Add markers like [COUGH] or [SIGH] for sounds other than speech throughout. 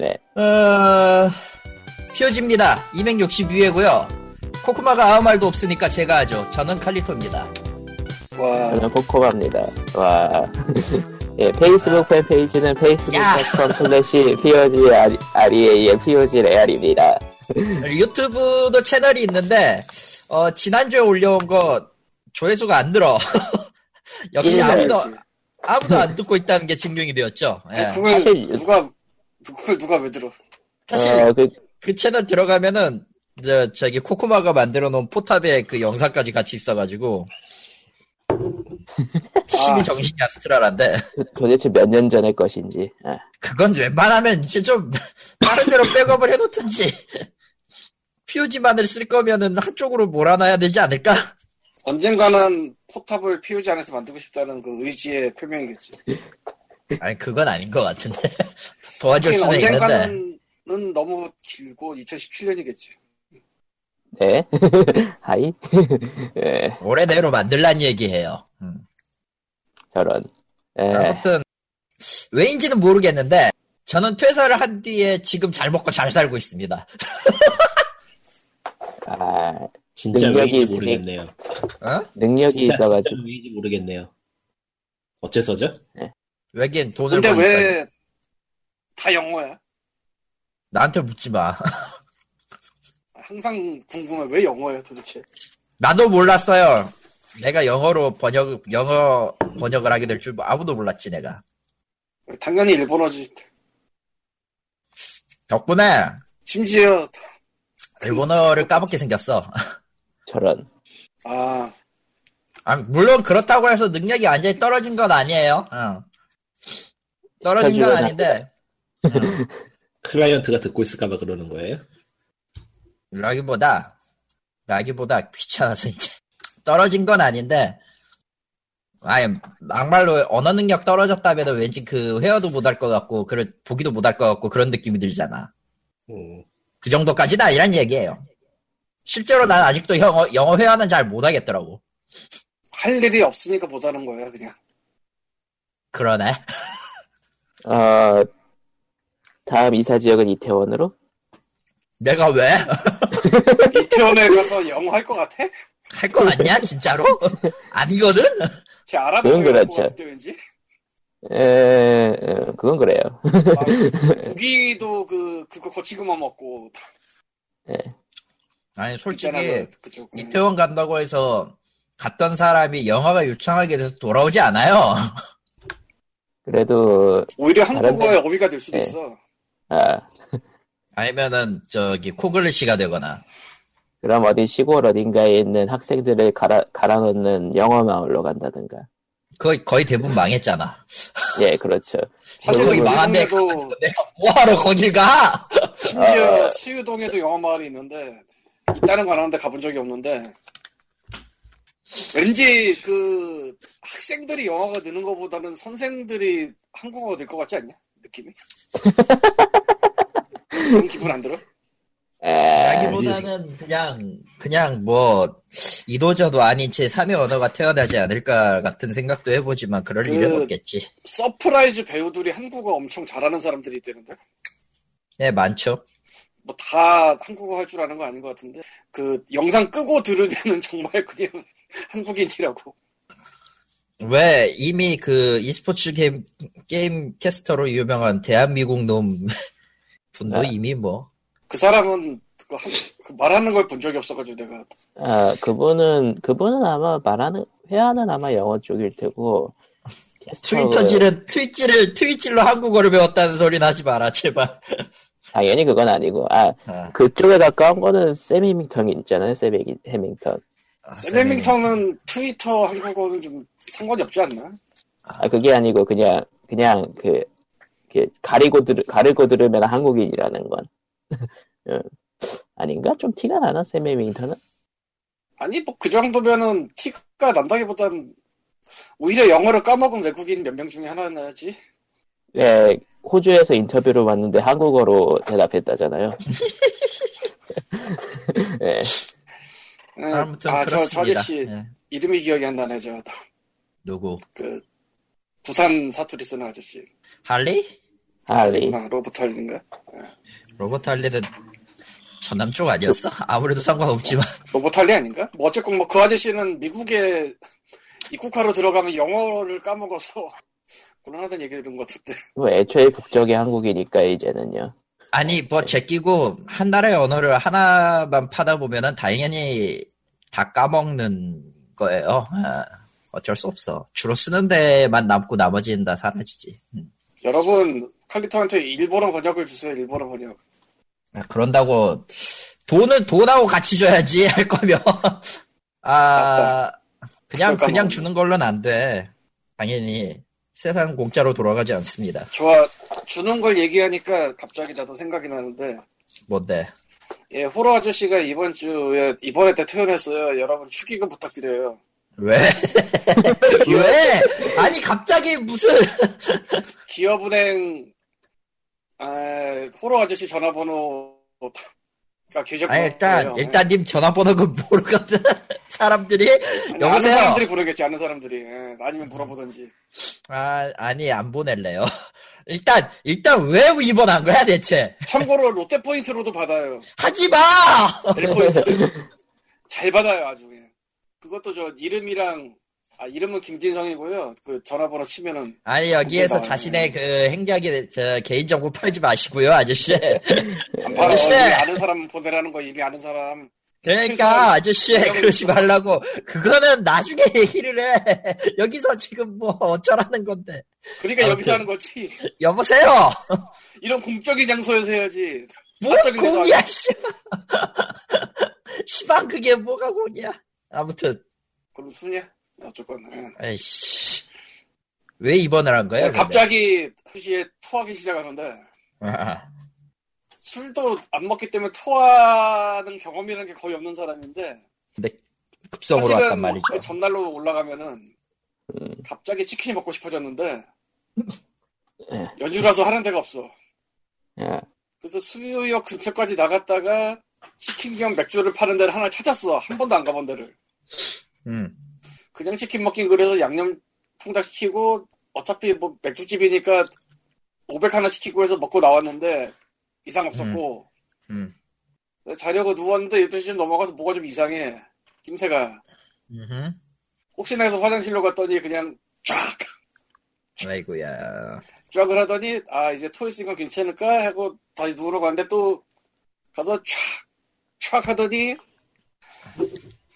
네. 어... POG입니다. 262회고요. 코코마가 아무 말도 없으니까 제가 하죠. 저는 칼리토입니다. 와, 저는 코코마입니다. 와. [LAUGHS] 예, 페이스북 팬페이지는 facebook.com slash POG REAL POG 레알입니다. 유튜브도 채널이 있는데 어, 지난주에 올려온 거 조회수가 안 늘어. [LAUGHS] 역시 일 아무도. 아무도 안 듣고 있다는 게 증명이 되었죠. 예. 그걸 사실- 누가 그걸 누가 왜 들어? 사실 어, 그, 그 채널 들어가면은 저, 저기 코코마가 만들어 놓은 포탑에 그 영상까지 같이 있어가지고 [LAUGHS] 심히 아. 정신이 아스트랄한데 도대체 몇 년 전의 것인지. 아, 그건 웬만하면 이제 좀 다른 데로 백업을 해놓든지 POG만을 쓸 거면은 한쪽으로 몰아놔야 되지 않을까? 언젠가는 포탑을 POG 안에서 만들고 싶다는 그 의지의 표명이겠지. 아니 그건 아닌 것 같은데 도와줄 수는 있는데 언젠가는 너무 길고 2017년이겠지. 네. [LAUGHS] 하이. 예, 올해 내로 만들란 얘기해요. 음. 저런. 예, 아무튼 왜인지는 모르겠는데 저는 퇴사를 한 뒤에 지금 잘 먹고 잘 살고 있습니다. [LAUGHS] 아, 진짜 능력이 왜인지 있으니- 모르겠네요. 어? 능력이 진짜, 있어가지고. 진짜 왜인지 모르겠네요. 어째서죠? 왜긴 돈을 근데 버니까 왜 다 영어야? 나한테 묻지 마. [LAUGHS] 항상 궁금해. 왜 영어야 도대체? 나도 몰랐어요. 내가 영어로 번역 영어 번역을 하게 될 줄 아무도 몰랐지 내가. 당연히 일본어지. 덕분에 심지어 일본어를 까먹게 생겼어. 저런. 아 아, 물론 그렇다고 해서 능력이 완전히 떨어진 건 아니에요. 응. 떨어진 건. 아닌데 응. 클라이언트가 듣고 있을까봐 그러는 거예요? 라기보다 라기보다 귀찮아서 이제 [LAUGHS] 떨어진 건 아닌데 아예 막말로 언어 능력 떨어졌다면 왠지 그 회화도 못할 것 같고 그래 보기도 못할 것 같고 그런 느낌이 들잖아. 음, 그 정도까지는 아니란 얘기예요. 실제로 난 아직도 영어, 영어 회화는 잘 못하겠더라고. 할 일이 없으니까 못하는 거야 그냥. 그러네. 어, 다음 이사 지역은 이태원으로? 내가 왜? [LAUGHS] 이태원에 가서 영어 할 것 같아? 할거 같냐, 진짜로? 아니거든? 제 알아보고 그렇죠. 같은데 왠지. 에, 에, 그건 그래요. 아, [LAUGHS] 고기도 그 그거 거치고만 먹고 아니, 솔직히, 그- 그쪽. 이태원 간다고 해서 갔던 사람이 영화가 유창하게 돼서 돌아오지 않아요. [LAUGHS] 그래도, 오히려 한국어의 어휘가 될 수도 네. 있어. 아, 아니면은, 저기, 코글리시가 되거나. 그럼 어디 시골 어딘가에 있는 학생들을 갈아, 갈아넣는 영어 마을로 간다든가. 거의, 거의 대부분 망했잖아. 예, 그렇죠. [LAUGHS] 사실 거기 망한데 동네도 내가 뭐하러 거길 가? 심지어 아. 수유동에도 영어 마을이 있는데 있다는 건 아는데 가본 적이 없는데 왠지 그 학생들이 영어가 느는 것보다는 선생들이 한국어가 늘 것 같지 않냐 느낌이 그런 기분 안 들어? 에, 라기보다는 그냥, 그냥 뭐, 이도저도 아닌 채 3의 언어가 태어나지 않을까 같은 생각도 해보지만 그럴 그- 일은 없겠지. 서프라이즈 배우들이 한국어 엄청 잘하는 사람들이 있다는데 네, 많죠. 뭐 다 한국어 할 줄 아는 거 아닌 것 같은데 그 영상 끄고 들으면은 정말 그냥 [LAUGHS] 한국인이라고 왜 이미 그 e스포츠 게임, 게임 캐스터로 유명한 대한미국놈 [LAUGHS] 분도 아. 이미 뭐 그 사람은 그 한- 그 말하는 걸 본 적이 없어가지고 내가 아, 그분은, 그분은 아마 말하는, 회화는 아마 영어 쪽일 테고, 트위터질은 트위치를 트위치로 한국어를 배웠다는 소리는 하지 마라 제발. [LAUGHS] 당연히 그건 아니고, 아, 아, 그쪽에 가까운 거는 샘 해밍턴이 있잖아요, 샘 해밍- 해밍턴. 아, 셀레밍턴은 트위터 한국어는 좀 상관이 없지 않나? 아, 그게 아니고, 그냥, 그냥, 그, 그 가리고 들, 가리고 들으면 한국인이라는 건. 응. [LAUGHS] 아닌가? 좀 티가 나나, 샘 해밍턴은? 아니 뭐 그 정도면은 티가 난다기보단 오히려 영어를 까먹은 외국인 몇 명 중에 하나지. 예, 호주에서 인터뷰를 봤는데 한국어로 대답했다잖아요. [LAUGHS] 예, 네. 아무튼 아, 저, 저 그렇습니다. 아저씨 예. 이름이 기억이 안 나네. 저, 누구? 그, 부산 사투리 쓰는 아저씨. 할리? 할리. 아, 로버트 할린가? 로버트 할리는 전남 쪽 아니었어? 아무래도 상관없지만. 로봇 할리 아닌가? 뭐 어쨌건 뭐 그 아저씨는 미국에 입국하러 들어가면 영어를 까먹어서 [LAUGHS] 곤란하다는 얘기 들은 것 같은데. 뭐 애초에 국적이 한국이니까 이제는요. 아니, 뭐, 제끼고, 한 나라의 언어를 하나만 파다 보면은 당연히 다 까먹는 거예요. 아, 어쩔 수 없어. 주로 쓰는 데만 남고 나머지는 다 사라지지. 음. 여러분 칼리토한테 일본어 번역을 주세요. 일본어 번역. 아, 그런다고, 돈은 돈하고 같이 줘야지, [LAUGHS] 할 거면. 아, 그냥, 그걸 그냥 까먹었네. 주는 걸로는 안 돼. 당연히. 세상 공짜로 돌아가지 않습니다. 좋아 주는 걸 얘기하니까 갑자기 나도 생각이 나는데 뭔데? 예 호러 아저씨가 이번 주에 이번에 때 퇴원했어요. 여러분 축의금 부탁드려요. 왜? [LAUGHS] 왜? 아니, 갑자기 무슨, 기업은행 아, 호러 아저씨 전화번호 가 계좌번호 아니, 일단, 일단 님 전화번호가 [LAUGHS] 모르거든. 사람들이. 아는 여보세요? 사람들이 보내겠지 아는 사람들이 예, 아니면 물어보든지 아, 아니, 안 보낼래요. [LAUGHS] 일단, 일단 왜 입원한 거야, 대체? 참고로 롯데 포인트로도 받아요 하지 마! 델 포인트 [LAUGHS] 잘 받아요 아주 그냥. 그것도 저 이름이랑 아 이름은 김진성이고요 그 전화번호 치면은 아니, 여기에서. 자신의 그 행적이, 저, 개인정보 팔지 마시고요, 아저씨. 안 [LAUGHS] 팔아 아저씨! 아는 사람 보내라는 거 이미 아는 사람 그러니까, 아저씨, 그러지. 말라고. 그거는 나중에 [LAUGHS] 얘기를 해. 여기서 지금 뭐, 어쩌라는 건데. 그러니까 아무튼. 여기서 하는 거지 여보세요? [LAUGHS] 이런 공적인 장소에서 해야지 데서 공이야, 하지. 씨. 시방 그게 뭐가 공이야. 아무튼, 그럼 순이야 어쨌건 예. 에이씨. 왜 입원을 한 거야? 근데? 갑자기 2시에 토하기 시작하는데 아, 술도 안 먹기 때문에 토하는 경험이라는 게 거의 없는 사람인데 급성으로 사실은 왔단 말이죠. 그 전날로 올라가면은 음. 갑자기 치킨이 먹고 싶어졌는데 [LAUGHS] 예. 연주라서 하는 데가 없어 예. 그래서 수유역 근처까지 나갔다가 치킨 겸 맥주를 파는 데를 하나 찾았어 한 번도 안 가본 데를 음. 그냥 치킨 먹긴 그래서 양념 통닭 시키고 어차피 뭐 맥주집이니까 500 하나 시키고 해서 먹고 나왔는데 이상 없었고 음. 자려고 누웠는데 12시쯤 넘어가서 뭐가 좀 이상해 김새가 음흠. 혹시나 해서 화장실로 갔더니 그냥 쫙 아이고야. 쫙을 하더니 아 이제 토했으니까 괜찮을까 하고 다시 누우러 갔는데 또 가서 쫙 쫙 하더니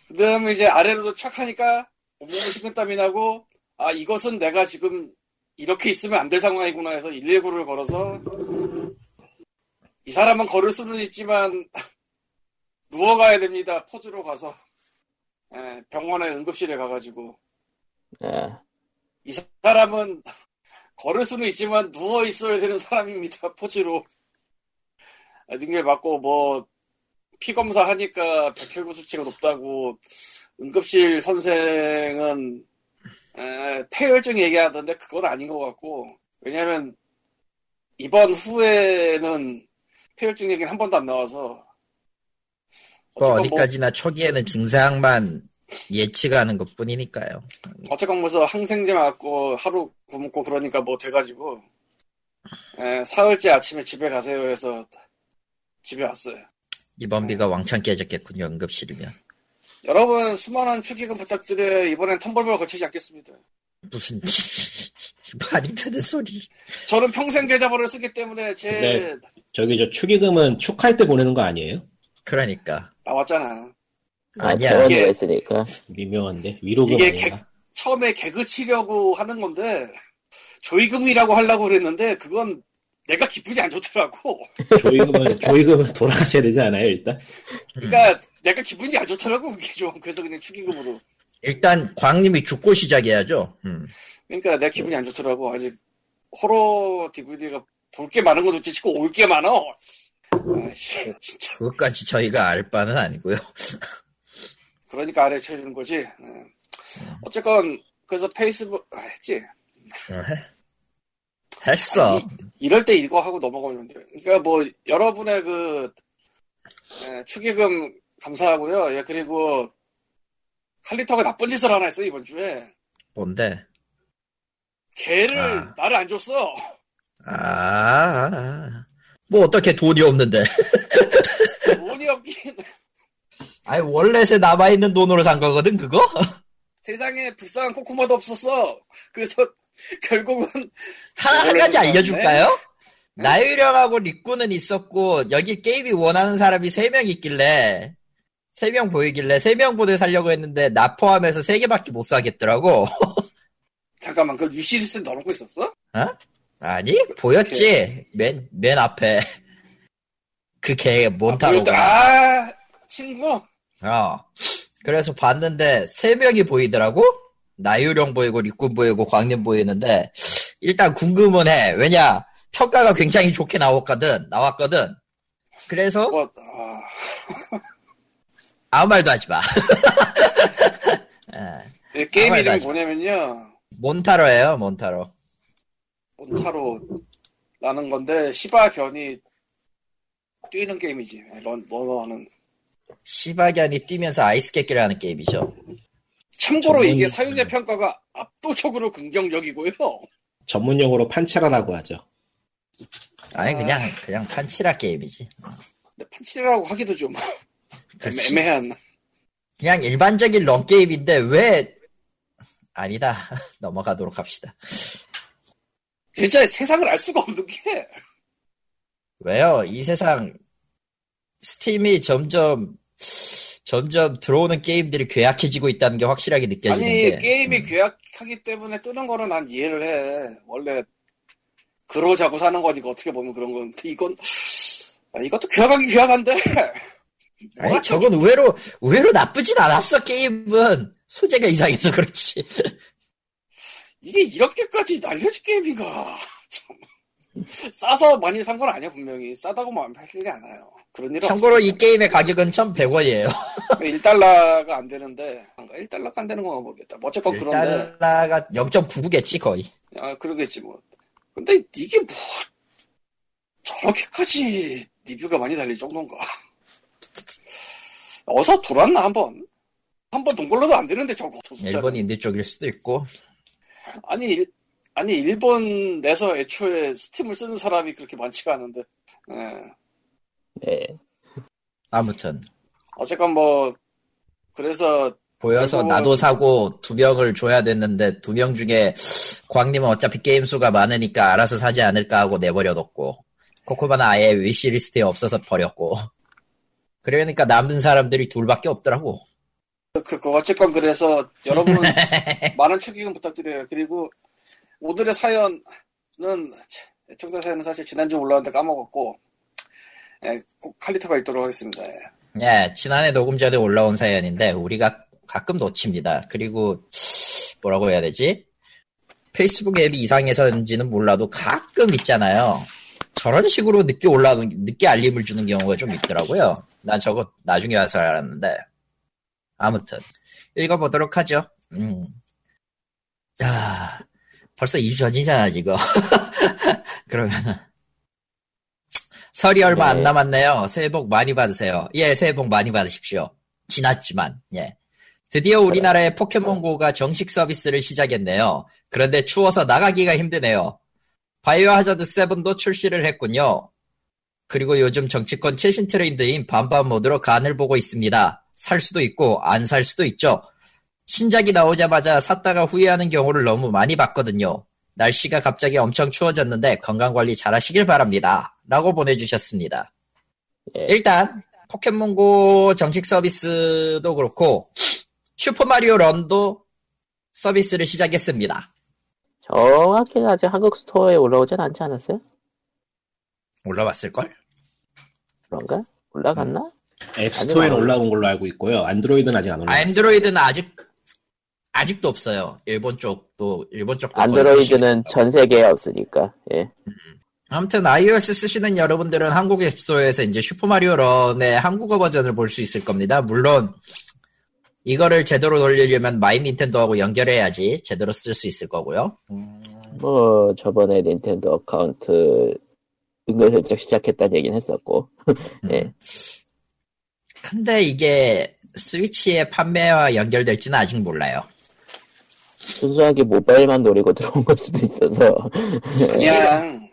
그 다음에 이제 아래로도 쫙 하니까 온 몸에 식은땀이 나고 아 이것은 내가 지금 이렇게 있으면 안 될 상황이구나 해서 119를 걸어서 이 사람은 걸을 수는 있지만 [LAUGHS] 누워가야 됩니다 포즈로 가서 예, 병원에 응급실에 가가지고 예. 이 사람은 [LAUGHS] 걸을 수는 있지만 누워 있어야 되는 사람입니다. [LAUGHS] 포즈로 능결 맞고 뭐 피 검사 하니까 백혈구 수치가 높다고 응급실 선생은 에, 폐혈증 얘기하던데 그건 아닌 것 같고 왜냐하면 이번 후에는 폐혈증 얘기는 한 번도 안 나와서 뭐 뭐- 어디까지나 초기에는 증상만 예측하는 것 뿐이니까요. 어쨌건 뭐서 항생제 맞고 하루 굶고 그러니까 뭐 돼가지고 에, 사흘째 아침에 집에 가세요 해서 집에 왔어요. 이번 비가 왕창 깨졌겠군요, 응급실이면. 여러분 수많은 축의금 부탁드려요. 이번엔 텀블벅 거치지 않겠습니다. 무슨, [LAUGHS] 말이 되는 소리. 저는 평생 계좌번호를 쓰기 때문에 제 네. 저기 저 축의금은 축하할 때 보내는 거 아니에요? 그러니까. 나왔잖아. 아, 아니야. 이게- 했으니까. 미묘한데 위로금 이게 아닌가? 처음에 개그 치려고 하는 건데 조의금이라고 하려고 그랬는데 그건 내가 기분이 안 좋더라고. 조의금은 조의금은 돌아가셔야 되지 않아요 일단? 그러니까 내가 기분이 안 좋더라고 그게 좀. 그래서 그냥 축의금으로. 일단, 광님이 죽고 시작해야죠. 음. 그러니까 내 기분이 안 좋더라고. 아직 호러 DVD가 볼 게 많은 건 둘째 치고 올 게 많어. 아이씨, 진짜. 그것까지 저희가 알 바는 아니고요. [LAUGHS] 그러니까 아래 쳐주는 거지. 예. 어쨌건 그래서 페이스북 아, 했지. 했어. 아니, 이럴 때 이거 하고 넘어가면 돼요. 그러니까 뭐 여러분의 그 예, 축의금 감사하고요. 예, 그리고 칼리터가 나쁜 짓을 하나 했어 이번 주에. 뭔데? 개를 아. 나를 안 줬어. 아, 뭐 어떻게 돈이 없는데. [LAUGHS] 돈이 없긴 아니, 월렛에 남아있는 돈으로 산 거거든, 그거? 세상에 불쌍한 코코마도 없었어. 그래서 [LAUGHS] 결국은 하나, 한 가지? 알려줄까요? 나유령하고 리꾸는 있었고, 여기 게임이 원하는 사람이 3명 있길래, 3명 보이길래 3명 분을 살려고 했는데, 나 포함해서 3개밖에 못 사겠더라고. [LAUGHS] 잠깐만 그걸 유시리스 넣어놓고 있었어? 아니, 보였지? 맨, 맨 앞에. 그 개, 아, 몬타로가. 보였다. 아 친구 어. 그래서 봤는데, 3명이 보이더라고? 나유령 보이고, 리꾼 보이고, 광년 보이는데, 일단 궁금은 해. 왜냐, 평가가 굉장히 좋게 나왔거든, 나왔거든. 그래서, 뭐 아, [LAUGHS] 아무 말도 하지 마. [LAUGHS] 예, 이 게임 이름이 뭐냐면요 몬타로예요, 몬타로. 몬타로라는 건데 시바 견이 뛰는 게임이지 런 러너하는 시바견이 뛰면서 아이스 깨끼를 하는 게임이죠. 참고로 전문- 이게 사용자 평가가 압도적으로 긍정적이고요 전문 용어로 판체라라고 하죠. 아니, 아. 그냥, 그냥 판치라 게임이지. 근데 판치라고 하기도 좀 그렇지. 애매한 그냥 일반적인 런 게임인데, 왜, 아니다. [LAUGHS] 넘어가도록 합시다. 진짜 세상을 알 수가 없는 게 왜요? 이 세상 스팀이 점점 점점 들어오는 게임들이 괴악해지고 있다는 게 확실하게 느껴지는 아니 게 게임이 음, 괴악하기 때문에 뜨는 거는 난 이해를 해 원래 그러자고 사는 거니까 어떻게 보면 그런 건데 이건 아, 이것도 괴악하긴 괴악한데 [LAUGHS] 아니 저건 의외로 의외로 나쁘진 않았어 게임은. 소재가 이상해서 그렇지. 이게 이렇게까지 날려질 게임인가? [LAUGHS] 참. 싸서 많이 산 건 아니야 분명히. 싸다고만 팔리지 않아요. 그런 일은 참고로 이 게임의 가격은 1,100원이에요. 1달러가 안 되는데 1달러가 안 되는 건가 모르겠다. 뭐 어쨌건 그런데. 1달러가 0.99겠지 거의. 아 그러겠지 뭐. 근데 이게 뭐 저렇게까지 리뷰가 많이 달릴 정도인가 어서 돌았나 한번 한번 동걸러도 안 되는데 저거. 일본 인디 쪽일 수도 있고 아니 일, 아니 일본 내서 애초에 스팀을 쓰는 사람이 그렇게 많지가 않은데 예. 네. 아무튼 어쨌건 뭐 그래서 보여서 결국은- 나도 사고 두 명을 줘야 됐는데 두 명 중에 광님은 어차피 게임 수가 많으니까 알아서 사지 않을까 하고 내버려 뒀고 코코바는 아예 위시리스트에 없어서 버렸고 그러니까 남은 사람들이 둘밖에 없더라고 그, 그 어쨌건 그래서 여러분 [LAUGHS] 많은 축의금 부탁드려요. 그리고 오늘의 사연은 애청자 사연은 사실 지난주 올라왔는데 까먹었고 예, 꼭 칼리터가 있도록 하겠습니다. 예. 예, 지난해 녹음 전에 올라온 사연인데 우리가 가끔 놓칩니다. 그리고 뭐라고 해야 되지? 페이스북 앱이 이상해서인지는 몰라도 가끔 있잖아요. 저런 식으로 늦게 올라오는 늦게 알림을 주는 경우가 좀 있더라고요. 난 저거 나중에 와서 알았는데 아무튼 읽어보도록 하죠. 음. 아, 벌써 2주 전이잖아 이거. [LAUGHS] 그러면은 설이 얼마 안 네. 남았네요. 새해 복 많이 받으세요. 예, 새해 복 많이 받으십시오. 지났지만, 예. 드디어 우리나라의 포켓몬고가 정식 서비스를 시작했네요. 그런데 추워서 나가기가 힘드네요. 바이오 하자드 7도 출시를 했군요. 그리고 요즘 정치권 최신 트렌드인 반반 모드로 간을 보고 있습니다. 살 수도 있고 안 살 수도 있죠. 신작이 나오자마자 샀다가 후회하는 경우를 너무 많이 봤거든요. 날씨가 갑자기 엄청 추워졌는데 건강관리 잘 하시길 바랍니다. 라고 보내주셨습니다. 예. 일단 포켓몬고 정식 서비스도 그렇고 슈퍼마리오 런도 서비스를 시작했습니다. 정확히는 아직 한국 스토어에 올라오진 않지 않았어요? 올라왔을걸? 그런가? 올라갔나? 앱스토어에는 아니요. 올라온 걸로 알고 있고요. 안드로이드는 아직 안 올라왔어요. 안드로이드는 아직 아직도 없어요. 일본 쪽도 일본 쪽도 안드로이드는 전 세계에 없으니까. 예. 아무튼 iOS 쓰시는 여러분들은 한국 앱스토어에서 이제 슈퍼마리오 런의 한국어 버전을 볼 수 있을 겁니다. 물론 이거를 제대로 돌리려면 마이 닌텐도하고 연결해야지 제대로 쓸 수 있을 거고요. 뭐 저번에 닌텐도 account 은근슬쩍 시작했다는 얘기는 했었고. [LAUGHS] 예. 근데 이게 스위치의 판매와 연결될지는 아직 몰라요. 순수하게 모바일만 노리고 들어온 걸 수도 있어서. [LAUGHS] 그냥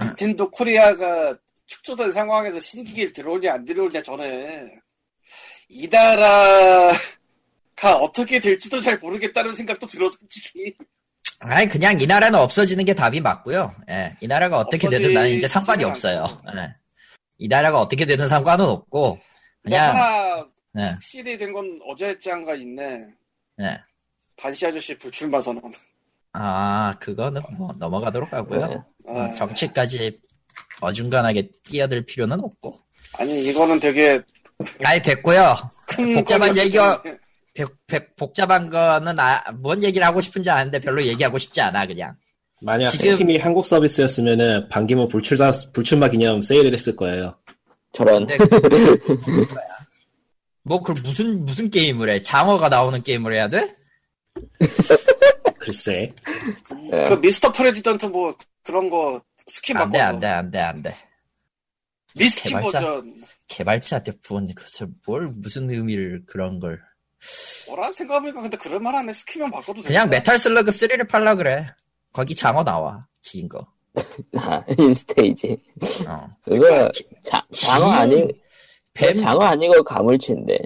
닌텐도 코리아가 축소된 상황에서 신기기를 들어오냐 안 들어오냐 전에 이 나라가 어떻게 될지도 잘 모르겠다는 생각도 들어 솔직히 아니 그냥 이 나라는 없어지는 게 답이 맞고요. 예, 이 나라가 어떻게 되든 나는 이제 상관이 없어요. 예. 이 나라가 어떻게 되든 상관은 없고 그냥 하나 예, 확실히 된 건 어제 짱가 있네 예. 반시 아저씨 불출마 선언 아 그거는 뭐 넘어가도록 하고요. 네. 어, 아, 정치까지 어중간하게 끼어들 필요는 없고. 아니 이거는 되게 아니 됐고요. 큰 복잡한 얘기가- 때문에. 백- 백- 복잡한 거는 아, 뭔 얘기를 하고 싶은지 아는데 별로 얘기하고 싶지 않아 그냥. 만약 지금- 스팀이 한국 서비스였으면은 반기문 불출마, 불출마 기념 세일을 했을 거예요. 저런. 근데 뭐그 무슨 무슨 게임을 해? 장어가 나오는 게임을 해야 돼? [LAUGHS] 글쎄. 예. 그 Mr. President 뭐 그런 거 스킨 안돼 바꿔서 안돼 안돼 안돼. 미스킨 개발자? 버전 개발자한테 부은 것을 뭘 무슨 의미를 그런 걸 뭐라 생각해보니까 근데 그럴 만하네 스킨만 바꿔도 그냥 되겠다. 메탈 슬러그 3를 팔라 그래. 거기 장어 나와 긴 거. 아, 인스테이지. 어. 그거, 자, 장어 긴- 아니, 뱀 장어 아니고 가물치인데.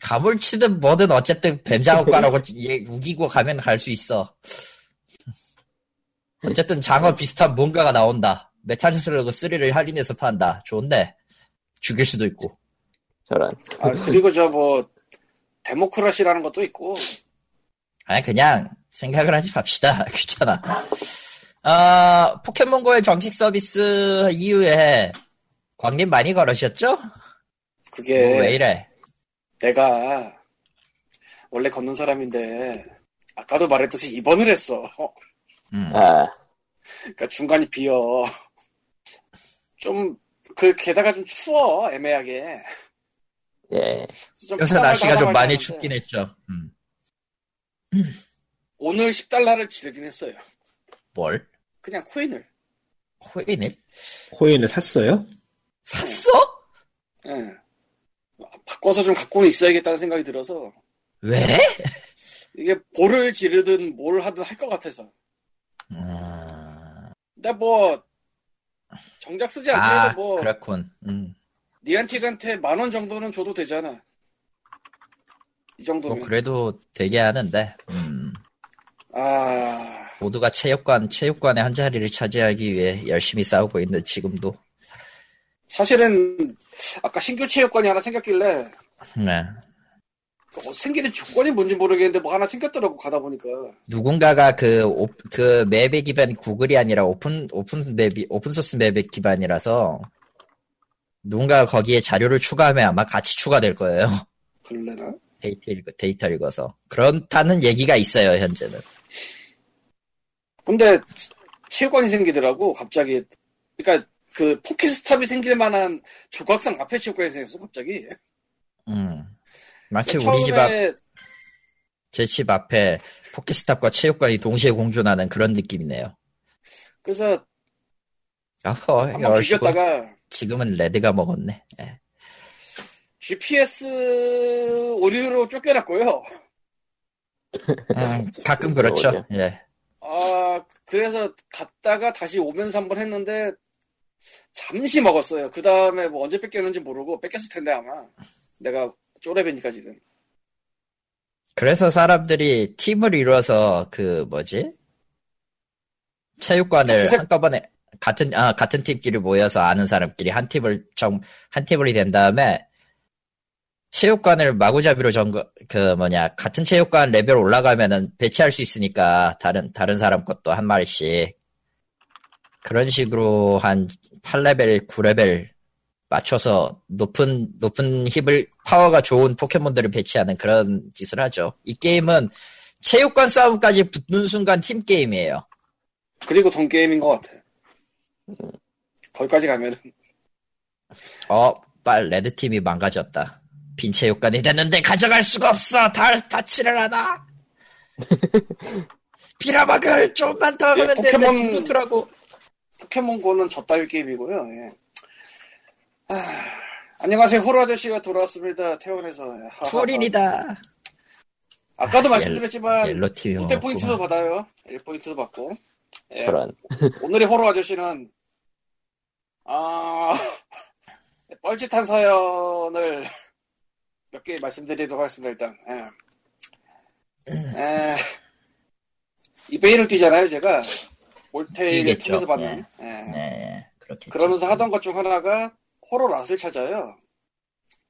가물치든 뭐든 어쨌든 뱀장어과라고 [LAUGHS] 얘 우기고 가면 갈 수 있어. [LAUGHS] 어쨌든 장어 비슷한 뭔가가 나온다. 메탈 슬러그 3를 할인해서 판다. 좋은데 죽일 수도 있고. 저런. 아 그리고 저 뭐 데모크라시라는 것도 있고 아니 그냥 생각을 하지 맙시다. [LAUGHS] 귀찮아. 아 포켓몬고의 정식 서비스 이후에 광님 많이 걸으셨죠? 그게 뭐 왜 이래? 내가 원래 걷는 사람인데 아까도 말했듯이 입원을 했어. 음. 아, 그러니까 중간이 비어. 좀 그 게다가 좀 추워 애매하게. 예. 좀 요새 날씨가 좀 많이 춥긴 했죠. 음. 오늘 10달러를 지르긴 했어요. 뭘? 그냥 코인을. 코인을 코인을 샀어요? 샀어? 예. 바꿔서 좀 갖고는 있어야겠다는 생각이 들어서 왜? 이게 볼을 지르든 뭘 하든 할 것 같아서. 음... 근데 뭐 정작 쓰지 아 않더라도 뭐 그렇군. 음. 니안틱한테 만 원 정도는 줘도 되잖아. 이 정도면. 뭐 그래도 되게 하는데 음. 아 모두가 체육관 체육관의 한 자리를 차지하기 위해 열심히 싸우고 있는 지금도 사실은 아까 신규 체육관이 하나 생겼길래 네. 어, 생기는 조건이 뭔지 모르겠는데 뭐 하나 생겼더라고 가다 보니까 누군가가 그, 오, 그 map의 기반 구글이 아니라 open, open map이, open source map의 기반이라서 누군가 거기에 자료를 추가하면 아마 같이 추가될 거예요. [LAUGHS] 그럴래나? 데이터, 읽, 데이터 읽어서. 그렇다는 얘기가 있어요, 현재는. 근데 체육관이 생기더라고 갑자기 그러니까 그 포켓스탑이 생길 만한 조각상 앞에 체육관이 생겼어 갑자기 음. 마치 우리 집 앞, 제 집 앞에 포켓스탑과 체육관이 동시에 공존하는 그런 느낌이네요. 그래서 아허, 한번 열시고 비겼다가 지금은 레드가 먹었네. 예. GPS 오류로 쫓겨났고요 음, [LAUGHS] 가끔 그렇죠. 예. 아 그래서 갔다가 다시 오면서 한번 했는데 잠시 먹었어요 그 다음에 뭐 언제 뺏겼는지 모르고 뺏겼을 텐데 아마 내가 쪼레베니까 지금 그래서 사람들이 팀을 이루어서 그 뭐지? 체육관을 한꺼번에 같은 아 같은 팀끼리 모여서 아는 사람끼리 한 팀을 정한 팀을 된 다음에 체육관을 마구잡이로 정그 그 뭐냐 같은 체육관 레벨 올라가면은 배치할 수 있으니까 다른 다른 사람 것도 한 마리씩 그런 식으로 한 8레벨 9레벨 맞춰서 높은 높은 힙을 파워가 좋은 포켓몬들을 배치하는 그런 짓을 하죠. 이 게임은 체육관 싸움까지 붙는 순간 팀 게임이에요. 그리고 돈 게임인 것 같아 거기까지 가면은 어, 빨 레드 팀이 망가졌다. 빈 체육관이 됐는데 가져갈 수가 없어. 다 다치를 하나. [LAUGHS] 비라박을 좀만 더 하면 예, 되는데 포켓몬- 둥두더라고. 포켓몬고는 저따위 게임이고요. 예. 아, 안녕하세요. 호러 아저씨가 돌아왔습니다. 태원에서. 투어린이다. 아까도 아, 말씀드렸지만 롯데 포인트도. 받아요. 1포인트도 받고. 예. 저런. [LAUGHS] 오늘의 호러 아저씨는 아, 뻘짓한 사연을 몇 개 말씀드리도록 하겠습니다, 일단. 예. 에, 이베이를 뛰잖아요, 제가. 올테이를 뛰겠죠. 통해서 받는. 예. 네, 그렇게. 그러면서 하던 것 중 하나가 호러 랏을 찾아요.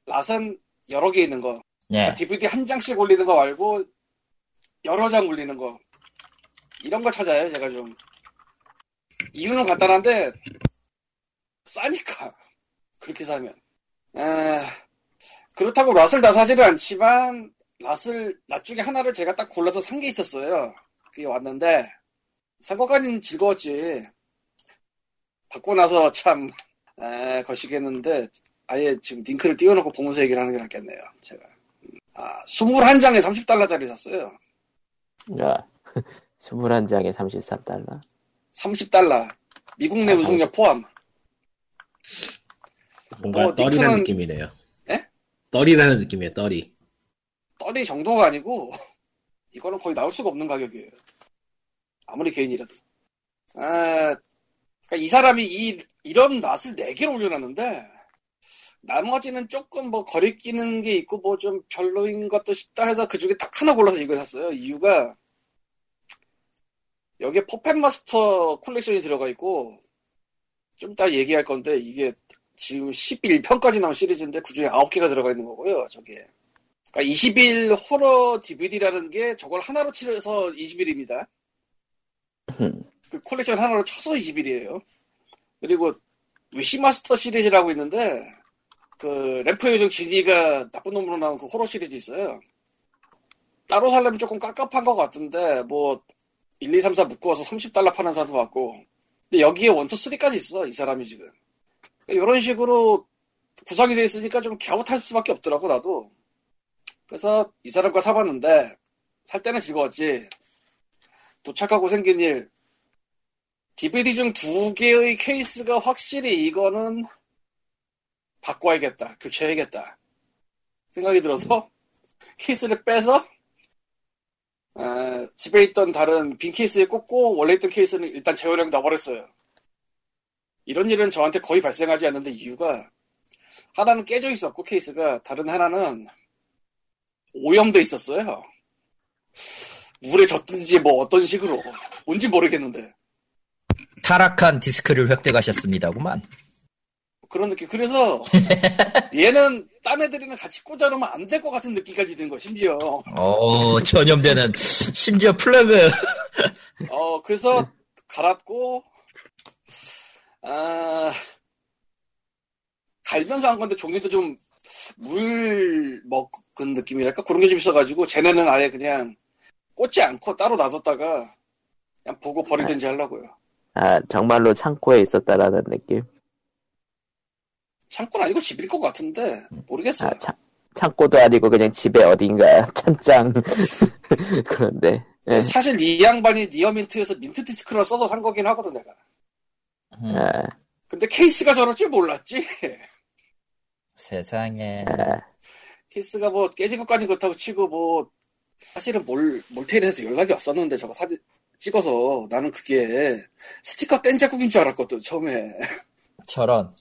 랏은 여러 개 있는 거. 네, DVD 한 장씩 올리는 거 말고 여러 장 올리는 거. 이런 걸 찾아요, 제가 좀. 이유는 간단한데 싸니까. 그렇게 사면. 에, 그렇다고 랏을 다 사지는 않지만 랏을 랏 중에 하나를 제가 딱 골라서 산 게 있었어요. 그게 왔는데 산 것까지는 즐거웠지. 받고 나서 참 에, 거시겠는데 아예 지금 링크를 띄워놓고 보면서 얘기를 하는 게 낫겠네요. 제가. 아, 21장에 30달러짜리 샀어요. 야, 21장에 33달러. 30달러. 미국 내 아, 우승력 포함. 뭔가 어, 떨이라는 닉슨은- 느낌이네요. 예? 떨이라는 느낌이에요, 떨이. 떨이 정도가 아니고 [LAUGHS] 이거는 거의 나올 수가 없는 가격이에요. 아무리 개인이라도. 아, 그러니까 이 사람이 이 이런 낫을 4개를 올려놨는데 나머지는 조금 뭐 거리 끼는 게 있고 뭐 좀 별로인 것도 싶다 해서 그 중에 딱 하나 골라서 이걸 샀어요. 이유가 여기에 퍼펫 마스터 콜렉션이 들어가 있고 좀 이따 얘기할 건데 이게 지금 11편까지 나온 시리즈인데 그 중에 9개가 들어가 있는 거고요. 저기에. 그러니까 20일 호러 DVD라는 게 저걸 하나로 치러서 20일입니다. 그 콜렉션 하나로 쳐서 20일이에요. 그리고 위시마스터 시리즈라고 있는데 그 램프 요정 지니가 나쁜 놈으로 나온 그 호러 시리즈 있어요. 따로 살려면 조금 깝깝한 것 같은데 뭐 1, 2, 3, 4 묶어서 30달러 파는 사람도 많고 근데 여기에 1, 2, 3까지 있어 이 사람이 지금 이런 식으로 구성이 돼 있으니까 좀 갸웃할 수밖에 없더라고 나도 그래서 이 사람 거 사봤는데 살 때는 즐거웠지 도착하고 생긴 일 DVD 중 두 개의 케이스가 확실히 이거는 바꿔야겠다 교체해야겠다 생각이 들어서 케이스를 빼서 아, 집에 있던 다른 빈 케이스에 꽂고 원래 있던 케이스는 일단 재활용 놔버렸어요 이런 일은 저한테 거의 발생하지 않는데 이유가 하나는 깨져 있었고 케이스가 다른 하나는 오염돼 있었어요. 물에 젖든지 뭐 어떤 식으로 뭔지 모르겠는데 타락한 디스크를 획득하셨습니다구만. 그런 느낌. 그래서 [LAUGHS] 얘는 딴 애들이랑 같이 꽂아놓으면 안 될 것 같은 느낌까지 드는 거 심지어. 어, 전염되는, 심지어 플러그. 어 그래서 갈았고 아 갈면서 한 건데 종류도 좀 물 먹은 느낌이랄까 그런 게 좀 있어가지고 쟤네는 아예 그냥 꽂지 않고 따로 놔뒀다가 그냥 보고 버리든지 하려고요. 아, 정말로 창고에 있었다라는 느낌. 창고는 아니고 집일 것 같은데 모르겠어요. 아, 창, 창고도 아니고 그냥 집에 어딘가 찬장. [LAUGHS] [LAUGHS] 그런데. 예. 사실 이 양반이 near mint에서 mint 디스크를 써서 산 거긴 하거든 내가. 음, 아, 근데 케이스가 저럴 줄 몰랐지. 세상에. 아, 케이스가 뭐 깨진 것까지 그렇다고 치고 뭐 사실은 몰 몰테일에서 연락이 왔었는데 저거 사진 찍어서 나는 그게 스티커 뗀 자국인 줄 알았거든 처음에. 저런.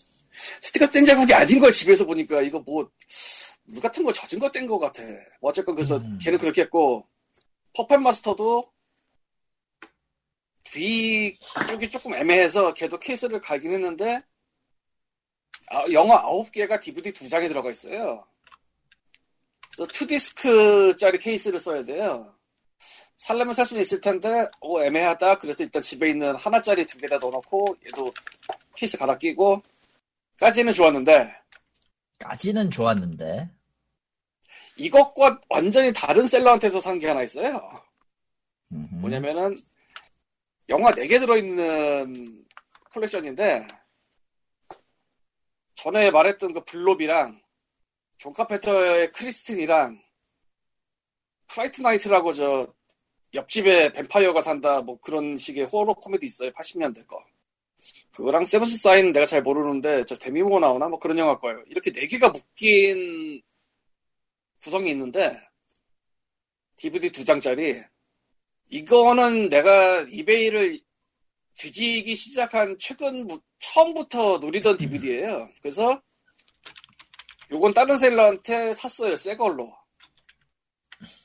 스티커 뗀 자국이 아닌 걸 집에서 보니까 이거 뭐 물 같은 거 젖은 거 뗀 거 같아. 뭐 어쨌건 그래서 음. 걔는 그렇게 했고 퍼펫 마스터도 뒤 쪽이 조금 애매해서 걔도 케이스를 갈긴 했는데 아, 영화 9개가 DVD 2장에 들어가 있어요. 그래서 2디스크짜리 케이스를 써야 돼요. 살려면 살 수는 있을 텐데 어, 애매하다. 그래서 일단 집에 있는 하나짜리 두 개다 넣어놓고 얘도 케이스 갈아 끼고 까지는 좋았는데 까지는 좋았는데. 이것과 완전히 다른 seller한테서 산 게 하나 있어요. 음흠. 뭐냐면은 영화 4개 들어있는 컬렉션인데 전에 말했던 그 블롭이랑 존 카펜터의 크리스틴이랑 Fright Night라고 저 옆집에 뱀파이어가 산다 뭐 그런 식의 호러 코미디 있어요 80년대 거 그거랑 Seventh Sign 내가 잘 모르는데 저 데미 무어 나오나 뭐 그런 영화 거예요 이렇게 4개가 묶인 구성이 있는데 DVD 두 장짜리 이거는 내가 이베이를 뒤지기 시작한 최근 처음부터 노리던 DVD예요. 그래서 요건 다른 seller한테 샀어요. 새 걸로.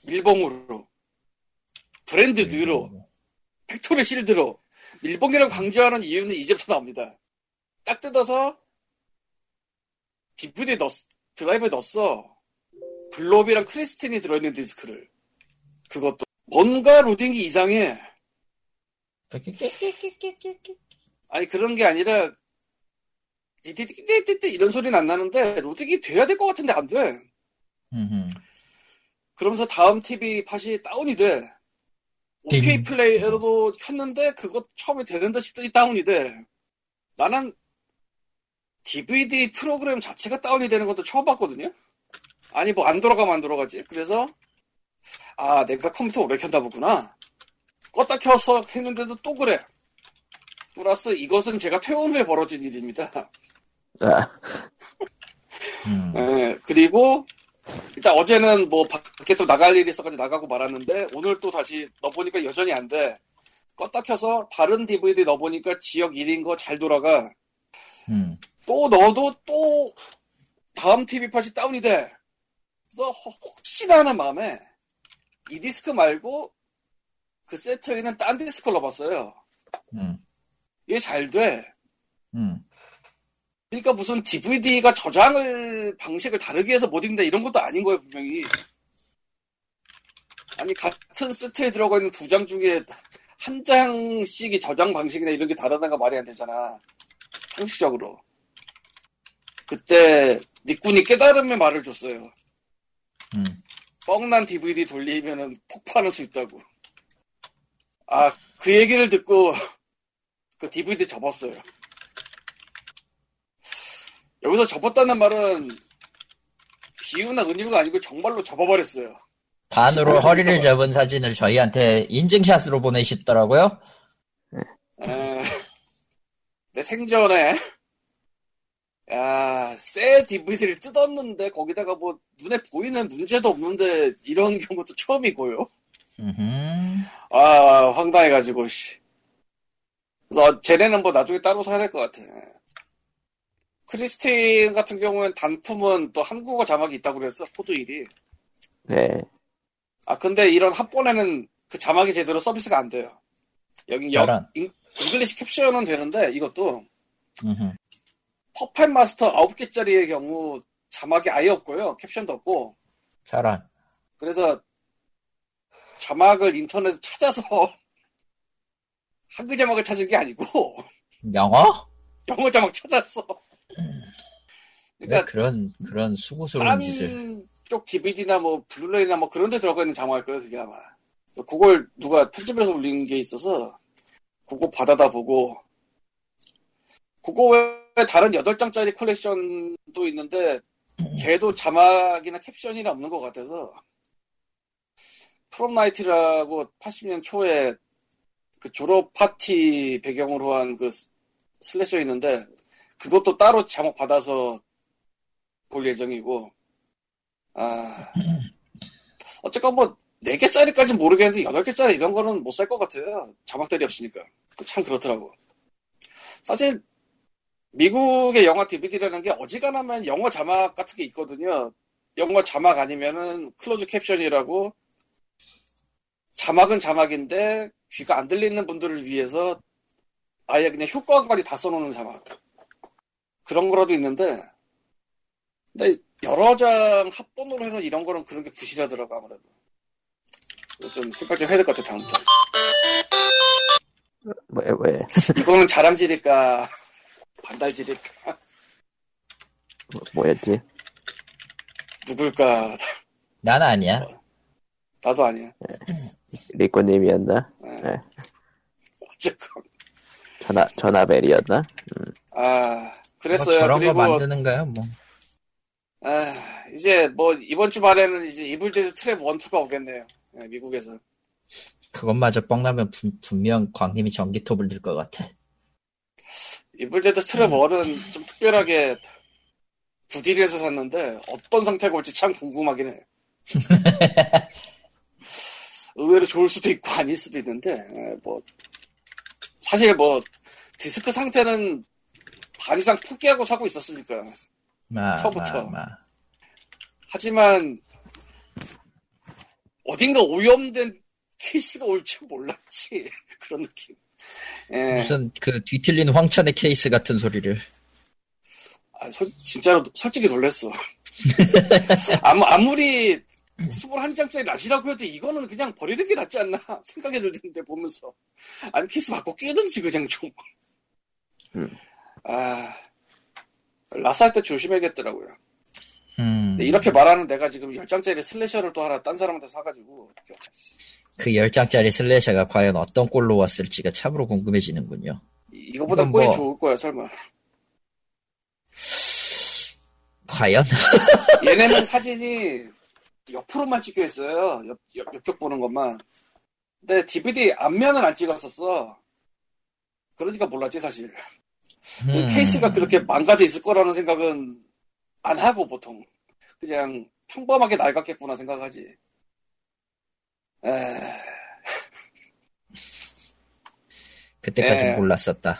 밀봉으로. brand new로. factory sealed로. 밀봉이라고 강조하는 이유는 이제부터 나옵니다. 딱 뜯어서 DVD 넣 드라이브에 넣었어. 블롭이랑 크리스틴이 들어있는 디스크를. 그것도. 뭔가 로딩이 이상해. 아니 그런 게 아니라 이런 소리는 안 나는데 로딩이 돼야 될 것 같은데 안 돼. 음흠. 그러면서 다음 TV 팟이 다운이 돼. OK 띵. 플레이어로도 켰는데 그거 처음에 되는데 싶더니 다운이 돼. 나는 DVD 프로그램 자체가 다운이 되는 것도 처음 봤거든요. 아니 뭐 안 돌아가면 안 돌아가지. 그래서 아 내가 컴퓨터 오래 켰나 보구나. 껐다 켜서 했는데도 또 그래. 플러스 이것은 제가 퇴원 후에 벌어진 일입니다. 아, 음. 예, 그리고 일단 어제는 뭐 밖에 또 나갈 일이 있어가지고 나가고 말았는데 오늘 또 다시 넣어보니까 여전히 안 돼. 껐다 켜서 다른 DVD 넣어보니까 지역 1인 거 잘 돌아가. 음. 또 넣어도 또 다음 TV 팟이 다운이 돼. 그래서 허- 혹시나 하는 마음에 이 디스크 말고 그 세트에 있는 딴 디스크를 넣어봤어요. 음. 이게 잘 돼. 음. 그러니까 무슨 DVD가 저장을 방식을 다르게 해서 못 읽는다 이런 것도 아닌 거예요 분명히. 아니 같은 세트에 들어가 있는 두 장 중에 한 장씩이 저장 방식이나 이런 게 다르다는 거 말이 안 되잖아. 상식적으로. 그때 니꾼이 깨달음의 말을 줬어요. 음. 뻥난 DVD 돌리면은 폭발할 수 있다고. 아, 그 얘기를 듣고 [LAUGHS] 그 DVD 접었어요. 여기서 접었다는 말은 비유나 은유가 아니고 정말로 접어버렸어요. 반으로 허리를 소리가 접은 사진을 저희한테 인증샷으로 보내시더라고요. 에, 내 생전에 야, 새 DVD를 뜯었는데 거기다가 뭐 눈에 보이는 문제도 없는데 이런 경우도 처음이고요. 아, 황당해가지고, 씨. 그래서 쟤네는 뭐 나중에 따로 사야 될 것 같아. 크리스틴 같은 경우엔 단품은 또 한국어 자막이 있다고 그랬어, 코드 1이. 네. 아, 근데 이런 합본에는 그 자막이 제대로 서비스가 안 돼요. 여기 여. 잉, English caption은 되는데, 이것도 음흠. Puppet Master 9개짜리의 경우 자막이 아예 없고요. 캡션도 없고. 저런. 그래서 자막을 인터넷에 찾아서 [LAUGHS] 한글 자막을 찾은 게 아니고 영어? 영어 자막 찾았어. 왜 그러니까 그런 그런 수고스러운 짓을? 쪽 DVD나 뭐 블루레이나 뭐 그런 데 들어가 있는 자막일 거예요, 그게 아마. 그래서 그걸 누가 편집해서 올린 게 있어서 그거 받아다 보고 그거 외에 다른 8장짜리 컬렉션도 있는데 걔도 자막이나 캡션이나 없는 것 같아서 Prom Night라고 80년 초에 그 졸업 파티 배경으로 한 그 slasher 있는데 그것도 따로 자막 받아서 볼 예정이고. 아. 어쨌건 뭐 4개짜리까지 모르겠는데 8개짜리 이런 거는 못 살 것 같아요. 자막들이 없으니까. 그참 그렇더라고. 사실 미국의 영화 DVD라는 게 어지간하면 영어 자막 같은 게 있거든요. 영어 자막 아니면은 closed caption이라고 자막은 자막인데 귀가 안 들리는 분들을 위해서 아예 그냥 효과까지 다 써놓는 자막. 그런 거라도 있는데 근데 여러 장 합본으로 해서 이런 거는 그런 게 부실하더라고 아무래도 이거 좀 생각 좀 해야 될 것 같아 다음부터 왜, 왜, [LAUGHS] 이거는 자랑질일까 반달질일까 뭐, 뭐였지? 누굴까 난 아니야. 나도 아니야 리코님이었나? 예. 네. 어쨌건 전화, 전화벨이었나? 아뭐 그랬어요 저런 그리고 거 만드는 거야 뭐. 아, 이제 뭐 이번 주 말에는 이제 Evil Dead Trap 1, 2가 오겠네요. 예, 미국에서. 그것마저 뻥나면 분, 분명 광님이 전기톱을 들 것 같아. Evil Dead Trap 1은 좀 특별하게 부딜에서 샀는데 어떤 상태가 올지 참 궁금하긴 해. [LAUGHS] 의외로 좋을 수도 있고 아닐 수도 있는데 예, 뭐 사실 뭐 디스크 상태는 반 이상 포기하고 사고 있었으니까. 마, 처음부터. 마, 마. 하지만 어딘가 오염된 케이스가 올 줄 몰랐지. [LAUGHS] 그런 느낌. 예. 무슨 그 뒤틀린 황천의 케이스 같은 소리를. 아, 솔- 진짜로 솔직히 놀랬어. [LAUGHS] 아무, 아무리 21장짜리 낫이라고 해도 이거는 그냥 버리는 게 낫지 않나 [LAUGHS] 생각이 들던데 보면서 아니 케이스 바꿔 끼든지 그냥 좀 음. 아, 라스할 때 조심해야겠더라고요. 음, 이렇게 말하는 내가 지금 10장짜리 슬래셔를 또 하나 딴 사람한테 사가지고 그 10장짜리 슬래셔가 과연 어떤 꼴로 왔을지가 참으로 궁금해지는군요. 이- 이거보다 꼴이 뭐- 좋을 거야 설마. 과연? [LAUGHS] 얘네는 [LAUGHS] 사진이 옆으로만 찍혀 있어요. 옆, 옆, 옆쪽 보는 것만. 근데 DVD 앞면은 안 찍었었어. 그러니까 몰랐지, 사실. 그 음, 케이스가 그렇게 망가져 있을 거라는 생각은 안 하고, 보통. 그냥 평범하게 낡았겠구나 생각하지. 에, [LAUGHS] 예. 몰랐었다.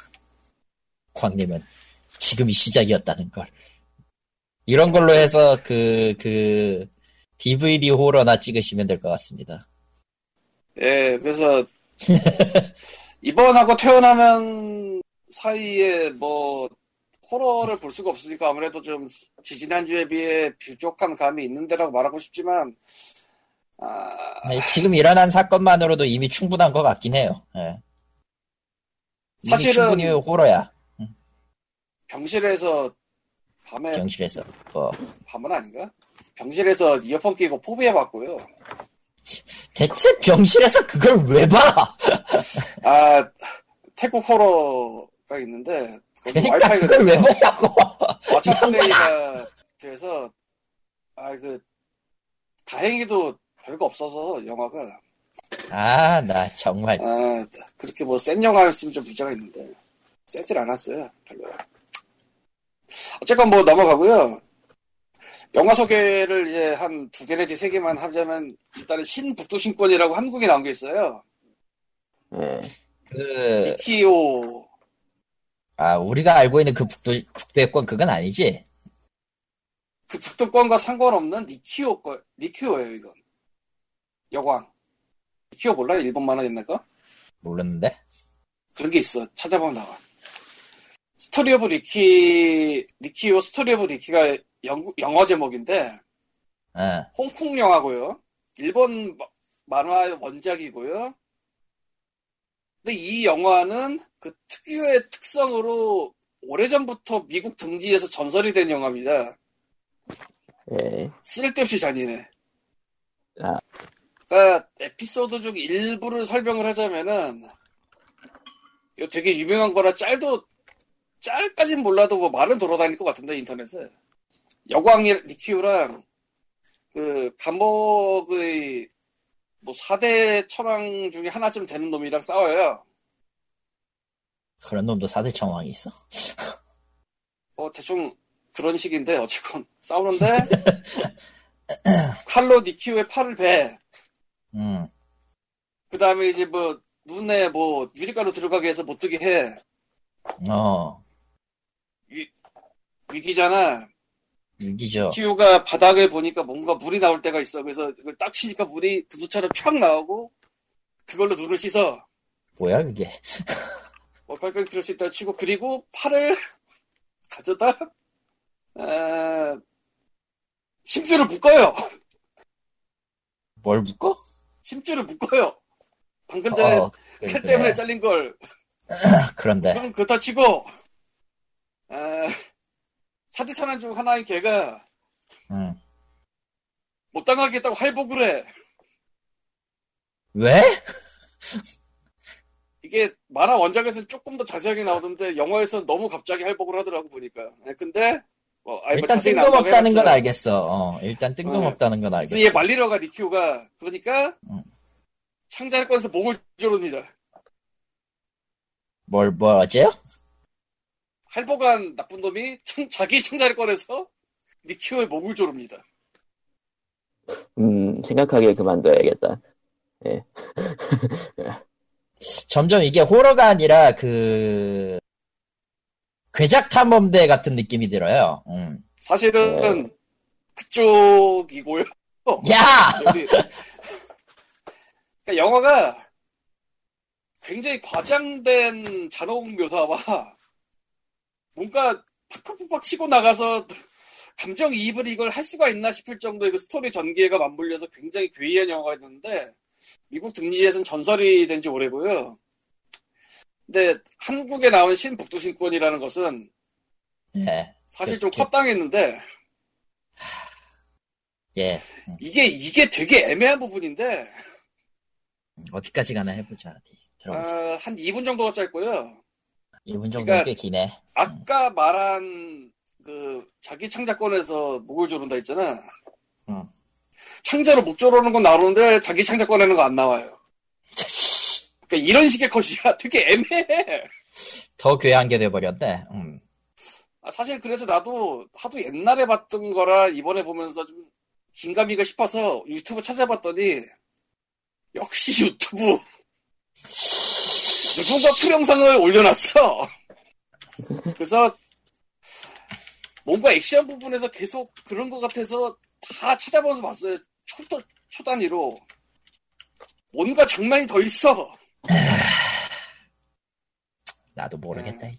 광님은 지금이 시작이었다는 걸. 이런 걸로 해서 그, 그, DVD 호러나 찍으시면 될 것 같습니다. 예, 그래서, [LAUGHS] 이번하고 태어나면 사이에 뭐, 호러를 볼 수가 없으니까 아무래도 좀 지지난주에 비해 부족한 감이 있는 데라고 말하고 싶지만, 아, 아니, 지금 일어난 사건만으로도 이미 충분한 것 같긴 해요. 예. 이미 사실은- 충분히 호러야. 병실에서 밤에, 병실에서. 뭐. 밤은 아닌가? 병실에서 이어폰 끼고 포비해 봤고요. 대체 병실에서 그걸 왜 봐? 아, 태국 호러 가 있는데, 거기 그러니까 와이파이가 그걸 왜 보냐고. 왓챠 플레이가 돼서, 아, 그, 다행히도 별거 없어서, 영화가. 아, 나 정말. 아, 그렇게 뭐 센 영화였으면 좀 문제가 있는데 세질 않았어요. 별로요. 어쨌건 뭐 넘어가고요. 영화 소개를 이제 한 두 개 내지 세 개만 하자면 일단은 신북두신권이라고 한국에 나온 게 있어요. 예. 그, 미키오 아, 우리가 알고 있는 그 북두, 북두의권 그건 아니지? 그 북두권과 상관없는 리키오 거 리키오예요 이건. 여광. 리키오 몰라요? 일본 만화 옛날 거? 모르는데? 그런 게 있어. 찾아보면 나와. Story of Ricky, 리키오 Story of Ricky가 영, 영어 제목인데, 어. 홍콩 영화고요. 일본 마- 만화 원작이고요. 근데 이 영화는 그 특유의 특성으로 오래전부터 미국 등지에서 전설이 된 영화입니다. 예. 쓸데없이 잔인해. 아. 그러니까 에피소드 중 일부를 설명을 하자면은 이거 되게 유명한 거라 짤도 짤까진 몰라도 뭐 말은 돌아다닐 것 같은데 인터넷에 여광이 리키우랑 그 감옥의 뭐 4대 천왕 중에 하나쯤 되는 놈이랑 싸워요. 그런 놈도 사대 청왕이 있어? 뭐 대충 그런 식인데 어쨌건 싸우는데 [LAUGHS] 칼로 니키우의 팔을 배. 음. 그 다음에 이제 뭐 눈에 뭐 유리가루 들어가게 해서 못 뜨게 해. 어. 위기잖아. 유기죠. 키우가 바닥을 보니까 뭔가 물이 나올 때가 있어. 그래서 이걸 딱 치니까 물이 부두처럼 촥 나오고 그걸로 눈을 씻어. 뭐야, 그게? [LAUGHS] 뭐 거기까지 그럴 수 있다 치고 그리고 팔을 [LAUGHS] 가져다 에, 심줄을 묶어요. 뭘 묶어? 심줄을 묶어요. 방금 전에 어, 그래, 칼 그래. 때문에 잘린 걸. [LAUGHS] 그런데. 그럼 그렇다 치고 에, 사대천왕 중 하나인 걔가 음. 못 당하겠다고 할복을 해. 왜? [LAUGHS] 이게 만화 원작에서는 조금 더 자세하게 나오던데 영화에서는 너무 갑자기 할복을 하더라고 보니까. 네, 근데 뭐, 뭐 일단 나온다고 뜬금없다는 건. 알겠어. 어, 일단 뜬금없다는 건 알겠어. 얘 말리러 가 니키오가 그러니까 음. 창자를 꺼내서 목을 조릅니다. 뭘, 뭘 어째요? 할복한 나쁜 놈이 창- 자기 창자를 꺼내서 니키오의 목을 조릅니다. 음, 생각하기에 그만둬야겠다. [LAUGHS] 점점 이게 호러가 아니라 그 괴작 탐험대 같은 느낌이 들어요. 음. 사실은 그쪽이고요. 야! [LAUGHS] 여기. 그러니까 영화가 굉장히 과장된 잔혹 묘사와 뭔가 팍팍팍팍 치고 나가서 [LAUGHS] 감정이입을 이걸 할 수가 있나 싶을 정도의 그 스토리 전개가 맞물려서 굉장히 괴이한 영화였는데 미국 등지에서는 전설이 된 지 오래고요. 근데 한국에 나온 신북두신권이라는 것은 예, 사실 좀. 컷당했는데 예. 이게 이게 되게 애매한 부분인데 어디까지 가나 해보자. 어디 들어보자. 아, 한 2분 정도가 짧고요. 1분 정도 그러니까- 꽤 기네. 아까 말한 그 자기 창작권에서 목을 조른다 했잖아. 응. 창자로 목 조르는 건 나오는데 자기 창작권에는 거 안 나와요. [LAUGHS] 그러니까 이런 식의 컷이야. [LAUGHS] 되게 애매해. 더 괴한 게 돼버렸네. 음. 아, 사실 그래서 나도 하도 옛날에 봤던 거라 이번에 보면서 좀 긴가미가 싶어서 유튜브 찾아봤더니 역시 유튜브 [LAUGHS] 누군가 풀영상을 올려놨어. [LAUGHS] 그래서 뭔가 액션 부분에서 계속 그런 것 같아서 다 찾아보면서 봤어요. 초, 초 단위로. 뭔가 장난이 더 있어. [SIGHS] 나도 모르겠다. 음.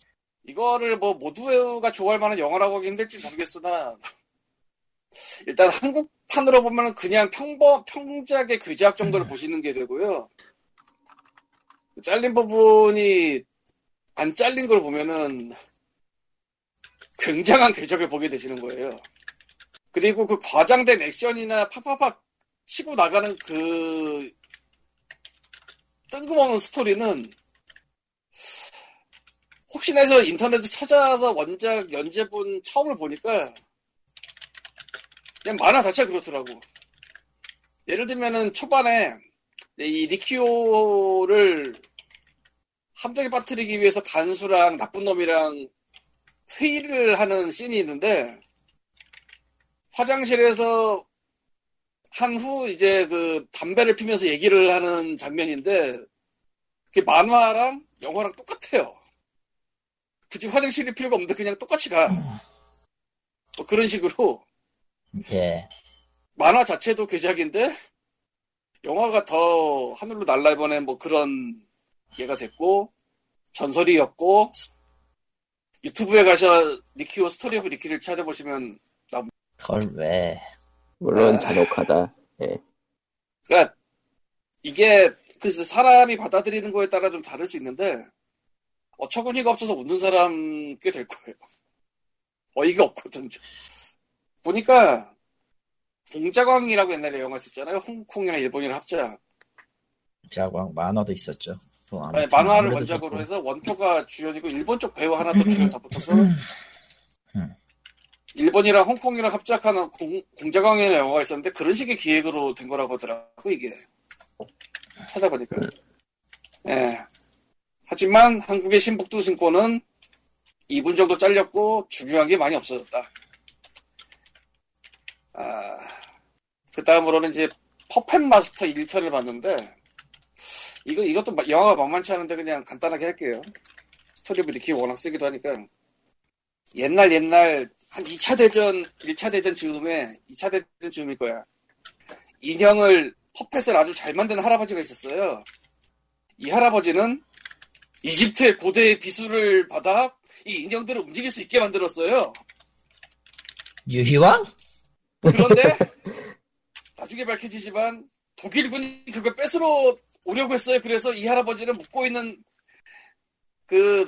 이거를 뭐 모두가 좋아할 만한 영화라고 하기 힘들지 모르겠으나 일단 한국판으로 보면 그냥 평범 평작의 괴작 정도를 보시는 게 되고요. 잘린 부분이 안 잘린 걸 보면은 굉장한 궤적을 보게 되시는 거예요. 그리고 그 과장된 액션이나 팍팍팍 치고 나가는 그 뜬금없는 스토리는 혹시나 해서 인터넷에 찾아서 원작 연재본 처음을 보니까 그냥 만화 자체가 그렇더라고. 예를 들면은 초반에 이 리키오를 함정에 빠뜨리기 위해서 간수랑 나쁜 놈이랑 회의를 하는 씬이 있는데 화장실에서 한 후 이제 그 담배를 피면서 얘기를 하는 장면인데 그게 만화랑 영화랑 똑같아요. 굳이 화장실일 필요가 없는데 그냥 똑같이 가. 뭐 그런 식으로 예. 만화 자체도 괴작인데 영화가 더 하늘로 날라 이번에 뭐 그런 예가 됐고 전설이었고 유튜브에 가셔 리키오 Story of Ricky를 찾아보시면 헐, 왜. 물론 아. 잔혹하다. 그러니까 이게 그래서 사람이 받아들이는 거에 따라 좀 다를 수 있는데 어처구니가 없어서 웃는 사람 꽤 될 거예요. [LAUGHS] 어이가 없거든. 좀. 보니까 공자광이라고 옛날에 영화 있었잖아요. 홍콩이나 일본이랑 합작. 자광 만화도 있었죠. 뭐 아니, 아무튼 만화를 원작으로 좋고. 해서 원표가 주연이고 일본 쪽 배우 하나 더 주연 다 붙어서 음. 일본이랑 홍콩이랑 합작하는 공, 공자광이라는 영화가 있었는데 그런 식의 기획으로 된 거라고 하더라고 이게 찾아보니까 예 하지만 한국의 신북두 신권은 2분 정도 잘렸고 중요한 게 많이 없어졌다 아 그 다음으로는 이제 Puppet Master 1편을 봤는데 이거 이것도 마- 영화가 만만치 않은데 그냥 간단하게 할게요. Story of Ricky 워낙 쓰기도 하니까 옛날 옛날 한 2차 대전, 1차 대전 즈음에 2차 대전 즈음일 거야. 인형을 퍼펫을 아주 잘 만드는 할아버지가 있었어요. 이 할아버지는 이집트의 고대의 비수를 받아 이 인형들을 움직일 수 있게 만들었어요. 유희왕? 그런데 나중에 밝혀지지만 독일군이 그걸 뺏으러 오려고 했어요. 그래서 이 할아버지는 묵고 있는 그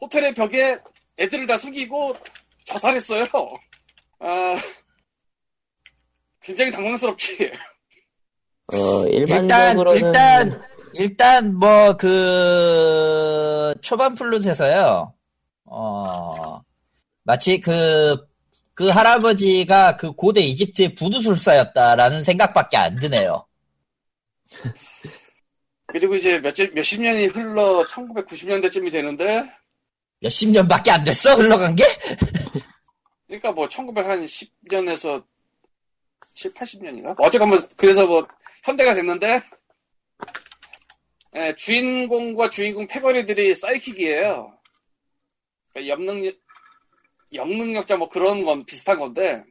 호텔의 벽에 애들을 다 숙이고 자살했어요. 아 굉장히 당황스럽지. 어, 일단 일반적으로는 일단 일단 뭐그 초반 플롯에서요. 어 마치 그 그 할아버지가 그 고대 이집트의 부두술사였다라는 생각밖에 안 드네요. [LAUGHS] 그리고 이제 몇, 몇십 년이 흘러 1990년대쯤이 되는데 몇십 년밖에 안 됐어 흘러간 게? [LAUGHS] 그러니까 뭐 1910년에서 7, 80년인가? 어쨌건 뭐 그래서 뭐 현대가 됐는데 예, 주인공과 주인공 패거리들이 사이킥이에요. 그러니까 염능 영능력자 뭐 그런 건 비슷한 건데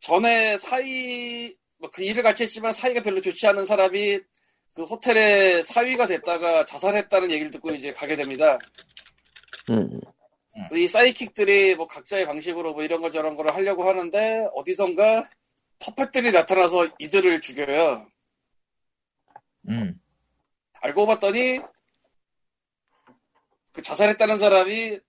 전에 사이 뭐 그 일을 같이 했지만 사이가 별로 좋지 않은 사람이 그 호텔의 사위가 됐다가 자살했다는 얘기를 듣고 이제 가게 됩니다. 음, 이 사이킥들이 뭐 각자의 방식으로 뭐 이런 거 저런 거를 하려고 하는데 어디선가 퍼펫들이 나타나서 이들을 죽여요. 음. 알고 봤더니 그 자살했다는 사람이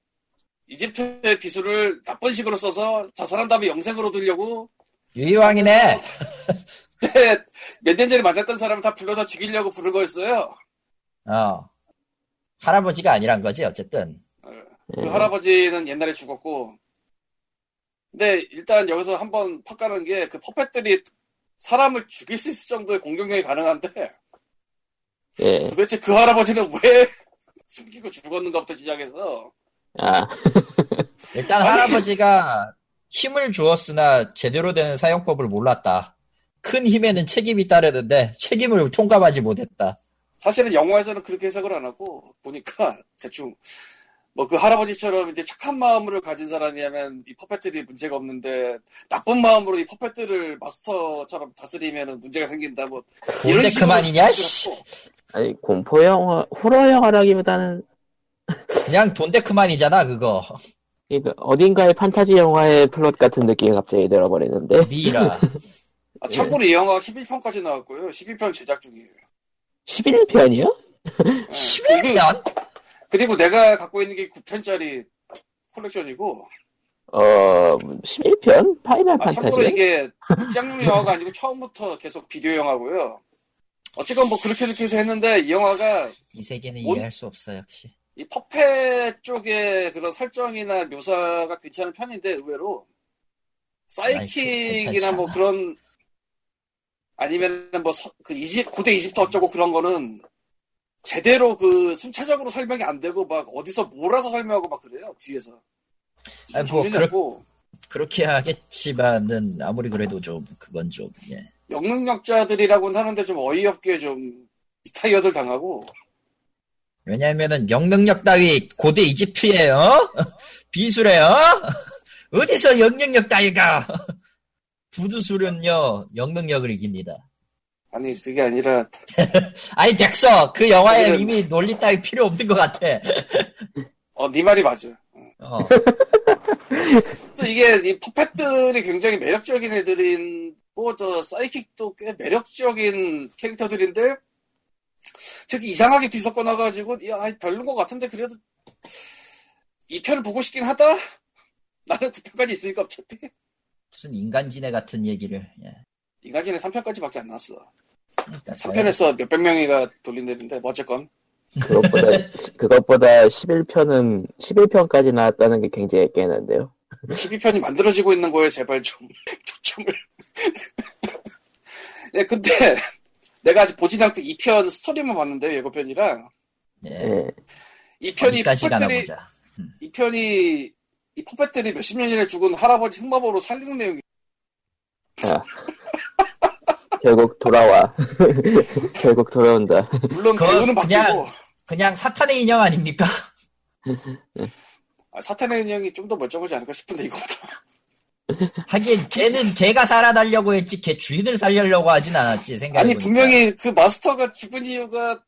이집트의 비수를 나쁜 식으로 써서 자살한 다음에 영생으로 들려고 유이왕이네. 그때 [LAUGHS] 몇년 전에 만났던 사람을 다 불러다 죽이려고 부른 거였어요. 어. 할아버지가 아니란 거지, 어쨌든. 그 예. 할아버지는 옛날에 죽었고 근데 일단 여기서 한번 팍 가는 게 그 퍼펫들이 사람을 죽일 수 있을 정도의 공격력이 가능한데 예. 도대체 그 할아버지는 왜 [LAUGHS] 숨기고 죽었는가부터 시작해서 아, [LAUGHS] 일단 할아버지가 힘을 주었으나 제대로 된 사용법을 몰랐다. 큰 힘에는 책임이 따르는데 책임을 통감하지 못했다. 사실은 영화에서는 그렇게 해석을 안 하고 보니까 [LAUGHS] 대충 뭐 그 할아버지처럼 이제 착한 마음을 가진 사람이라면 이 puppet들이 문제가 없는데 나쁜 마음으로 이 puppet들을 마스터처럼 다스리면 문제가 생긴다 뭐 이런 근데 식으로 그만이냐, 씨. 아니, 공포 영화, 호러 영화라기보다는, 그냥 돈데 그만이잖아, 그거. 이거 어딘가의 판타지 영화의 플롯 같은 느낌이 갑자기 들어버리는데, 미라. 아, 참고로 이 영화가 11편까지 나왔고요 12편 제작 중이에요 11편이요? 예. 11년? 그리고 내가 갖고 있는 게 9편짜리 콜렉션이고 어, 11편? Final 아, 참고로 판타지? 이게 극장용 영화가 아니고 처음부터 계속 비디오 영화고요 어쨌건 뭐 그렇게 그렇게 해서 했는데 이 영화가 이 세계는 뭔- 이해할 수 없어, 역시. 이 puppet 쪽의 그런 설정이나 묘사가 괜찮은 편인데 의외로 사이킥이나. 뭐 그런 아니면 뭐그 이집 고대 이집트 어쩌고 그런 거는 제대로 그 순차적으로 설명이 안 되고 막 어디서 몰아서 설명하고 막 그래요 뒤에서 아니, 뭐 그렇- 그렇게 하겠지만은, 아무리 그래도 좀, 그건 좀, 예. 영능력자들이라고는 하는데 좀 어이없게 좀 이타이어들 당하고 왜냐면은, 영능력 따위 고대? [LAUGHS] 비술에, 어? [LAUGHS] 어디서 영능력 따위가! [LAUGHS] 부두술은요, 영능력을 이깁니다. 아니 그게 아니라 아니, 덱서! 그 영화에 그들은- 이미 논리 따위 필요 없는 것 같아. 어네 말이 맞아 어. 그래서 이게 이 퍼펫들이 굉장히 매력적인 애들인 뭐저 사이킥도 꽤 매력적인 캐릭터들인데 저기 이상하게 뒤섞어 놔가지고 야 별론 것 같은데 그래도 이 편을 보고 싶긴 하다? 나는 9편까지 있으니까 어차피. 무슨 인간지네 같은 얘기를, 예. 이가진에 3편까지밖에 안 나왔어. 그러니까 3편에서 몇백 명이가 돌린다는데 뭐 어쨌건. 그것보다, [LAUGHS] 그것보다 11편은, 11편까지 나왔다는 게 굉장히 깨는데요. 12편이 만들어지고 있는 거에 제발 좀 [LAUGHS] 초점을. 예 [LAUGHS] 근데 내가 아직 보진 않고 2편 스토리만 봤는데 예고편이랑 예. 예. 2편이 어디까지 가나 퍼펫들이 보자. 이 편이 이 퍼펫들이 몇십 년 전에 죽은 할아버지 흑마법으로 살리는 내용이 아. 결국 돌아와. [LAUGHS] 결국 돌아온다. 물론 그거 배우는 바뀌고 그냥 사탄의 인형 아닙니까? 아, 사탄의 인형이 좀 더 멀쩡하지 않을까 싶은데 이거보다 하긴 걔는 걔가 살아나려고 했지 걔 주인을 살려고 하진 않았지 생각해 아니 분명히 그 마스터가 죽은 이유가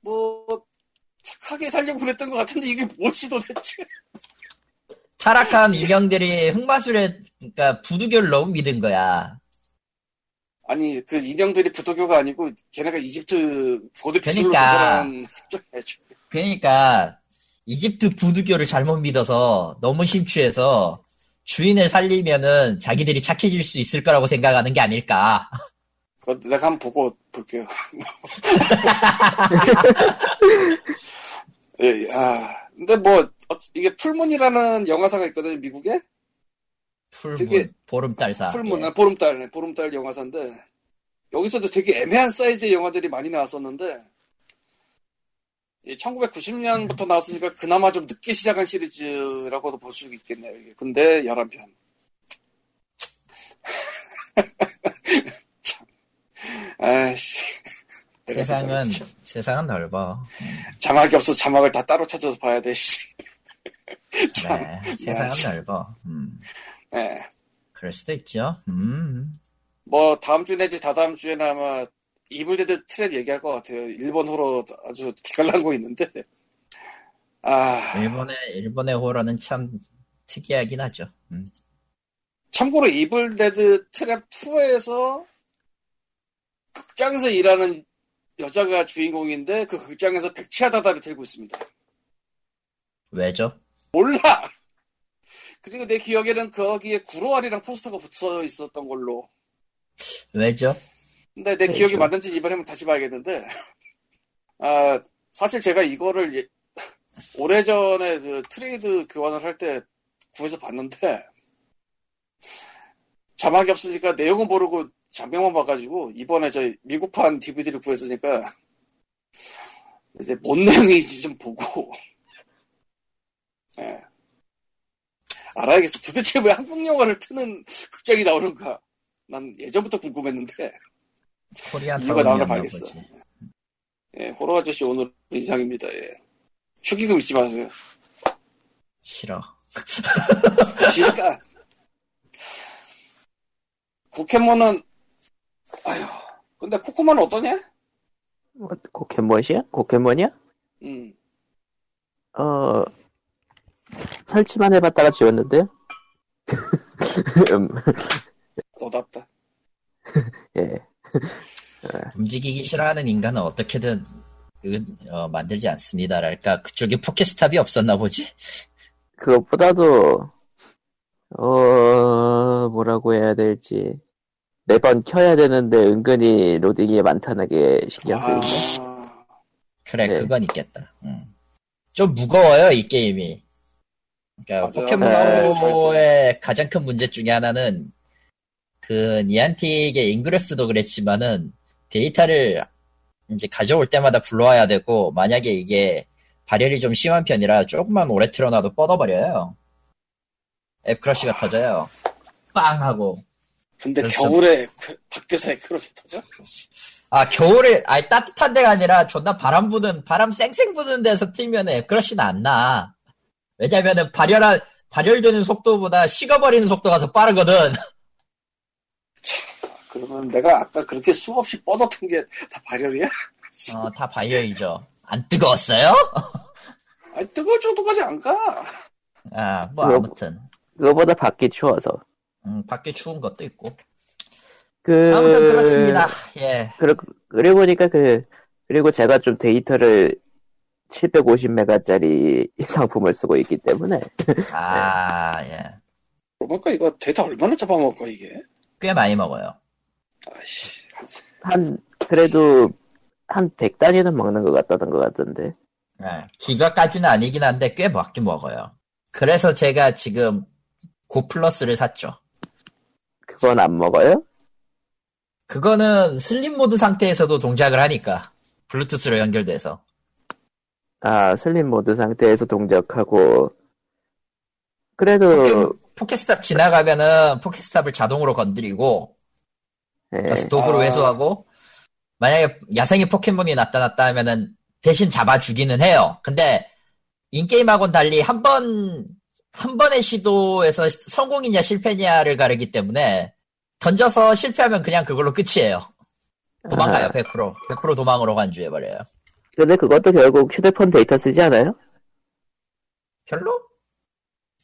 뭐 착하게 살려고 그랬던 것 같은데 이게 뭐지 도대체 타락한 인형들이 흑마술에 그러니까 부두교를 너무 믿은 거야. 아니 그 인형들이 부도교가 아니고 걔네가 이집트 고대 비술로 그러니까. 그러니까 이집트 부두교를 잘못 믿어서 너무 심취해서 주인을 살리면은 자기들이 착해질 수 있을 거라고 생각하는 게 아닐까. 그거 내가 한번 보고 볼게요 [LAUGHS] 예, 아 근데 뭐 어, 이게 풀문이라는 영화사가 있거든요 미국에 풀문 되게- 보름달사. 풀문, 예. 아, 보름달, 보름달 영화사인데, 여기서도 되게 애매한 사이즈의 영화들이 많이 나왔었는데, 1990년부터 나왔으니까 그나마 좀 늦게 시작한 시리즈라고도 볼 수 있겠네요, 이게. 근데 11편. [LAUGHS] 참. 아이씨. 세상은. [LAUGHS] 세상은 넓어. 자막이 없어서 자막을 다 따로 찾아서 봐야 돼, 씨. [LAUGHS] 참. 네, 세상은 참. 넓어. 음, 예. 그럴 수도 있죠. 음, 뭐 다음 주 내지 다다음 주에는 아마 Evil Dead Trap 얘기할 것 같아요. 일본 호러 아주 기깔나고 있는데. 아 일본의 일본의 호러는 참 특이하긴 하죠. 음. 참고로 Evil Dead Trap 2에서 극장에서 일하는 여자가 주인공인데 그 극장에서 백치 아다다를 들고 있습니다. 왜죠? 몰라. 그리고 내 기억에는 거기에 구로아리랑 포스터가 붙어 있었던 걸로. 왜죠? 근데 내 네, 기억이 좀. 맞는지 이번에 한번 다시 봐야겠는데. 아 사실 제가 이거를 예- 오래전에 그 트레이드 교환을 할 때 구해서 봤는데 자막이 없으니까 내용은 모르고 장면만 봐가지고 이번에 저 미국판 DVD를 구했으니까 이제 뭔 내용인지 좀 보고 예. 알아야겠어. 도대체 왜 한국 영화를 트는 극장이 나오는가? 난 예전부터 궁금했는데 코리안 이유가 나오나 봐야겠어. 예, 호러 아저씨 오늘 이상입니다. 예. 축의금 잊지 마세요. 싫어. [LAUGHS] 지가 포켓몬은 아휴 근데 코코마는 어떠냐? 뭐, 포켓몬이야? 포켓몬이야? 음 어, 설치만 해봤다가 지웠는데요? [LAUGHS] 음, 너답다. [LAUGHS] 예. [LAUGHS] 움직이기 싫어하는 인간은 어떻게든 은- 어, 만들지 않습니다랄까 그쪽에 포켓스탑이 없었나 보지? 그것보다도, 어, 뭐라고 해야 될지. 매번 켜야 되는데 은근히 로딩이 많다는 게 신경 쓰이네. 아, 그래 네. 그건 있겠다. 음. 좀 무거워요 이 게임이. 그러니까 맞아요. 포켓몬고의 가장 큰 문제 중에 하나는 그 니안틱의 잉그레스도 그랬지만은 데이터를 이제 가져올 때마다 불러와야 되고 만약에 이게 발열이 좀 심한 편이라 조금만 오래 틀어놔도 뻗어버려요. 앱 crash가 터져요. 빵 하고. 근데. 겨울에 그- 밖에서 앱 crash 터져? 아 겨울에 아니 따뜻한 데가 아니라 존나 바람 부는 바람 쌩쌩 부는 데서 틀면 앱 crash는 안 나. 왜냐면은 발열한 발열되는 속도보다 식어버리는 속도가 더 빠르거든. 그러면 내가 아까 그렇게 수없이 뻗었던 게 다 발열이야? [LAUGHS] 어, 다 발열이죠. 안 뜨거웠어요? [LAUGHS] 아니 뜨거울 정도까지 안 가. 아, 뭐 그거- 아무튼. 그거보다 밖이 추워서. 음, 밖에 추운 것도 있고. 그, 아무튼 그렇습니다. 예. 그러, 그리고 보니까 그, 그리고 제가 좀 데이터를 750메가짜리 [LAUGHS] 상품을 쓰고 있기 때문에, 아, 예. 그러니까 이거 데이터 얼마나 잡아먹을까 이게? 꽤 많이 먹어요. 아씨. 한, 그래도, 한 100단위는 먹는 것 같다던 것 같던데. 예. 기가까지는 아니긴 한데 꽤 먹긴 먹어요. 그래서 제가 지금 고 플러스를 샀죠. 그건 안 먹어요? 그거는 sleep 모드 상태에서도 동작을 하니까. 블루투스로 연결돼서. 아, sleep 모드 상태에서 동작하고, 그래도, 포켓스탑 지나가면은 포켓스탑을 자동으로 건드리고 예, 다시 도구로 아. 회수하고 만약에 야생의 포켓몬이 나타났다 하면은 대신 잡아 주기는 해요. 근데 in-game하고는 달리 한 번, 한 번의 시도에서 성공이냐 실패냐를 가르기 때문에 던져서 실패하면 그냥 그걸로 끝이에요. 도망가요, 아. 100%. 100% 도망으로 간주해버려요. 근데 그것도 결국 휴대폰 데이터 쓰지 않아요? 별로?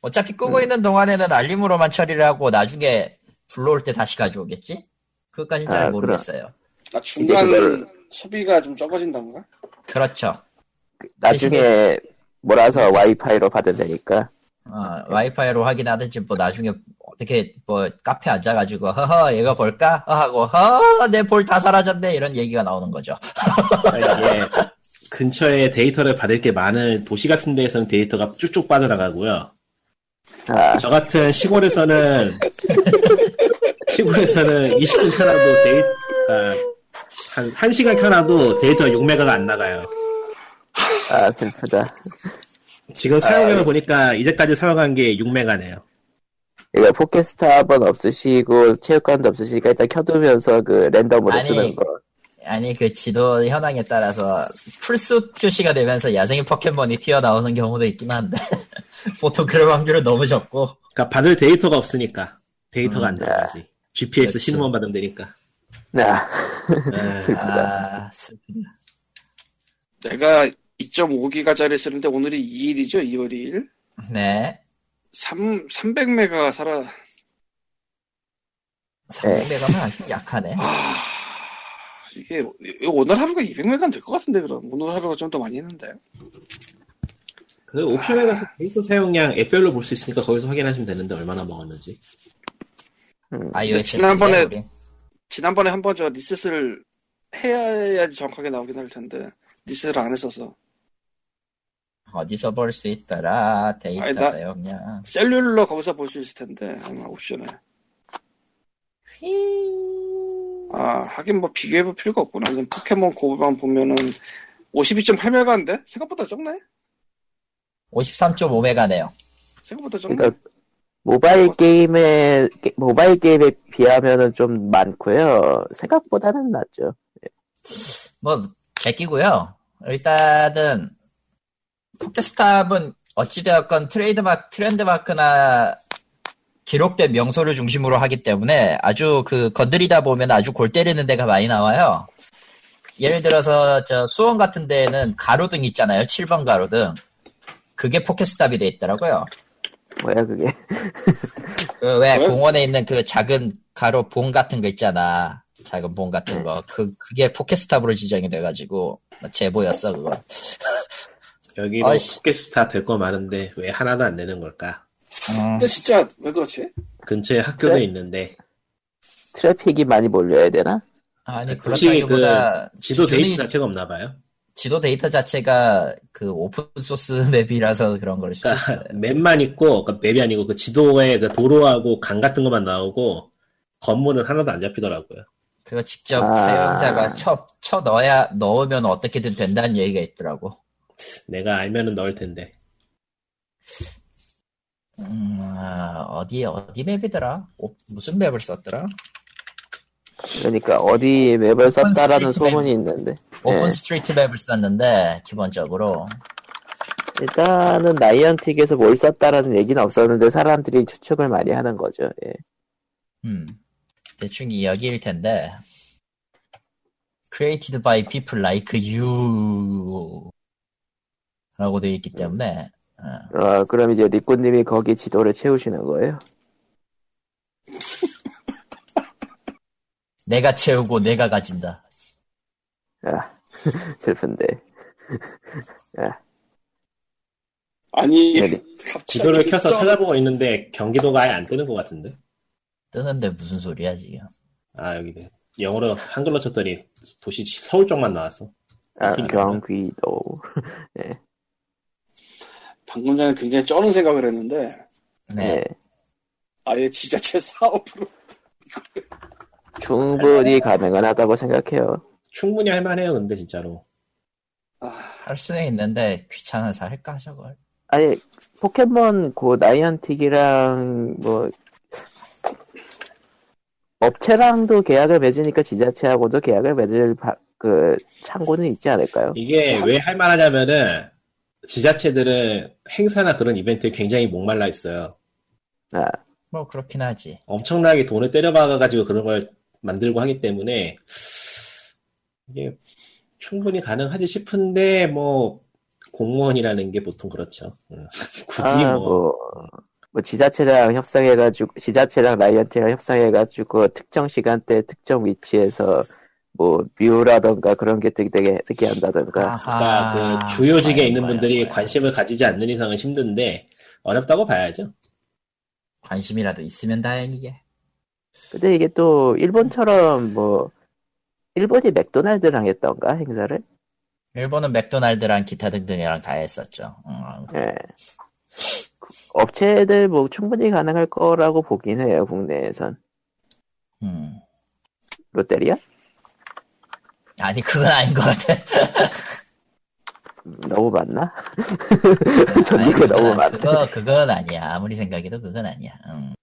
어차피 끄고 있는 동안에는 알림으로만 처리를 하고 나중에 불러올 때 다시 가져오겠지? 그것까진 잘 아, 모르겠어요. 아, 중간 이제 그걸- 소비가 좀 적어진다던가? 그렇죠. 나중에 몰아서 와이파이로 받은다니까. 어, 와이파이로 확인하든지 뭐 나중에 어떻게 뭐 카페 앉아가지고 허허 얘가 볼까 하고 허 내 볼 다 사라졌네 이런 얘기가 나오는 거죠. 이게 근처에 데이터를 받을 게 많은 도시 같은 데에서는 데이터가 쭉쭉 빠져나가고요. 아, 저 같은 시골에서는 시골에서는 20분 켜놔도 데이터가 한 1시간 켜놔도 데이터 6메가가 안 나가요. 아, 슬프다. 지금 사용해 보니까 이제까지 사용한 게 6메가네요. 이거 포켓스탑은 없으시고, 체육관도 없으시니까 일단 켜두면서 그 랜덤으로 아니, 뜨는 거. 아니 그 지도 현황에 따라서 풀숲 표시가 되면서 야생의 포켓몬이 튀어나오는 경우도 있긴 한데 [LAUGHS] 보통 그럴 확률은 너무 적고 그러니까 받을 데이터가 없으니까 데이터가 안 음, 들어가지. GPS 그렇죠. 신호만 받으면 되니까. 아, 슬프다. 아 슬프다. 내가 2.5기가짜리 쓰는데 오늘이 2일이죠? 2월 2일? 네 3, 300메가 살아. 300메가면 아직 약하네 아, 이게, 이거 오늘 하루가 200메가는 될 것 같은데, 그럼. 오늘 하루가 좀 더 많이 했는데. 그 옵션에 가서 데이터 사용량 앱별로 볼 수 있으니까 거기서 확인하시면 되는데 얼마나 먹었는지. 음, iOS 지난번에- 우리. 지난번에 한 번 저 리셋을 해야지 정확하게 나오긴 할 텐데, 리셋을 안 했어서. 어디서 볼 수 있더라 데이터 사용량 cellular 거기서 볼 수 있을 텐데, 아마 옵션에. 아, 하긴 뭐 비교해볼 필요가 없구나. 포켓몬 고만 보면은 52.8메가인데? 생각보다 적네? 53.5메가네요 생각보다 적네. 그러니까 모바일 게임에 게- 모바일 게임에 비하면은 좀 많고요. 생각보다는 낮죠. 뭐 제끼고요. 일단은 포켓스탑은 어찌되었건 트레이드마크 랜드마크나 기록된 명소를 중심으로 하기 때문에 아주 그 건드리다 보면 아주 골 때리는 데가 많이 나와요. 예를 들어서 저 수원 같은 데에는 가로등 있잖아요. 7번 가로등. 그게 포켓스탑이 돼 있더라고요. 뭐야 그게? 그왜 왜? 공원에 있는 그 작은 가로 봉 같은 거 있잖아. 작은 봉 같은 거. 그 그게 포켓스탑으로 지정이 돼가지고 제보였어 그거. 여기도 아이씨. 포켓스탑 될 거 많은데 왜 하나도 안 되는 걸까? 음, 근데 진짜 왜 그렇지? 근처에 학교도 그래? 있는데 트래픽이 많이 몰려야 되나? 아니 그렇다기보다 그 지도 데이터 자체가 없나 봐요. 지도 데이터 자체가 그 오픈 소스 [LAUGHS] 맵이라서 그런 걸 수도 있어요. 그러니까 맵만 있고 그러니까 맵이 아니고 그 지도에 그 도로하고 강 같은 것만 나오고 건물은 하나도 안 잡히더라고요. 그거 직접 아. 사용자가 쳐, 쳐 넣어야 넣으면 어떻게든 된다는 얘기가 있더라고. 내가 알면은 넣을 텐데. 음, 아, 어디 어디 맵이더라? 오- 무슨 맵을 썼더라? 그러니까 어디 맵을 썼다라는 스트리트 맵. 소문이 있는데 오픈 네. 스트리트 맵을 썼는데 기본적으로 일단은 나이언틱에서 뭘 썼다라는 얘기는 없었는데 사람들이 추측을 많이 하는 거죠. 예. 음, 대충 이 여기일 텐데 created by people like you 라고 되어 있기 때문에 어, 어, 그럼 이제 리꾸님이 거기 지도를 채우시는 거예요? [LAUGHS] 내가 채우고 내가 가진다. 아, [LAUGHS] 슬픈데. 아니, 네네. 갑자기. 지도를 켜서 점- 찾아보고 있는데 경기도가 아예 안 뜨는 것 같은데. 뜨는데 무슨 소리야 지금? 아 여기 영어로 한글로 쳤더니 도시 서울 쪽만 나왔어. 아, 경기도. [LAUGHS] 방금 전에 굉장히 쩌는 생각을 했는데, 네. 예. 아예 지자체 [LAUGHS] 사업으로. 충분히 가능은 하다고 생각해요. 충분히 할만해요 근데 진짜로. 아, 할 수는 있는데 귀찮아서 할까 저걸. 아니, 포켓몬 고 나이언틱이랑 뭐, 업체랑도 계약을 맺으니까 지자체하고도 계약을 맺을 바- 그 창고는 있지 않을까요? 이게 왜 할만하냐면은 지자체들은 행사나 그런 이벤트에 굉장히 목말라 있어요. 아, 뭐 그렇긴 하지. 엄청나게 돈을 때려박아가지고 그런 걸 만들고 하기 때문에 이게 충분히 가능하지 싶은데 뭐 공무원이라는 게 보통 그렇죠. 응. [LAUGHS] 굳이 아, 뭐 뭐, 뭐 지자체랑 협상해가지고, 지자체랑 나이언틱이랑 협상해가지고 특정 시간대 특정 위치에서 뭐 뮤라던가 그런 게 되게 되게 한다던가 그러니까 그 주요직에 있는 아이고, 분들이 아이고. 관심을 가지지 않는 이상은 힘든데 어렵다고 봐야죠. 관심이라도 있으면 다행이게. 근데 이게 또 일본처럼 뭐 일본이 맥도날드랑 했던가 행사를 일본은 맥도날드랑 기타 등등이랑 다 했었죠. 음, 예. 업체들 뭐 충분히 가능할 거라고 보긴 해요 국내에선 음. 롯데리아 아니 그건 아닌 것 같아. 음, 너무 많나 [LAUGHS] 전 아니, 이게 그건 너무 많네 그거 그건 아니야. 아무리 생각해도 그건 아니야. 음.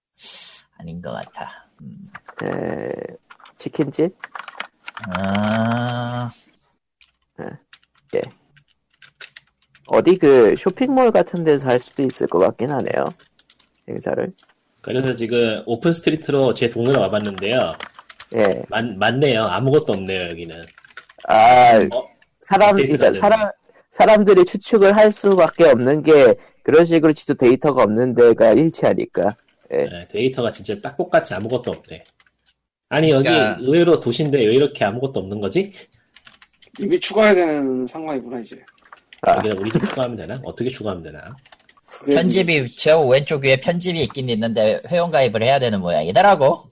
아닌 것 같아. 음. 예, 치킨집 아, 어디 그 쇼핑몰 같은 데서 할 수도 있을 것 같긴 하네요. 행사를. 그래서 지금 오픈 스트리트로 제 동네로 와봤는데요. 예. 맞, 맞네요. 아무것도 없네요, 여기는. 아, 어? 사람, 그러니까 안 사람, 사람들이 추측을 할 수밖에 없는 게 그런 식으로 지도 데이터가 없는 데가 일치하니까. 네, 데이터가 진짜 딱 똑같이 아무것도 없대. 아니, 여기 그러니까- 의외로 도시인데 왜 이렇게 아무것도 없는 거지? 이미 추가해야 되는 상황이구나 이제. 아, 여기다 우리 좀 추가하면 되나? 어떻게 추가하면 되나? 그게 편집이, 저 왼쪽 위에 편집이 있긴 있는데 회원 가입을 해야 되는 모양이더라고.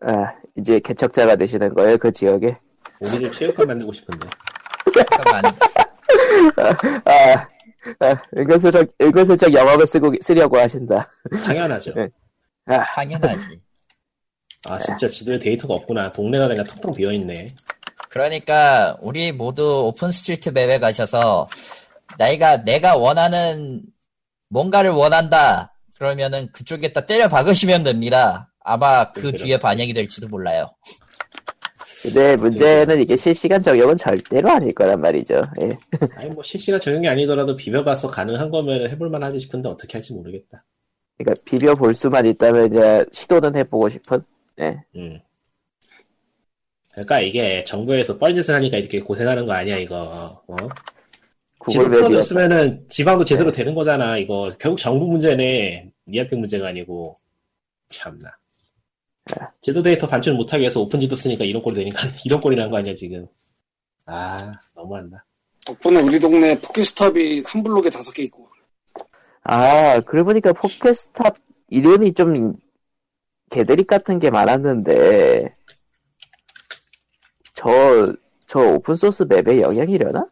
아, 이제 개척자가 되시는 거예요, 그 지역에. 우리 집 체육관 만들고 싶은데. 잠깐만. 아, 아 은근슬쩍, 은근슬쩍 영업을 쓰고, 쓰려고 하신다. 당연하죠. 네. 아, 당연하지. 아, 진짜 지도에 데이터가 없구나. 동네가 그냥 텅텅 비어있네. 그러니까 우리 모두 오픈 스트리트 맵에 가셔서 내가 내가 원하는 뭔가를 원한다. 그러면은 그쪽에다 때려 박으시면 됩니다. 아마 그 그렇죠. 뒤에 반영이 될지도 몰라요. 근데 문제는 이게 실시간 적용은 절대로 아닐 거란 말이죠. 예. [LAUGHS] 아니, 뭐 실시간 적용이 아니더라도 비벼봐서 가능한 거면 해볼만 하지 싶은데 어떻게 할지 모르겠다. 그러니까 비벼 볼 수만 있다면 이제 시도는 해보고 싶은. 예. 음. 그러니까 이게 정부에서 뻘짓을 하니까 이렇게 고생하는 거 아니야, 이거. 어? 맵이 풀어줬으면은 지방도 제대로 네. 되는 거잖아, 이거. 결국 정부 문제네. 니한테 문제가 아니고. 참나. 네. 제도 데이터 반출 못하게 해서 오픈 지도 쓰니까 이런 꼴이 되니까, [LAUGHS] 이런 꼴이 난거 아니야, 지금. 아, 너무한다. 덕분에 우리 동네 포켓스탑이 한 블록에 다섯 개 있고. 아, 그러고 보니까 포켓스탑 이름이 좀 개드립 같은 게 많았는데, 저, 저 오픈소스 맵에 영향이려나?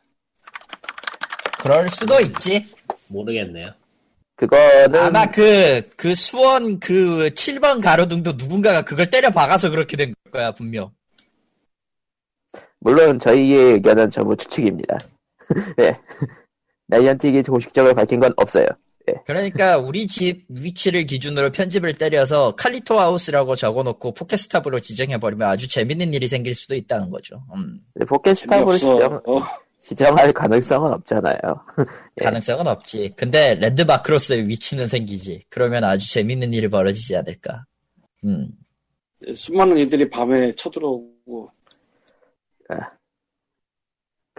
그럴 수도 있지. 모르겠네요. 그거는, 아마 그, 그 수원 그 7번 가로등도 누군가가 그걸 때려 박아서 그렇게 된 거야, 분명. 물론 저희의 의견은 전부 추측입니다. [LAUGHS] [LAUGHS] 예. 나이언 틱이 공식적으로 밝힌 건 없어요. 그러니까 우리 집 위치를 기준으로 편집을 때려서 칼리토 하우스라고 적어놓고 포켓스탑으로 지정해버리면 아주 재밌는 일이 생길 수도 있다는 거죠. 음, 포켓스탑으로. 지정, 어, 지정할 가능성은 없잖아요. [LAUGHS] 예. 가능성은 없지. 근데 랜드마크로서의 위치는 생기지. 그러면 아주 재밌는 일이 벌어지지 않을까. 음. 수많은 이들이 밤에 쳐들어오고.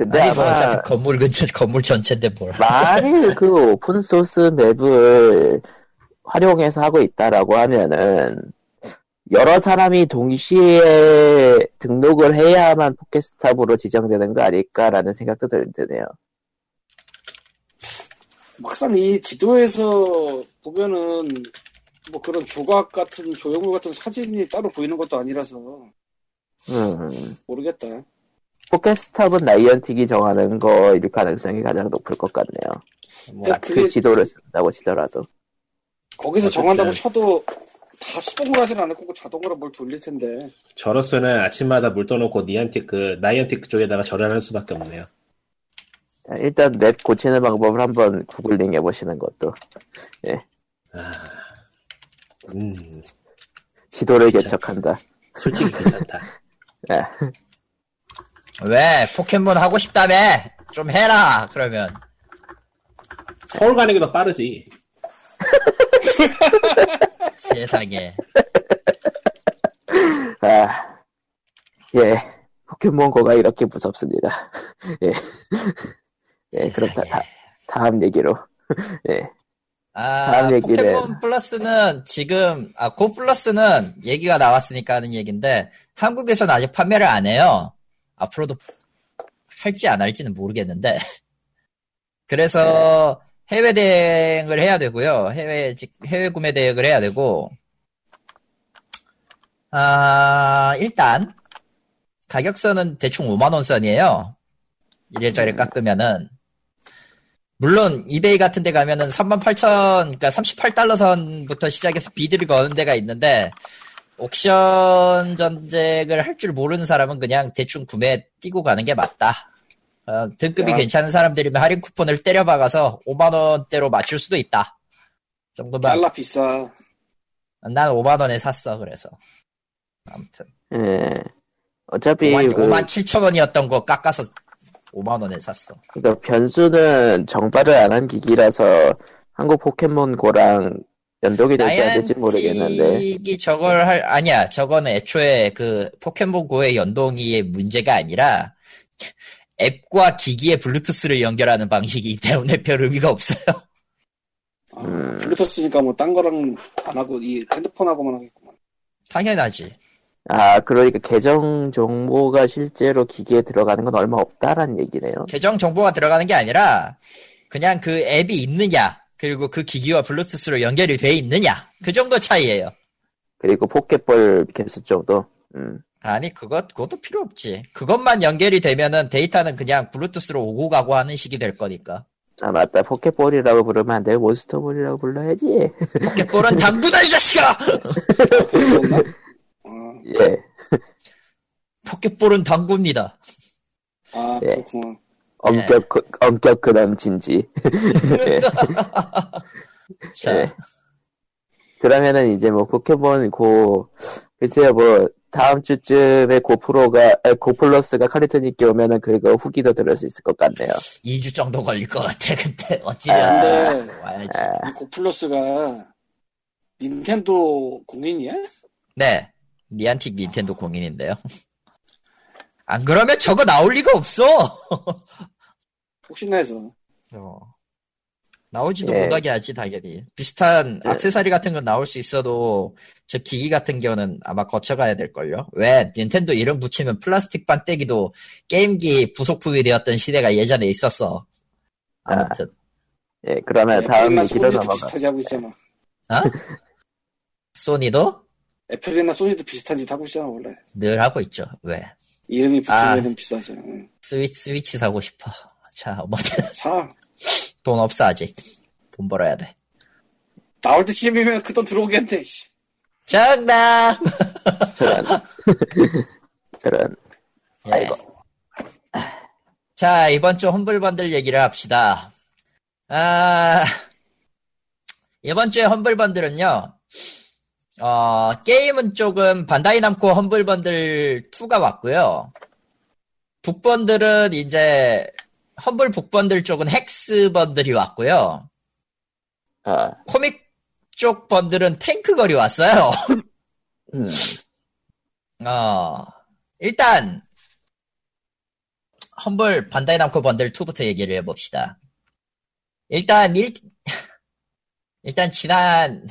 근데 아니 뭐 아마 어차피 건물 근처 건물 전체인데 뭘. 만일 그 오픈 소스 맵을 활용해서 하고 있다라고 하면은 여러 사람이 동시에 등록을 해야만 포켓스탑으로 지정되는 거 아닐까라는 생각도 들- 드네요. 막상 이 지도에서 보면은 뭐 그런 조각 같은 조형물 같은 사진이 따로 보이는 것도 아니라서 음, 모르겠다. 포켓스탑은 나이언틱이 정하는 거일 가능성이 가장 높을 것 같네요. 뭐, 근데 그 그게 지도를 쓴다고 치더라도. 거기서 어쨌든. 정한다고 쳐도 다 수동으로 하진 않을 거고 자동으로 뭘 돌릴 텐데. 저로서는 아침마다 물 떠놓고 니안틱 그, 나이안틱 쪽에다가 절을 할 수밖에 없네요. 일단 맵 고치는 방법을 한번 구글링 해보시는 것도 아, 음, 지도를. 개척한다. 솔직히 괜찮다. [LAUGHS] 예. 왜 포켓몬 하고 싶다며? 좀 해라. 그러면 서울 가는 게 더 빠르지. [LAUGHS] 세상에. [LAUGHS] 아, 예. 포켓몬고가 이렇게 무섭습니다. [LAUGHS] 예. 예, 그럼 다, 다음 얘기로. 예. 아, 다음 얘기는- 포켓몬 플러스는 지금, 아, 고 플러스는 얘기가 나왔으니까 하는 얘기인데, 한국에서는 아직 판매를 안 해요. 앞으로도 할지 안 할지는 모르겠는데. [LAUGHS] 그래서 해외 대행을 해야 되고요. 해외, 직- 해외 구매 대행을 해야 되고, 아, 일단, 가격선은 대충 5만 원 선이에요. 이래저래 깎으면은. 물론 이베이 같은 데 가면은 38,000 그러니까 38달러 선부터 시작해서 비드를 거는 데가 있는데 옥션 전쟁을 할 줄 모르는 사람은 그냥 대충 구매 뛰고 가는 게 맞다. 어, 등급이 야. 괜찮은 사람들이면 할인 쿠폰을 때려 박아서 5만 원대로 맞출 수도 있다. 정도만 달러 비싸. 난 5만 원에 샀어 그래서 아무튼 예. 어차피 5만, 그, 5만 7천 원이었던 거 깎아서 5만 원에 샀어. 그러니까 변수는 정발을 안 한 기기라서 한국 포켓몬고랑 연동이 될지 안 될지 모르겠는데 나이안틱이 저걸 할 아니야. 저거는 애초에 그 포켓몬 고의 연동이 문제가 아니라 앱과 기기의 블루투스를 연결하는 방식이기 때문에 별 의미가 없어요. 아, 음. 블루투스니까 뭐 딴 거랑 안 하고 이 핸드폰하고만 하겠구만. 당연하지. 아 그러니까 계정 정보가 실제로 기기에 들어가는 건 얼마 없다란 얘기네요. 계정 정보가 들어가는 게 아니라 그냥 그 앱이 있느냐 그리고 그 기기와 블루투스로 연결이 돼 있느냐 그 정도 차이예요. 그리고 포켓볼 개수 정도. 음. 아니 그것 그것도 필요 없지. 그것만 연결이 되면은 데이터는 그냥 블루투스로 오고 가고 하는 식이 될 거니까. 아 맞다 포켓볼이라고 부르면 안 되고 몬스터볼이라고 불러야지. 포켓볼은 [LAUGHS] 당구다 이 자식아. [LAUGHS] 예. 포켓볼은 당구입니다. 아 예. 그렇구나. 엄격 그- 엄격 근엄 진지. [LAUGHS] 자, 예. 그러면은 이제 뭐 포켓몬 고 글쎄요 뭐 다음 주쯤에 고프로가 아, 고플러스가 카리토님께 오면은 그거 후기도 들을 수 있을 것 같네요. 2주 정도 걸릴 것 같아. 근데 [LAUGHS] 어찌면 근데 와야지. 아, 이 고플러스가 닌텐도 공인이야? 네, 니안틱 닌텐도 공인인데요. [LAUGHS] 안 그러면 저거 나올 리가 없어. 혹시나 해서. 어. 나오지도 예. 못하게 하지 당연히. 비슷한 예. 액세서리 같은 건 나올 수 있어도 저 기기 같은 경우는 아마 거쳐가야 될 걸요. 왜 닌텐도 이름 붙이면 플라스틱 반 떼기도 게임기 부속품이 되었던 시대가 예전에 있었어. 아무튼 예 그러면 다음 소니도 넘어가. 비슷하게 하고 있잖아. 어? [LAUGHS] 소니도 애플이나 소니도 비슷한 짓 하고 있잖아 원래. 늘 하고 있죠. 왜 이름이 아. 붙으면 비싸잖아. 응. 스위치 스위치 사고 싶어. 자, 뭐 [LAUGHS] 사. 돈 없어 아직. 돈 벌어야 돼. 나올 때쯤이면 그 돈 들어오겠네. 씨. 정답. 저런 저런 예. 아이고. 자, 이번 주 험블번들 얘기를 합시다. 아, 이번 주에 험블번들은요, 어, 게임은 조금 반다이 남코 험블번들 2가 왔고요. 북번들은 이제, 험블 북번들 쪽은 헥스 번들이 왔고요. 아 코믹 쪽 번들은 탱크 거리 왔어요. [LAUGHS] 음. 어, 일단, 험블 반다이 남코 번들 2부터 얘기를 해봅시다. 일단, 일, [LAUGHS] 일단, 지난,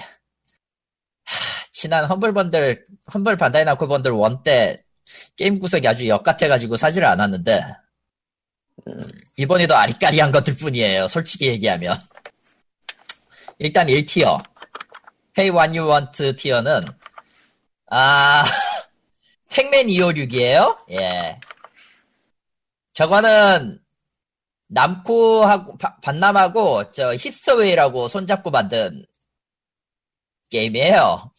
하, 지난 험블 번들, 험블 반다이 남코 번들 1 때, 게임 구석이 아주 역같아가지고 사지를 않았는데, 이번에도 아리까리한 것들 뿐이에요. 솔직히 얘기하면. 일단 1티어. Pay What You Want 티어는, 아, [LAUGHS] 팩맨 256이에요? 예. 저거는, 남코하고, 바- 반남하고, 저, 힙스터웨이라고 손잡고 만든 게임이에요.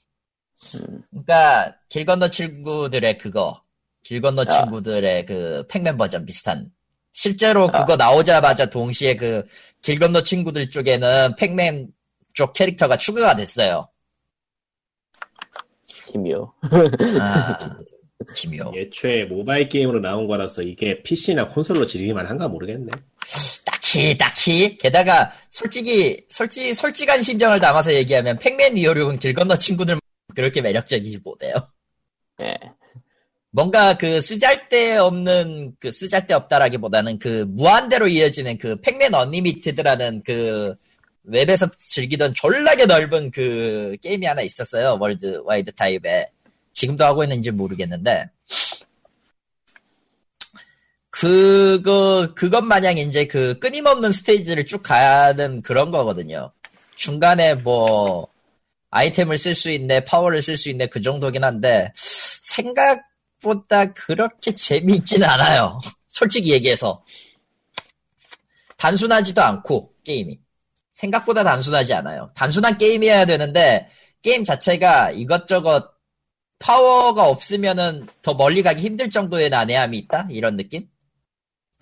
그니까, 길 건너 친구들의 그거, 길 건너 아. 친구들의 그, 팩맨 버전 비슷한. 실제로 그거 나오자마자 동시에 그, 길 건너 친구들 쪽에는 Pac-Man 쪽 캐릭터가 추가가 됐어요. 기묘. 아, [LAUGHS] 기묘. 애초에 모바일 게임으로 나온 거라서 이게 PC나 콘솔로 즐길 만한가 모르겠네. 딱히, 딱히. 게다가, 솔직히, 솔직, 솔직한 심정을 담아서 얘기하면, Pac-Man 이오륙은 길 건너 친구들 그렇게 매력적이지 못해요. 예. 뭔가 그 쓰잘데 없는, 그 쓰잘데 없다라기보다는 그 무한대로 이어지는 그 Pac-Man Unlimited라는 그 웹에서 즐기던 졸라게 넓은 그 게임이 하나 있었어요. worldwide 타입에. 지금도 하고 있는지 모르겠는데. 그거, 그것 마냥 이제 그 끊임없는 스테이지를 쭉 가는 그런 거거든요. 중간에 뭐, 아이템을 쓸 수 있네, 파워를 쓸 수 있네, 그 정도긴 한데, 생각 보다 그렇게 재미있지는 않아요. [LAUGHS] 솔직히 얘기해서. 단순하지도 않고, 게임이. 생각보다 단순하지 않아요. 단순한 게임이어야 되는데, 게임 자체가 이것저것 파워가 없으면은 더 멀리 가기 힘들 정도의 난해함이 있다? 이런 느낌?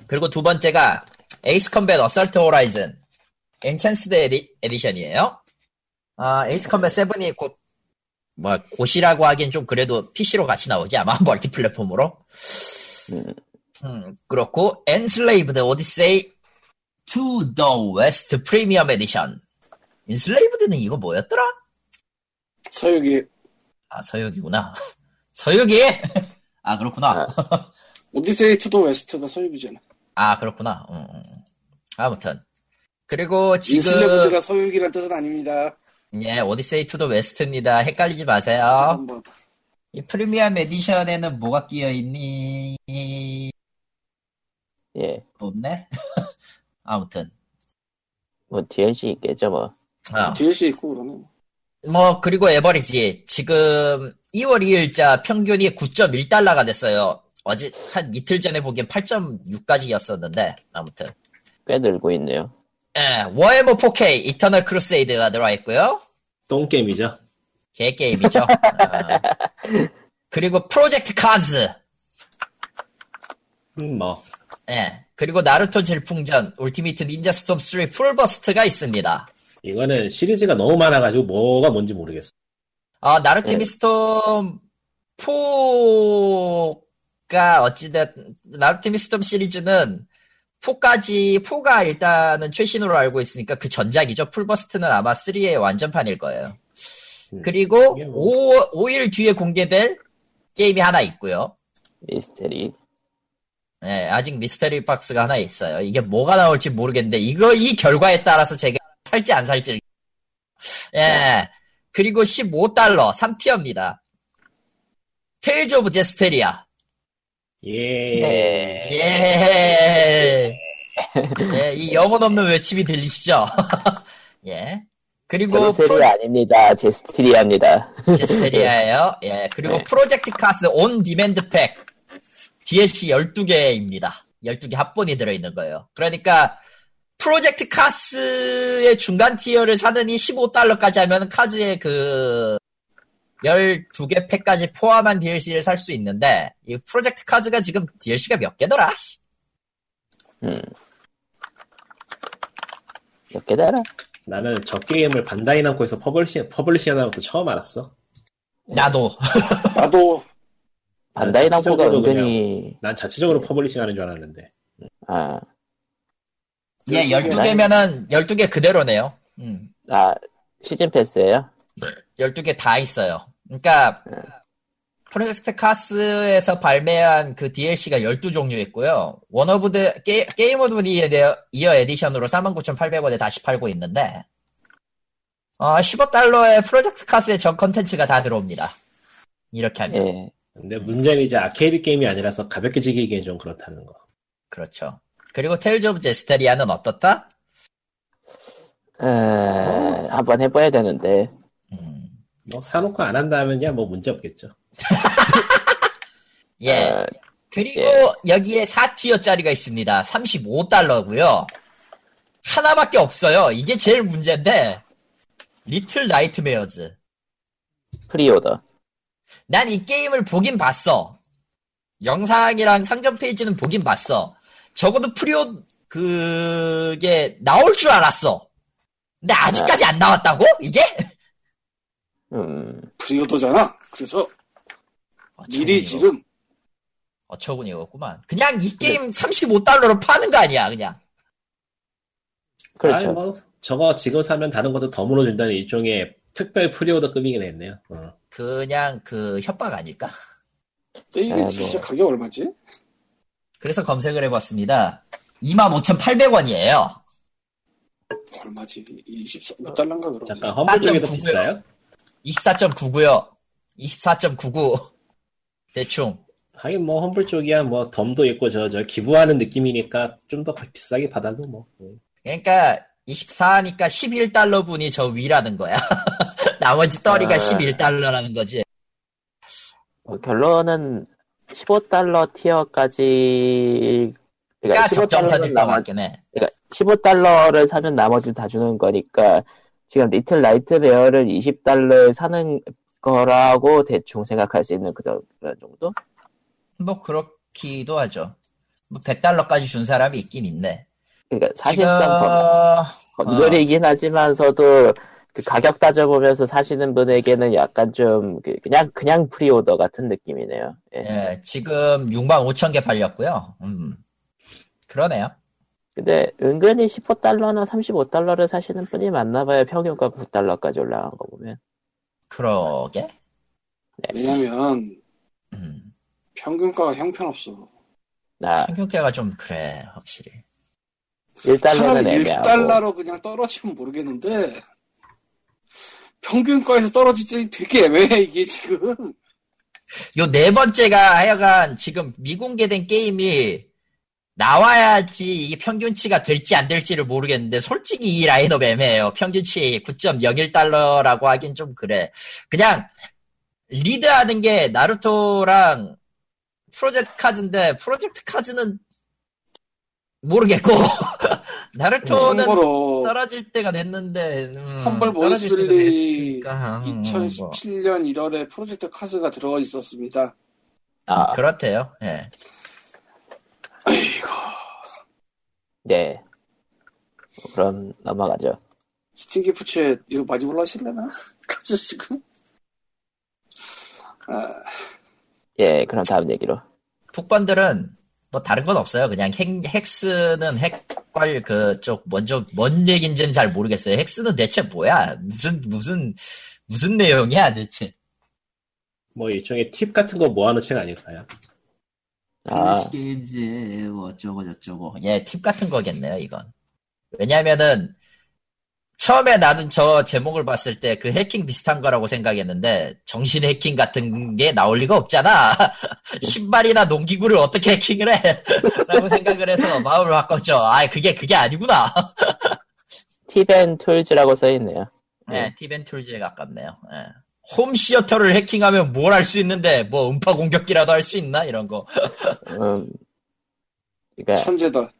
그리고 두 번째가 Ace Combat Assault Horizon Enhanced Edi, Edition이에요. 아, Ace Combat 7이 곧 뭐 곧이라고 하기엔 좀 그래도 PC로 같이 나오지 아마 [LAUGHS] 멀티 플랫폼으로. 음. 음, 그렇고 Odyssey to the West Premium Edition. Enslaved는 이거 뭐였더라? 서유기 아 서유기구나. [LAUGHS] 서유기. 아 그렇구나. Odyssey to the West가 서유기잖아. 아 그렇구나. 음, 음. 아무튼 그리고 지금 Enslaved가 서유기란 뜻은 아닙니다. 예 Odyssey to the West입니다. 헷갈리지 마세요. 이 프리미엄 edition에는 뭐가 끼어 있니? 예. 없네. [LAUGHS] 아무튼 뭐 DLC 있겠죠 뭐. 아, DLC 있고 그러네. 뭐 그리고 average 지금 2월 2일자 평균이 9.1달러가 됐어요. 어제 한 이틀 전에 보기엔 8.6까지였었는데 아무튼 꽤 늘고 있네요. 예, 워해머 4K 이터널 크루세이드가 들어와 있고요. 똥게임이죠. 개 게임이죠. 아. 그리고 Project CARS 음, 뭐. 예. 그리고 나루토 질풍전 Ultimate Ninja Storm 3 Full Burst가 있습니다. 이거는 시리즈가 너무 많아가지고 뭐가 뭔지 모르겠어. 아, 나루티밋 Storm 4가 어찌됐 나루티밋 Storm 시리즈는 4까지 4가 일단은 최신으로 알고 있으니까 그 전작이죠. Full Burst는 아마 3의 완전판일 거예요. 음, 그리고 이게 뭐. 5, 5일 뒤에 공개될 게임이 하나 있고요. 미스테리. 네, 아직 미스테리 박스가 하나 있어요. 이게 뭐가 나올지 모르겠는데, 이거, 이 결과에 따라서 제가 살지 안 살지. 예. 그리고 15달러, 3 tier입니다. Tales of Zestiria. 예. 예. 예. 예, 이 영혼 없는 외침이 들리시죠? [LAUGHS] 예. 그리고 그로세리 아닙니다. Zestiria입니다. Zestiria예요. 예. 그리고 네. Project CARS On Demand Pack DLC 12개입니다. 12개 합본이 들어 있는 거예요. 그러니까 Project CARS의 중간 tier를 사느니 15달러까지 하면 CARS의 그 12개 팩까지 포함한 DLC를 살 수 있는데 이 Project CARS가 지금 DLC가 몇 개더라? 음. 몇 개더라? 나는 저 게임을 반다이 남코에서 publishing, publishing 하는 것도 처음 알았어. 나도 [LAUGHS] 나도 반다이 남코가 은근히, 난 자체적으로 퍼블리싱 하는 줄 알았는데. 아, 예 12개면은 12개 그대로네요. 음. 아, 시즌 패스예요 12개 다 있어요. 그러니까 네. Project CARS에서 발매한 그 DLC가 12종류 있고요. One of the Ga, Game of the 이어 에디션으로 49,800원에 다시 팔고 있는데 어, 15달러에 Project CARS의 전 컨텐츠가 다 들어옵니다. 이렇게 하면 예. 근데 문제는 이제 아케이드 게임이 아니라서 가볍게 즐기기엔 좀 그렇다는 거. 그렇죠. 그리고 Tales of Zestiria는 어떻다? 에, 한번 해봐야 되는데. 음, 뭐 사놓고 안 한다면야 뭐 문제 없겠죠. [LAUGHS] 예. 어, 그리고 예. 여기에 4 tier짜리가 있습니다. 35달러고요. 하나밖에 없어요. 이게 제일 문제인데 Little Nightmares. Pre-order. 난 이 게임을 보긴 봤어. 영상이랑 상점 페이지는 보긴 봤어. 적어도 pre-o 그게 나올 줄 알았어. 근데 아직까지 안 나왔다고? 이게? 음, pre-order잖아. 그래서 미리 어처구니가- 지금 어처구니가 없구만. 그냥 이 게임 35달러로 파는 거 아니야, 그냥. 그렇죠. 아니, 뭐 저거 지금 사면 다른 것도 더 물어준다는 일종의 특별 pre-order급이긴 했네요. 어. 그냥 그 협박 아닐까? 근데 이게 아, 뭐. 진짜 가격 얼마지? 그래서 검색을 해봤습니다. 25,800원이에요. 얼마지? 24달러인가 그럼. 잠깐 Humble 쪽에도 4.99 비싸요? 24.99요. 24.99. 대충. 하긴 뭐 험블 쪽이야 뭐 덤도 있고 저 저 기부하는 느낌이니까 좀 더 비싸게 받아도 뭐. 음. 그러니까 24니까 11달러 분이 저 위라는 거야. [LAUGHS] 나머지 떨이가 아. 11달러라는 거지. 뭐 결론은 15달러 티어까지 그러니까 15달러는 적정선일 것 같긴 해. 그러니까 15달러를 사면 나머지 다 주는 거니까 지금 Little Nightmare를 20달러에 사는 거라고 대충 생각할 수 있는 그런, 정도? 뭐 그렇기도 하죠. 뭐 100달러까지 준 사람이 있긴 있네. 그러니까 지금 사실상 건- 건설이긴 하지만서도 그 가격 따져보면서 사시는 분에게는 약간 좀 그- 그냥 그냥 pre-order 같은 느낌이네요. 예. 예, 지금 6만 5천 개 팔렸고요. 음. 그러네요. 근데 은근히 15달러나 35달러를 사시는 분이 많나봐요. 평균가 9달러까지 올라간 거 보면. 그러게. 왜냐면 음. 평균가가 형편없어. 나 평균가가 좀 그래, 확실히. 1달러는 차라리 애매하고. 1달러로 그냥 떨어지면 모르겠는데 평균가에서 떨어지지 되게 애매해 이게 지금. 요 네 번째가 하여간 지금 미공개된 게임이 나와야지 이게 평균치가 될지 안 될지를 모르겠는데 솔직히 이 라인업 애매해요. 평균치 9.01달러라고 하긴 좀 그래. 그냥 리드하는 게 나루토랑 프로젝트 카즈인데 프로젝트 카즈는 모르겠고 [LAUGHS] 나루토는 떨어질 때가 됐는데 음, 험벌 몬슬리 됐으니까, 음, 뭐. 2017년 1월에 프로젝트 카스가 들어가 있었습니다. 아, 그렇대요. 예. 네. 그럼 넘어가죠. 스팀 기프츠에 이거 마지 올라가실래나? 가죠 지금. 아, 예, 그럼 다음 얘기로. 북번들은 뭐 다른 건 없어요. 그냥 핵, 헥스는 핵괄 그쪽 먼저 뭔 얘긴지는 잘 모르겠어요. 헥스는 대체 뭐야? 무슨 무슨 무슨 내용이야 대체? 뭐 일종의 팁 같은 거 모아놓은 책 아닐까요? 아, 게임즈 뭐 어쩌고 저쩌고. 예, 팁 같은 거겠네요, 이건. 왜냐면은 처음에 나는 저 제목을 봤을 때 그 해킹 비슷한 거라고 생각했는데 정신 해킹 같은 게 나올 리가 없잖아. [LAUGHS] 신발이나 농기구를 어떻게 해킹을 해? [LAUGHS] 라고 생각을 해서 마음을 바꿨죠. 아, 그게 그게 아니구나. [LAUGHS] Tip and Tools라고 써있네요. 네, Tip and Tools에 가깝네요. 예. home theater를 해킹하면 뭘 할 수 있는데 뭐 음파 공격기라도 할 수 있나 이런 거. 음, 그러니까 천재다.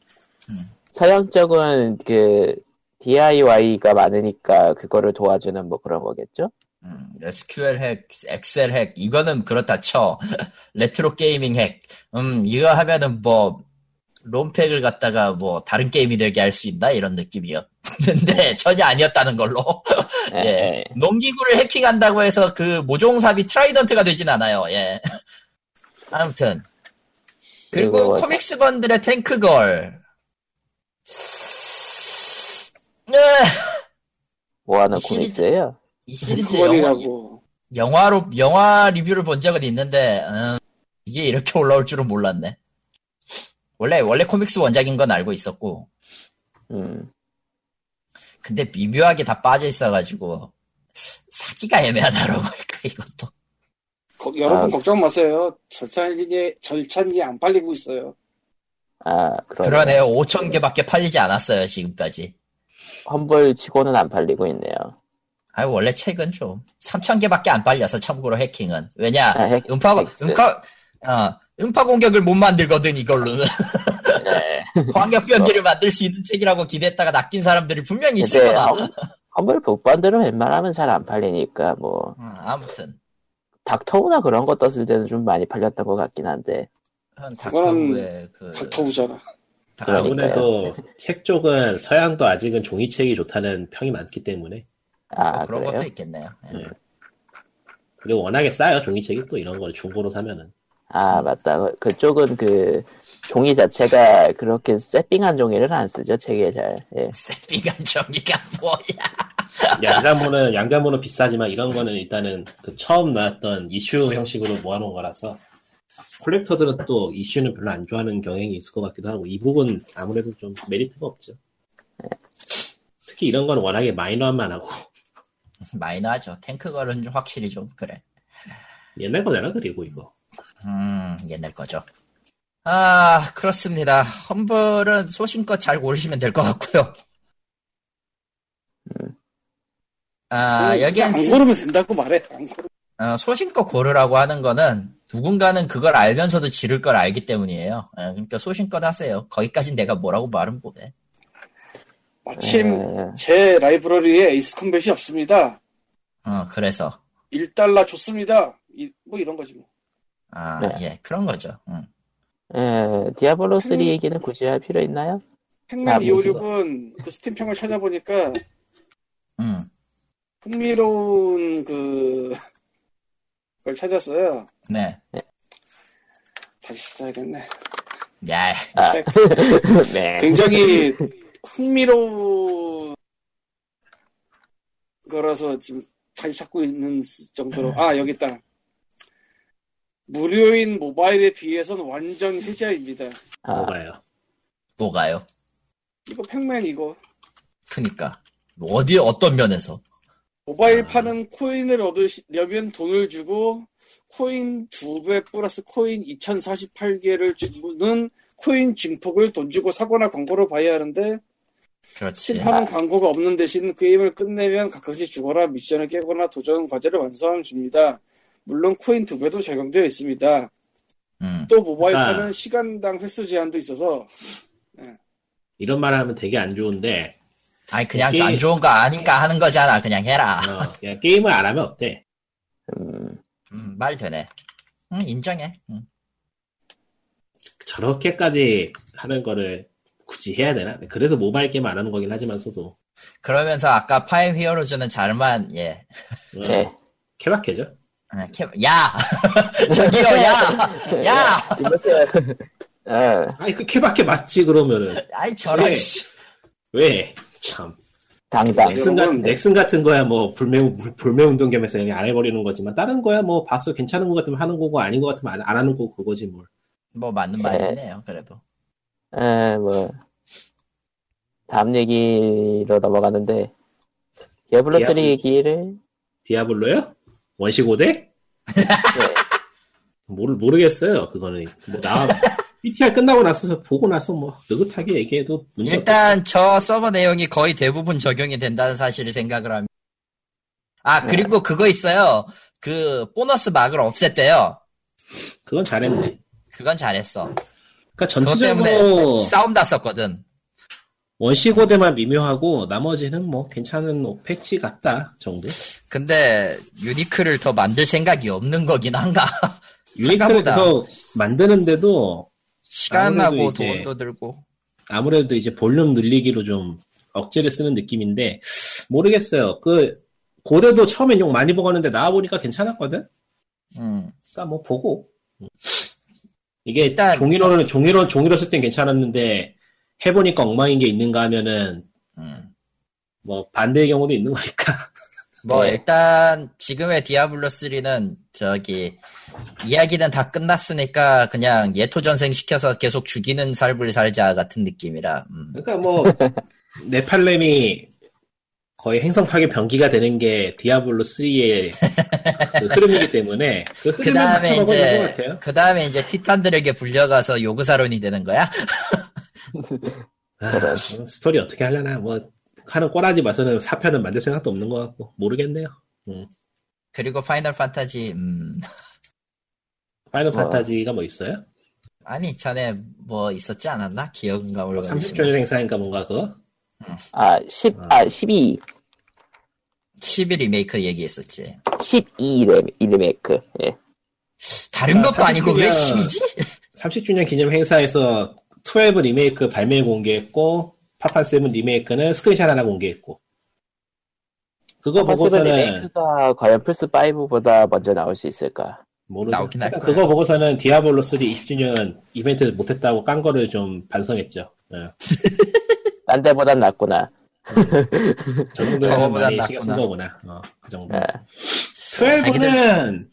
서양 쪽은 그 DIY가 많으니까 그거를 도와주는 뭐 그런 거겠죠? 음, SQL hack, Excel hack, 이거는 그렇다 쳐. [LAUGHS] retro gaming hack. 음, 이거 하면은 뭐, 롬팩을 갖다가 뭐, 다른 게임이 되게 할 수 있나? 이런 느낌이었는데, [LAUGHS] 전혀 아니었다는 걸로. 예, [LAUGHS] 예. 농기구를 해킹한다고 해서 그 모종삽이 trident가 되진 않아요, 예. [LAUGHS] 아무튼. 그리고 그리고 comics bundle의 Tank Girl. 네. 뭐 하는 이 시리즈- comics예요? 이 시리즈 영화, 그거리라고. 영화로 영화 리뷰를 본 적은 있는데 음, 이게 이렇게 올라올 줄은 몰랐네. 원래 원래 코믹스 원작인 건 알고 있었고 음, 근데 미묘하게 다 빠져 있어가지고 사기가 애매하다라고 할까 이것도. 거- 여러분 아. 걱정 마세요. 절찬리 절찬리 안 팔리고 있어요. 아, 그러네. 그러네요. 5천 개밖에 팔리지 않았어요 지금까지. 험블 치고는 안 팔리고 있네요. 아 원래 책은 좀 3천 개밖에 안 팔려서 참고로 해킹은 왜냐 아, 핵- 음파 헥스. 음파 어, 음파 공격을 못 만들거든 이걸로는 네. [LAUGHS] 광역 변기를 만들 수 있는 책이라고 기대했다가 낚인 사람들이 분명히 있을 거다. 험- 험블 북반들은 웬만하면 잘 안 팔리니까 뭐 음, 아무튼 닥터우나 그런 거 떴을 때는 좀 많이 팔렸던 것 같긴 한데 그거는 닥터우의 그 닥터우잖아. 그러니까요. 아무래도 [LAUGHS] 책 쪽은 서양도 아직은 종이책이 좋다는 평이 많기 때문에 아뭐 그런 그래요? 것도 있겠네요. 예. 네. 그리고 워낙에 싸요 종이책이 또 이런 거를 중고로 사면은 아 맞다. 그쪽은 그 종이 자체가 그렇게 세핑한 종이를 안 쓰죠 책에 잘. 예. [LAUGHS] 새삐간 정의가 뭐야? [LAUGHS] 양자모는 양자모는 비싸지만 이런 거는 일단은 그 처음 나왔던 이슈 형식으로 모아놓은 거라서 콜렉터들은 또 이슈는 별로 안 좋아하는 경향이 있을 것 같기도 하고 이 부분 아무래도 좀 메리트가 없죠. 특히 이런 건 워낙에 마이너한만 하고 마이너하죠. 탱크 걸은 좀 확실히 좀 그래. 옛날 거잖아 그리고 이거 음 옛날 거죠. 아 그렇습니다. 험블은 소신껏 잘 고르시면 될 것 같고요. 아 음, 여기엔 안 스- 고르면 된다고 말해. 안 고르. 어, 소신껏 고르라고 하는 거는 누군가는 그걸 알면서도 지를 걸 알기 때문이에요. 예, 그러니까 소신껏 하세요. 거기까지 내가 뭐라고 말은 못해. 마침 예. 제 라이브러리에 Ace Combat이 없습니다. 어, 그래서 1달러 줬습니다. 이- 뭐 이런 거지 뭐. 아, 네. 예, 그런 거죠. 음. 예, Diablo 3 음. 얘기는 굳이 할 필요 있나요? Pac-Man 아, 256은 그 스팀 평을 찾아보니까 음. 흥미로운 그, 걸 찾았어요. 네. 다시 찾아야겠네. 야, 아, [LAUGHS] 네. 굉장히 흥미로운 거라서 지금 다시 찾고 있는 정도로 아 여기 있다 무료인 모바일에 비해서는 완전 해자입니다 아, 뭐가요? 뭐가요? 이거 팩맨 이거 그니까. 어디, 어떤 면에서? 모바일 아. 파는 코인을 얻으려면 돈을 주고 코인 두배 플러스 코인 2048개를 주는 코인 증폭을 돈 주고 사거나 광고로 봐야 하는데 그렇지. Steam판은 광고가 없는 대신 게임을 끝내면 가끔씩 죽어라 미션을 깨거나 도전 과제를 줍니다. 물론 코인 두 배도 적용되어 있습니다. 음. 또 모바일 아. 판은 시간당 횟수 제한도 있어서 이런 말 하면 되게 안 좋은데, 아니, 그냥 게임- 안 좋은 거 아니까 하는 거잖아. 그냥 해라. 어, 그냥 게임을 안 하면 어때? 음, 음, 말 되네. 응, 인정해. 응. 저렇게까지 하는 거를 굳이 해야 되나? 그래서 모바일 게임 안 하는 거긴 하지만서도. 그러면서 아까 파임 히어로즈는 잘만, 예. 어, 네. 케바케죠? 아, 캐- 야! [LAUGHS] 저기요, 야! 야! 어, 아니, 그 케바케 맞지, 그러면은. 아이, 저런, 왜? 씨. 왜? 참. 당장. 넥슨 같은. 넥슨 같은 거야, 뭐, 불매, 불매 운동 겸해서 그냥 안 해버리는 거지만, 다른 거야, 뭐, 봐서 괜찮은 거 같으면 하는 거고, 아닌 거 같으면 안, 안 하는 거고, 그거지, 뭘. 뭐, 맞는 말이네요, 그래도. 에, 뭐, 다음 얘기로 넘어가는데, 디아블로 3 디아블로. 얘기를, 디아블로요? 원시 고대? 네, 모르, 모르겠어요, 그거는. 뭐, 나, PTR 끝나고 나서, 보고 나서 뭐, 느긋하게 얘기해도 문제 없 일단, 저 서버 내용이 거의 대부분 적용이 된다는 사실을 생각을 합니다. 아, 그리고 그거 있어요. 그, 보너스 막을 없앴대요. 그건 잘했네. 그건 잘했어. 그니까 전체적으로, 싸움 다 썼거든. 원시 고대만 미묘하고, 나머지는 뭐, 괜찮은 패치 같다, 정도. 근데, 유니크를 더 만들 생각이 없는 거긴 한가. [LAUGHS] 유니크를. 더 만드는데도, 시간하고 돈도 들고. 아무래도 이제 볼륨 늘리기로 좀 억지를 쓰는 느낌인데 모르겠어요. 그 고대도 처음엔 욕 많이 먹었는데 나와 보니까 괜찮았거든. 음. 그러니까 뭐 보고 이게 일단- 종이로는 종이로 종이로 쓸 땐 괜찮았는데 해보니까 엉망인 게 있는가 하면은 음. 뭐 반대의 경우도 있는 거니까. [LAUGHS] 뭐 네. 일단 지금의 디아블로 3는 저기 이야기는 다 끝났으니까 그냥 예토 전생 시켜서 계속 죽이는 삶을 살자 같은 느낌이라. 음. 그러니까 뭐 [LAUGHS] 네팔렘이 거의 행성 파괴 병기가 되는 게 디아블로 3의 그 흐름이기 때문에 그그 흐름을 다음에 이제. 그 다음에 이제 티탄들에게 불려가서 요구사론이 되는 거야? [LAUGHS] 아, 뭐 스토리 어떻게 하려나 뭐 하는 꼬라지 봐서는 사편은 만들 생각도 없는 것 같고 모르겠네요. 그리고 Final Fantasy 음. Final 뭐. Fantasy가 뭐 있어요? 아니 전에 뭐 있었지 않았나? 기억인가 모르겠지만 30주년 행사인가 뭔가 그거? 아, 10, 아, 12, 12 리메이크 얘기했었지. 12 리메- 리메이크, 예. 다른 아, 것도 아니고 왜 30주년 10이지? 30주년 기념 행사에서 12 리메이크 발매 공개했고 파판 7 리메이크는 스크린샷 하나 공개했고 그거 보고서는 리메이크가 과연 플스 5보다 먼저 나올 수 있을까? 모르죠. 나오긴 할 거야. 그거 보고서는 Diablo 3 20주년 이벤트 못했다고 깐 거를 좀 반성했죠. 예. [LAUGHS] 딴 데보단 낫구나. 저 정도는 신경 쓴 낫구나. 거구나. 어, 그 정도. 예. 12는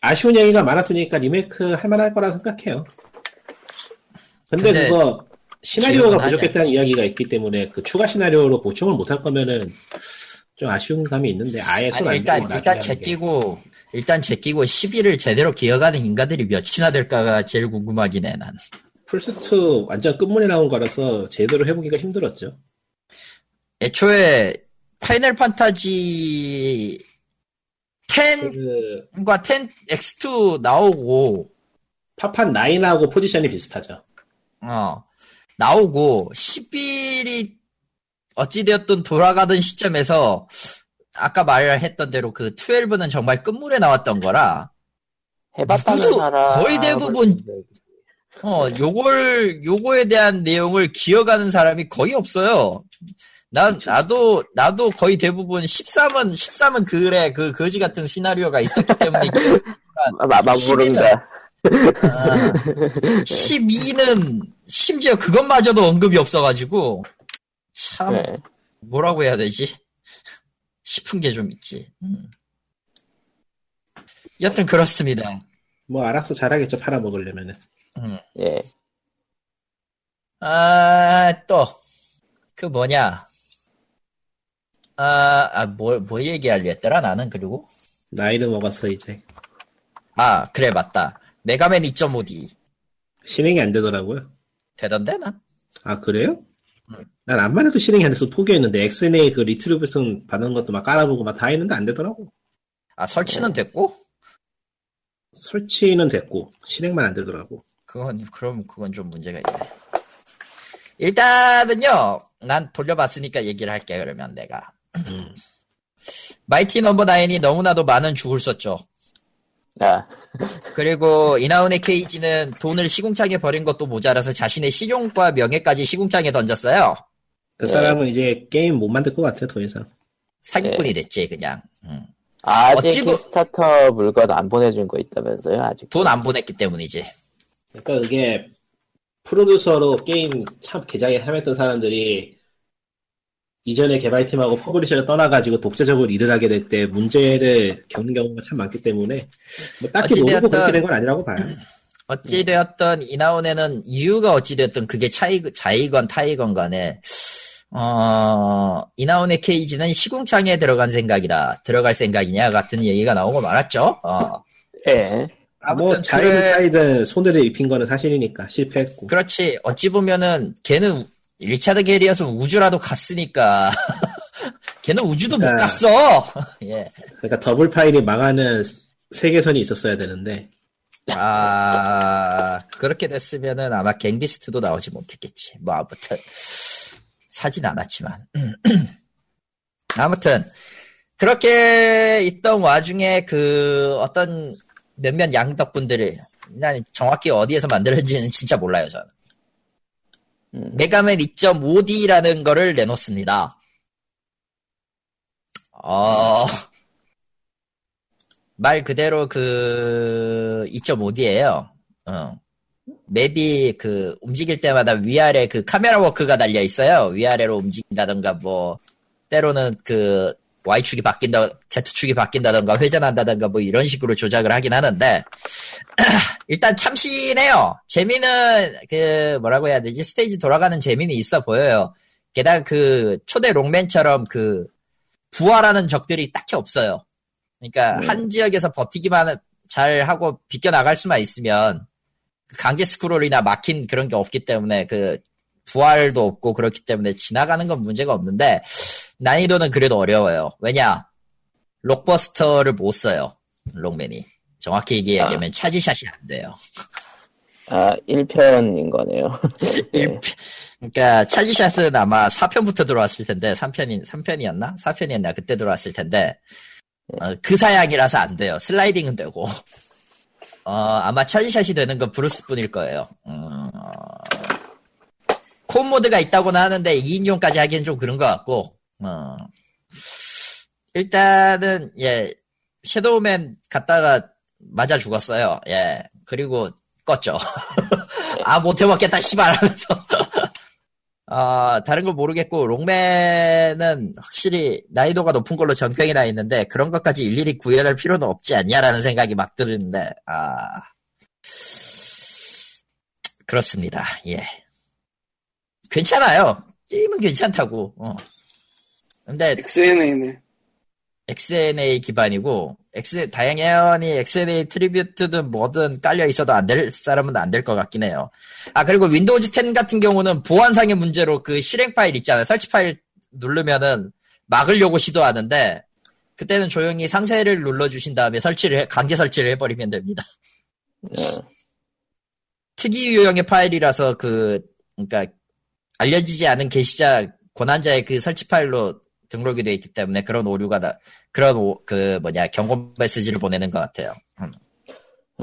아쉬운 얘기가 많았으니까 리메이크 할 만할 거라 생각해요. 근데, 근데 그거 시나리오가 부족했다는 이야기가 있기 때문에 그 추가 시나리오로 보충을 못할 거면은 좀 아쉬운 감이 있는데 아예 또 아니 일단 일단. 제끼고 일단 제끼고 12를 제대로 기억하는 인간들이 몇이나 될까가 제일 궁금하긴 해 난. 플스2 완전 끝문에 나온 거라서 제대로 해보기가 힘들었죠. 애초에 파이널 판타지 10과 그 10X2 나오고 파판 9하고 포지션이 비슷하죠. 어 나오고 11이 어찌되었든 돌아가던 시점에서 아까 말했던 대로 그 12는 정말 끝물에 나왔던 거라 해봤다는 사람. 거의 대부분 어, 요걸, 요거에 대한 내용을 기억하는 사람이 거의 없어요. 난, 나도, 나도 거의 대부분 13은, 13은 그래, 그 거지 같은 시나리오가 있었기 때문에. 막 모른다. 12는 심지어 그것마저도 언급이 없어가지고, 참, 네. 뭐라고 해야 되지? 싶은 게 좀 있지. 음. 여튼 그렇습니다. 뭐 알아서 잘하겠죠 팔아 먹으려면은. 음. 예. 아, 또, 그 뭐냐. 아, 아, 뭘, 뭐 얘기하려 했더라, 나는, 그리고. 나이를 먹었어 이제. 아, 그래, 맞다. Mega Man 2.5D. 실행이 안 되더라고요. 되던데, 난? 아 그래요? 응. 난 안만 해도 실행이 안 돼서 포기했는데 XNA 그 redistribution 받는 것도 막 깔아보고 막 다 했는데 안 되더라고. 아, 설치는 됐고? 설치는 됐고 실행만 안 되더라고. 그건, 그럼, 그건 좀 문제가 있네. 일단은요, 난 돌려봤으니까 얘기를 할게, 그러면 내가. 음. Mighty Number Nine이 너무나도 많은 죽을 쒔죠. 아, [LAUGHS] 그리고 이나후네 케이지는 돈을 시궁창에 버린 것도 모자라서 자신의 신용과 명예까지 시궁창에 던졌어요. 그 네. 사람은 이제 게임 못 만들 것 같아 더 이상. 사기꾼이 됐지, 그냥. 음. 아직 어찌 보- Kickstarter 물건 안 보내준 거 있다면서요, 아직. 돈 안 보냈기 때문이지. 그러니까 그게 프로듀서로 게임 참 제작에 참여했던 사람들이 이전에 개발팀하고 publisher를 떠나가지고 독자적으로 일을 하게 될 때 문제를 겪는 경우가 참 많기 때문에 뭐 딱히 모르고 그렇게 된 건 아니라고 봐요. [CLEARS THROAT] 어찌되었던 이나후네는 이유가 어찌되었던 그게 차이, 자이건 타이건 간에 어, 이나후네 케이지는 시궁창에 들어갈 생각이다. 들어갈 생각이냐 같은 얘기가 나오고 말았죠. 어. 예. 아무튼 뭐 자이든 그래- 타이든 손해를 입힌 거는 사실이니까 실패했고. 그렇지. 어찌 보면은 걔는 리차드 개리엇이면 우주라도 갔으니까 [LAUGHS] 걔는 우주도 못 그러니까- 갔어. [LAUGHS] 예. 그러니까 Double Fine이 망하는 세계선이 있었어야 되는데 아 그렇게 됐으면은 아마 Gang Beasts도 나오지 못했겠지. 뭐 아무튼 사진 않았지만 [CLEARS THROAT] 아무튼 그렇게 있던 와중에 그 어떤 몇몇 양덕분들이 난 정확히 어디에서 만들어진지는 진짜 몰라요 저는. 음. 메가맨 2.5D라는 거를 내놓습니다. 어, 말 그대로 그 2.5D예요. 어. 맵이 그 움직일 때마다 위아래 그 카메라 워크가 달려 있어요. 위아래로 움직인다던가 뭐 때로는 그 Y축이 바뀐다, Z축이 바뀐다던가 회전한다던가 뭐 이런 식으로 조작을 하긴 하는데 [CLEARS THROAT] 일단 참신해요. 재미는 그 뭐라고 해야 되지? 스테이지 돌아가는 재미는 있어 보여요. 게다가 그 초대 롱맨처럼 그 부활하는 적들이 딱히 없어요. 그러니까 네. 한 지역에서 버티기만 잘 하고 비껴 나갈 수만 있으면 그 강제 스크롤이나 막힌 그런 게 없기 때문에 그 부활도 없고 그렇기 때문에 지나가는 건 문제가 없는데 난이도는 그래도 어려워요. 왜냐? 록버스터를 못 써요. 롱맨이. 정확히 얘기하자면 차지샷이 안 돼요. 아, 1편인 거네요. [LAUGHS] 예. 그러니까 차지샷은 아마 4편부터 들어왔을 텐데 3편이 3편이었나? 4편이었나? 그때 들어왔을 텐데 어, 그 사양이라서 안 돼요. 슬라이딩은 되고 어, 아마 차지샷이 되는 건 브루스뿐일 거예요. 음, 어, 콤 모드가 있다고는 하는데 2인용까지 하기엔 좀 그런 것 같고 어, 일단은 예 섀도우맨 갔다가 맞아 죽었어요. 예. 그리고 껐죠. [LAUGHS] 아 못해 먹겠다 씨발 하면서. [LAUGHS] 아 다른 건 모르겠고 롱맨은 확실히 난이도가 높은 걸로 정평이 나 있는데 그런 것까지 일일이 구현할 필요는 없지 않냐라는 생각이 막 드는데 아. 그렇습니다. 예. 괜찮아요. 게임은 괜찮다고. 어. 근데 XNA네. XNA 기반이고 X 다행히 XNA redistribute든 뭐든 깔려 있어도 안 될 사람은 안 될 것 같긴 해요. 아 그리고 Windows 10 같은 경우는 보안상의 문제로 그 실행 파일 있잖아요. 설치 파일 누르면은 막으려고 시도하는데 그때는 조용히 상세를 눌러 주신 다음에 설치를 해- 강제 설치를 해버리면 됩니다. 어, 특이 유형의 파일이라서 그 그러니까 알려지지 않은 게시자 권한자의 그 설치 파일로 등록이 돼 있기 때문에 그런 오류가 나 그런 오- 그 뭐냐 경고 메시지를 보내는 것 같아요. 음,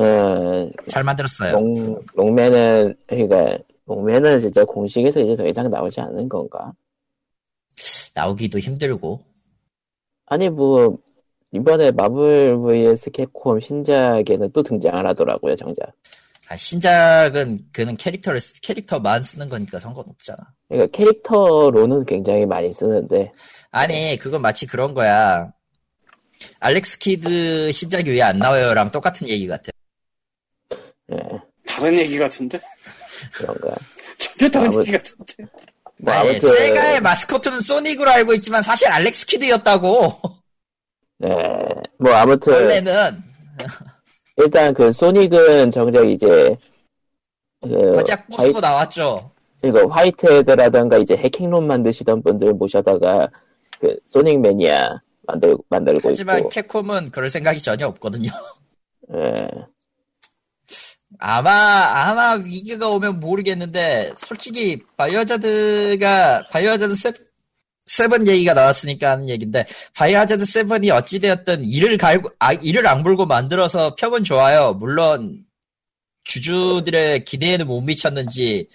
어, 잘 만들었어요. 롱, 롱맨은, 그러니까, 롱맨은 진짜 공식에서 이제 더 이상 나오지 않는 건가? 나오기도 힘들고 아니 뭐 이번에 마블 vs 캡콤 신작에는 또 등장을 하더라고요 정작. 아, 신작은 그는 캐릭터를 쓰- 캐릭터만 쓰는 거니까 상관없잖아. 그러니까 캐릭터로는 굉장히 많이 쓰는데 아니 그건 마치 그런 거야. 알렉스 키드 신작이 왜 안 나와요랑 똑같은 얘기 같아. 예, 다른 얘기 같은데? 그런가. 전혀 다른 아무- 얘기 같은데? 뭐 아니, 아무튼 세가의 마스코트는 소닉으로 알고 있지만 사실 알렉스 키드였다고. 예, 뭐 아무튼 원래는 일단 그 소닉은 정작 이제 그 화이, 부수고 나왔죠. 이거 화이트헤드라던가 이제 해킹롬 만드시던 분들 모셔다가 그 소닉 매니아 만들 만들고 하지만 있고 캡콤은 그럴 생각이 전혀 없거든요. 예, 아마 아마 위기가 오면 모르겠는데 솔직히 바이오하자드가 바이오하자드 세, 세븐 얘기가 나왔으니까 하는 얘기인데 바이오하자드 세븐이 어찌되었든 이를 갈고 아 이를 악물고 만들어서 평은 좋아요. 물론 주주들의 기대에는 못 미쳤는지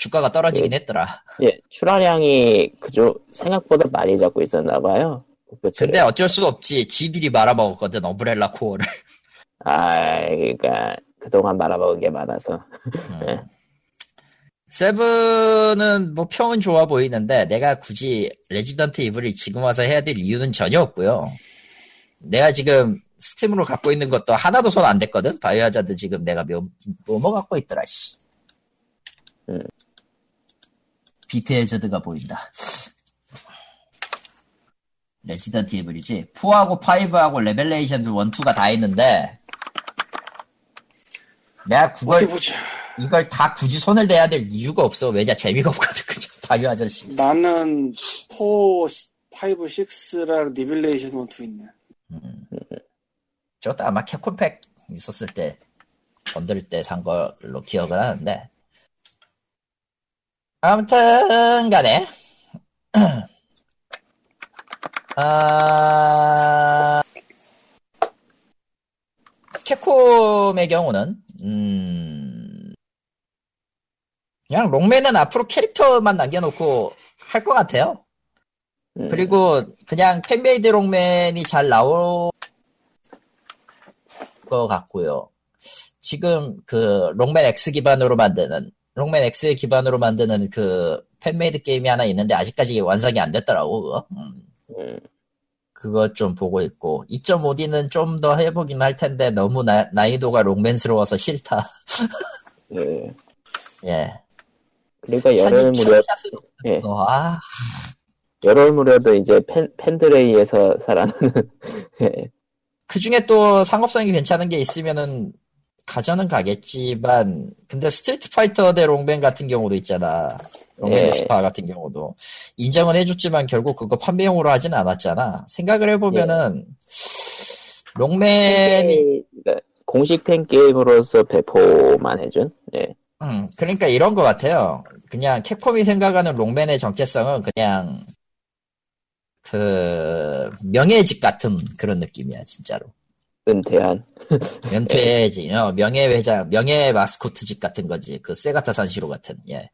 주가가 떨어지긴 했더라. 예, 출하량이 그저 생각보다 많이 잡고 있었나 봐요. 근데 어쩔 수 없지. 지들이 말아먹었거든 엄브렐라 코어를. 아, 그러니까 그동안 말아먹은 게 많아서. 네. [LAUGHS] 세븐은 뭐 평은 좋아 보이는데 내가 굳이 레지던트 이블을 지금 와서 해야 될 이유는 전혀 없고요. 내가 지금 스팀으로 갖고 있는 것도 하나도 손 안 댔거든. 바이오하자드 지금 내가 뭐, 뭐뭐 갖고 있더라. 씨. 음. 비트 해저드가 보인다. 레지던트 이블이지. 4하고 5하고 레벨레이션 1, 2가 다 있는데 내가 그걸. 이걸 다 굳이 손을 대야 될 이유가 없어. 왜냐 재미가 없거든 그냥 바이오 아저씨. 나는 4, 5, 6랑 니빌레이션 1, 2 있네. 저것도 아마 캡콤팩 있었을 때 건들 때 산 걸로 기억을 하는데 아무튼 간에 [CLEARS THROAT] 아 캡콤의 경우는 음 그냥 록맨은 앞으로 캐릭터만 남겨놓고 할 것 같아요. 음, 그리고 그냥 fan-made 록맨이 잘 나올 것 같고요. 지금 그 록맨 X 기반으로 만드는 록맨 X 기반으로 만드는 그 fan-made 게임이 하나 있는데 아직까지 완성이 안 됐더라고 그거. 음, 음, 그거 좀 보고 있고 2.5D는 좀 더 해보긴 할 텐데 너무 나, 난이도가 록맨스러워서 싫다. 예. [LAUGHS] 예. 그러니까 열혈물, 예. 아, 열혈물도 이제 팬, 팬들에 의해서 살아나는, [LAUGHS] 예. 그 중에 또 상업성이 괜찮은 게 있으면은 가져는 가겠지만 근데 스트리트 파이터 대 록맨 같은 경우도 있잖아. 록맨 예. 대 스파 같은 경우도. 인정은 해줬지만 결국 그거 판매용으로 하진 않았잖아. 생각을 해보면은 록맨이 팬게임, 그러니까 공식 팬 게임으로서 배포만 해준, 예. 음, 그러니까 이런 것 같아요. 그냥 캡콤이 생각하는 록맨의 정체성은 그냥 그 명예직 같은 그런 느낌이야 진짜로 은퇴한. 은퇴지, [LAUGHS] 어, 명예회장, 명예 마스코트직 같은 거지. 그 세가타 산시로 같은, 예.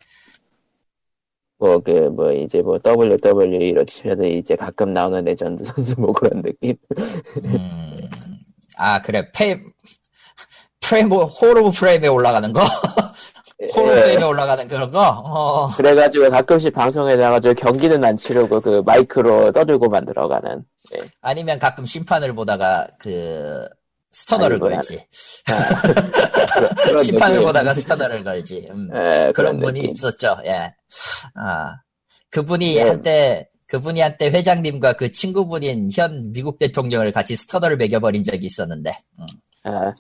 뭐, 그, 뭐, 이제 뭐, WWE 치면은 이제 가끔 나오는 레전드 선수 뭐 그런 느낌? 음, 아, 그래, 페, hall of fame에 올라가는 거? [LAUGHS] hall of 예. 올라가는 그런 거? 어, 그래가지고 가끔씩 방송에 나가지고 경기는 안 치르고 그 마이크로 떠들고 만들어가는. 아니면 가끔 심판을 보다가 그, stunner를. 걸지. 그런 [LAUGHS] 심판을. 보다가 스터너를 걸지. 음. 예, 그런 분이 느낌. 있었죠. 예. 아 그분이 네. 한때 그분이 한때 회장님과 그 친구분인 현 미국 대통령을 같이 스터너를 매겨버린 적이 있었는데. 음. 아,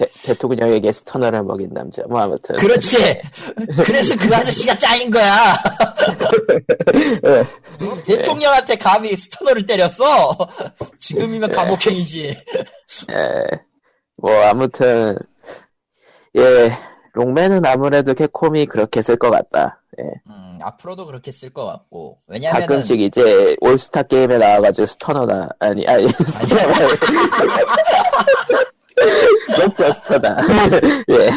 대, 대통령에게 스터너를 먹인 남자. 뭐 아무튼. 그렇지. [LAUGHS] 그래서 그 아저씨가 짱인 거야. 예. 너 대통령한테 감히 스터너를 때렸어. 지금이면 감옥행이지. 예. 뭐 아무튼 예. 롱맨은 아무래도 캡콤이 그렇게 쓸 것 같다. 예. 음, 앞으로도 그렇게 쓸 것 같고. 왜냐면은 가끔씩 이제 올스타 게임에 나와가지고 스터너다 아니 아니 스터너 [LAUGHS] 록버스터다 [LAUGHS] 예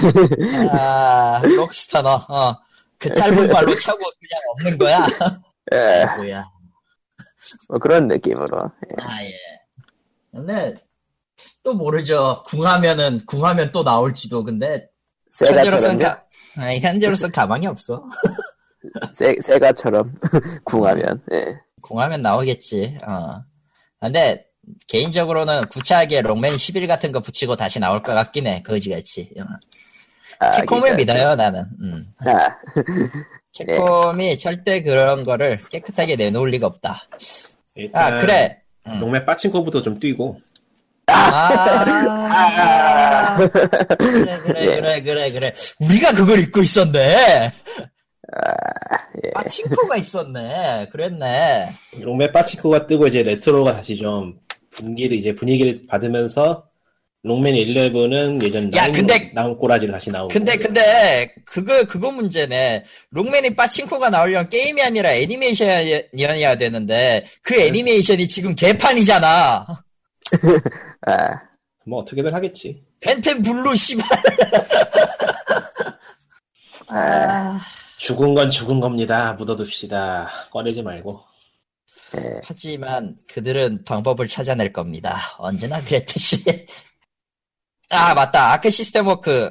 아 록스터 너. 어. 그 짧은 말로 차고 그냥 없는 거야. 예, 뭐야. 뭐 그런 느낌으로. 아, 예. 근데, 또 모르죠. 궁하면은, 궁하면 또 나올지도. 근데, 현재로선? 가, 아니, 현재로선 가망이 없어. [LAUGHS] 세, 세가처럼 [LAUGHS] 궁하면. 예. 궁하면 나오겠지. 어. 근데, 개인적으로는 구차하게 롱맨 11 같은 거 붙이고 다시 나올 것 같긴 해. 거지같이. 어. 아, 캡콤을 그러니까- 믿어요, 나는. 음. 아, 캡콤이 절대 그런 거를 깨끗하게 내놓을 리가 없다. 일단 아, 그래. 음. 롱맨 빠친코부터 좀 뛰고 아, 그래, 그래, 예. 그래, 그래, 그래. 우리가 그걸 잊고 있었네. 예. 아, 친구가 있었네. 그랬네. 롱맨 빠친코가 뜨고 이제 레트로가 다시 좀 분기를 이제 분위기를 받으면서 롱맨 11은 예전 야, 나온, 근데- 나온 꼬라지로 다시 나오고 근데, 근데, 그거, 그거 문제네. 록맨이 빠친코가 나오려면 게임이 아니라 애니메이션이어야 되는데, 그 애니메이션이 지금 개판이잖아. [LAUGHS] 아, 뭐 어떻게든 하겠지. 벤텐 블루, 씨발. 아, 죽은 건 죽은 겁니다. 묻어둡시다. 꺼내지 말고 예. 하지만 그들은 방법을 찾아낼 겁니다. 언제나 그랬듯이. [LAUGHS] 아, 맞다. 아크 시스템 워크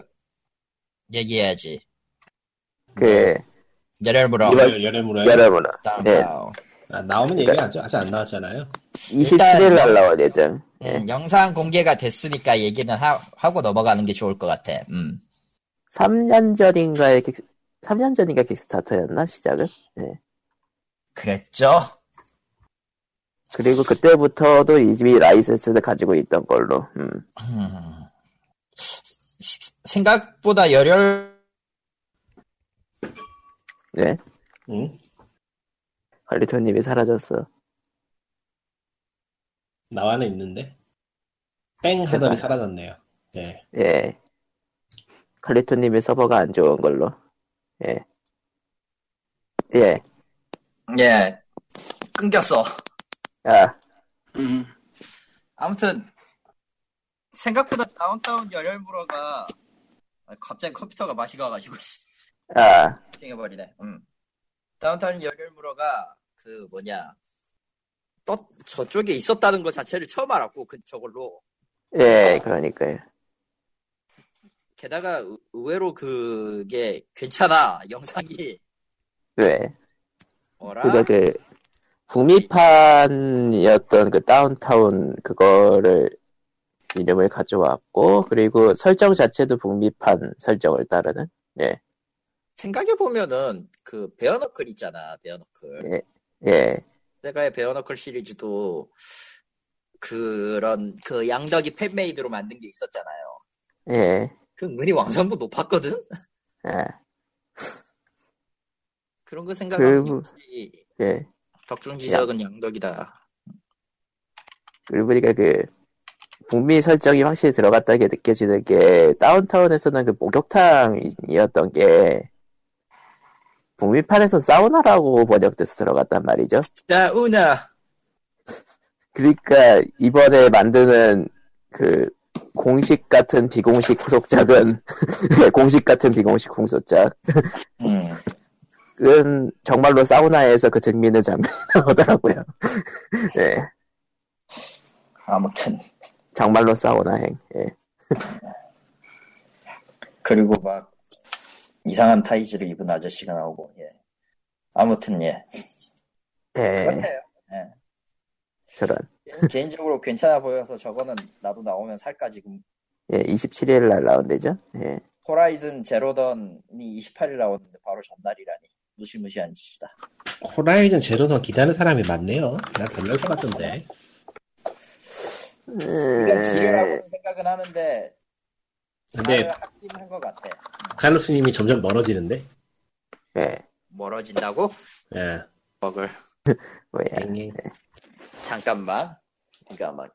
얘기해야지. 그. 이번- 열애물에 여러분은. 다운, 예. 아, 나오면 얘기하죠 아직 안 나왔잖아요 27일 날 나올 예정. 예. 음, 영상 공개가 됐으니까 얘기는 하, 고 넘어가는 게 좋을 것 같아. 음. 3년 전인가에 킥, 3년 전인가 킥스타터였나 시작은? 그랬죠? 그리고 그때부터도 이미 라이센스를 가지고 있던 걸로. 음. 음. 생각보다 열혈 네. 응? 할리토님이 사라졌어. 나와는 있는데 뺑 하더니 사라졌네요 예. 예. 칼리토님의 서버가 안 좋은 걸로. 예. 예. 예 끊겼어. 아, 음. 아무튼 생각보다 다운타운 열혈무러가 아, 갑자기 컴퓨터가 맛이 가가지고 아, 땡해버리네. 음. 다운타운 열혈무러가 그 뭐냐 또 저쪽에 있었다는 것 자체를 처음 알았고 그 저걸로 예, 그러니까요. 게다가 의- 의외로 그게 괜찮아 영상이 왜? 어라 그니까 그, 북미판이었던 그 다운타운 그거를 이름을 가져왔고, 그리고 설정 자체도 북미판 설정을 따르는? 예, 생각해 보면은 그 베어너클 있잖아 베어너클 예, 세가의 베어너클 시리즈도 그런 그 양덕이 fan-made로 만든 게 있었잖아요. 예, 그 은근히 완성도 높았거든. 아, 그런 거 생각하면 그- 예. 덕중지석은 양덕이다. 그리고 보니까 그, 북미 설정이 확실히 들어갔다게 느껴지는 게, 다운타운에서는 그 목욕탕이었던 게, 북미판에서 사우나라고 번역돼서 들어갔단 말이죠. 자 우나 그러니까 이번에 만드는 그 공식 같은 비공식 후속작은 [LAUGHS] 공식 같은 비공식 후속작 은 음. 정말로 사우나에서 그 증민의 장면이 나오더라고요. 네, 아무튼 정말로 사우나행. 예. 그리고 막 이상한 타이즈를 입은 아저씨가 나오고 예. 아무튼 예. 예, 그렇네요. 저런. 개인적으로 괜찮아 보여서 저거는 나도 나오면 살까 지금. 예, 27일 날 나온대죠. 예. 호라이즌 제로던이 28일 나오는데 바로 전날이라니 무시무시한 짓이다. 호라이즌 제로선 기다리는 사람이 많네요 난 별로일 것 같던데 이건 지뢰라고는 생각은 하는데 근데 한것 같아. 칼로스님이 점점 멀어지는데 예, 멀어진다고? 예. 먹을. [LAUGHS] 뭐야. 엥. 잠깐만. 그러니까 막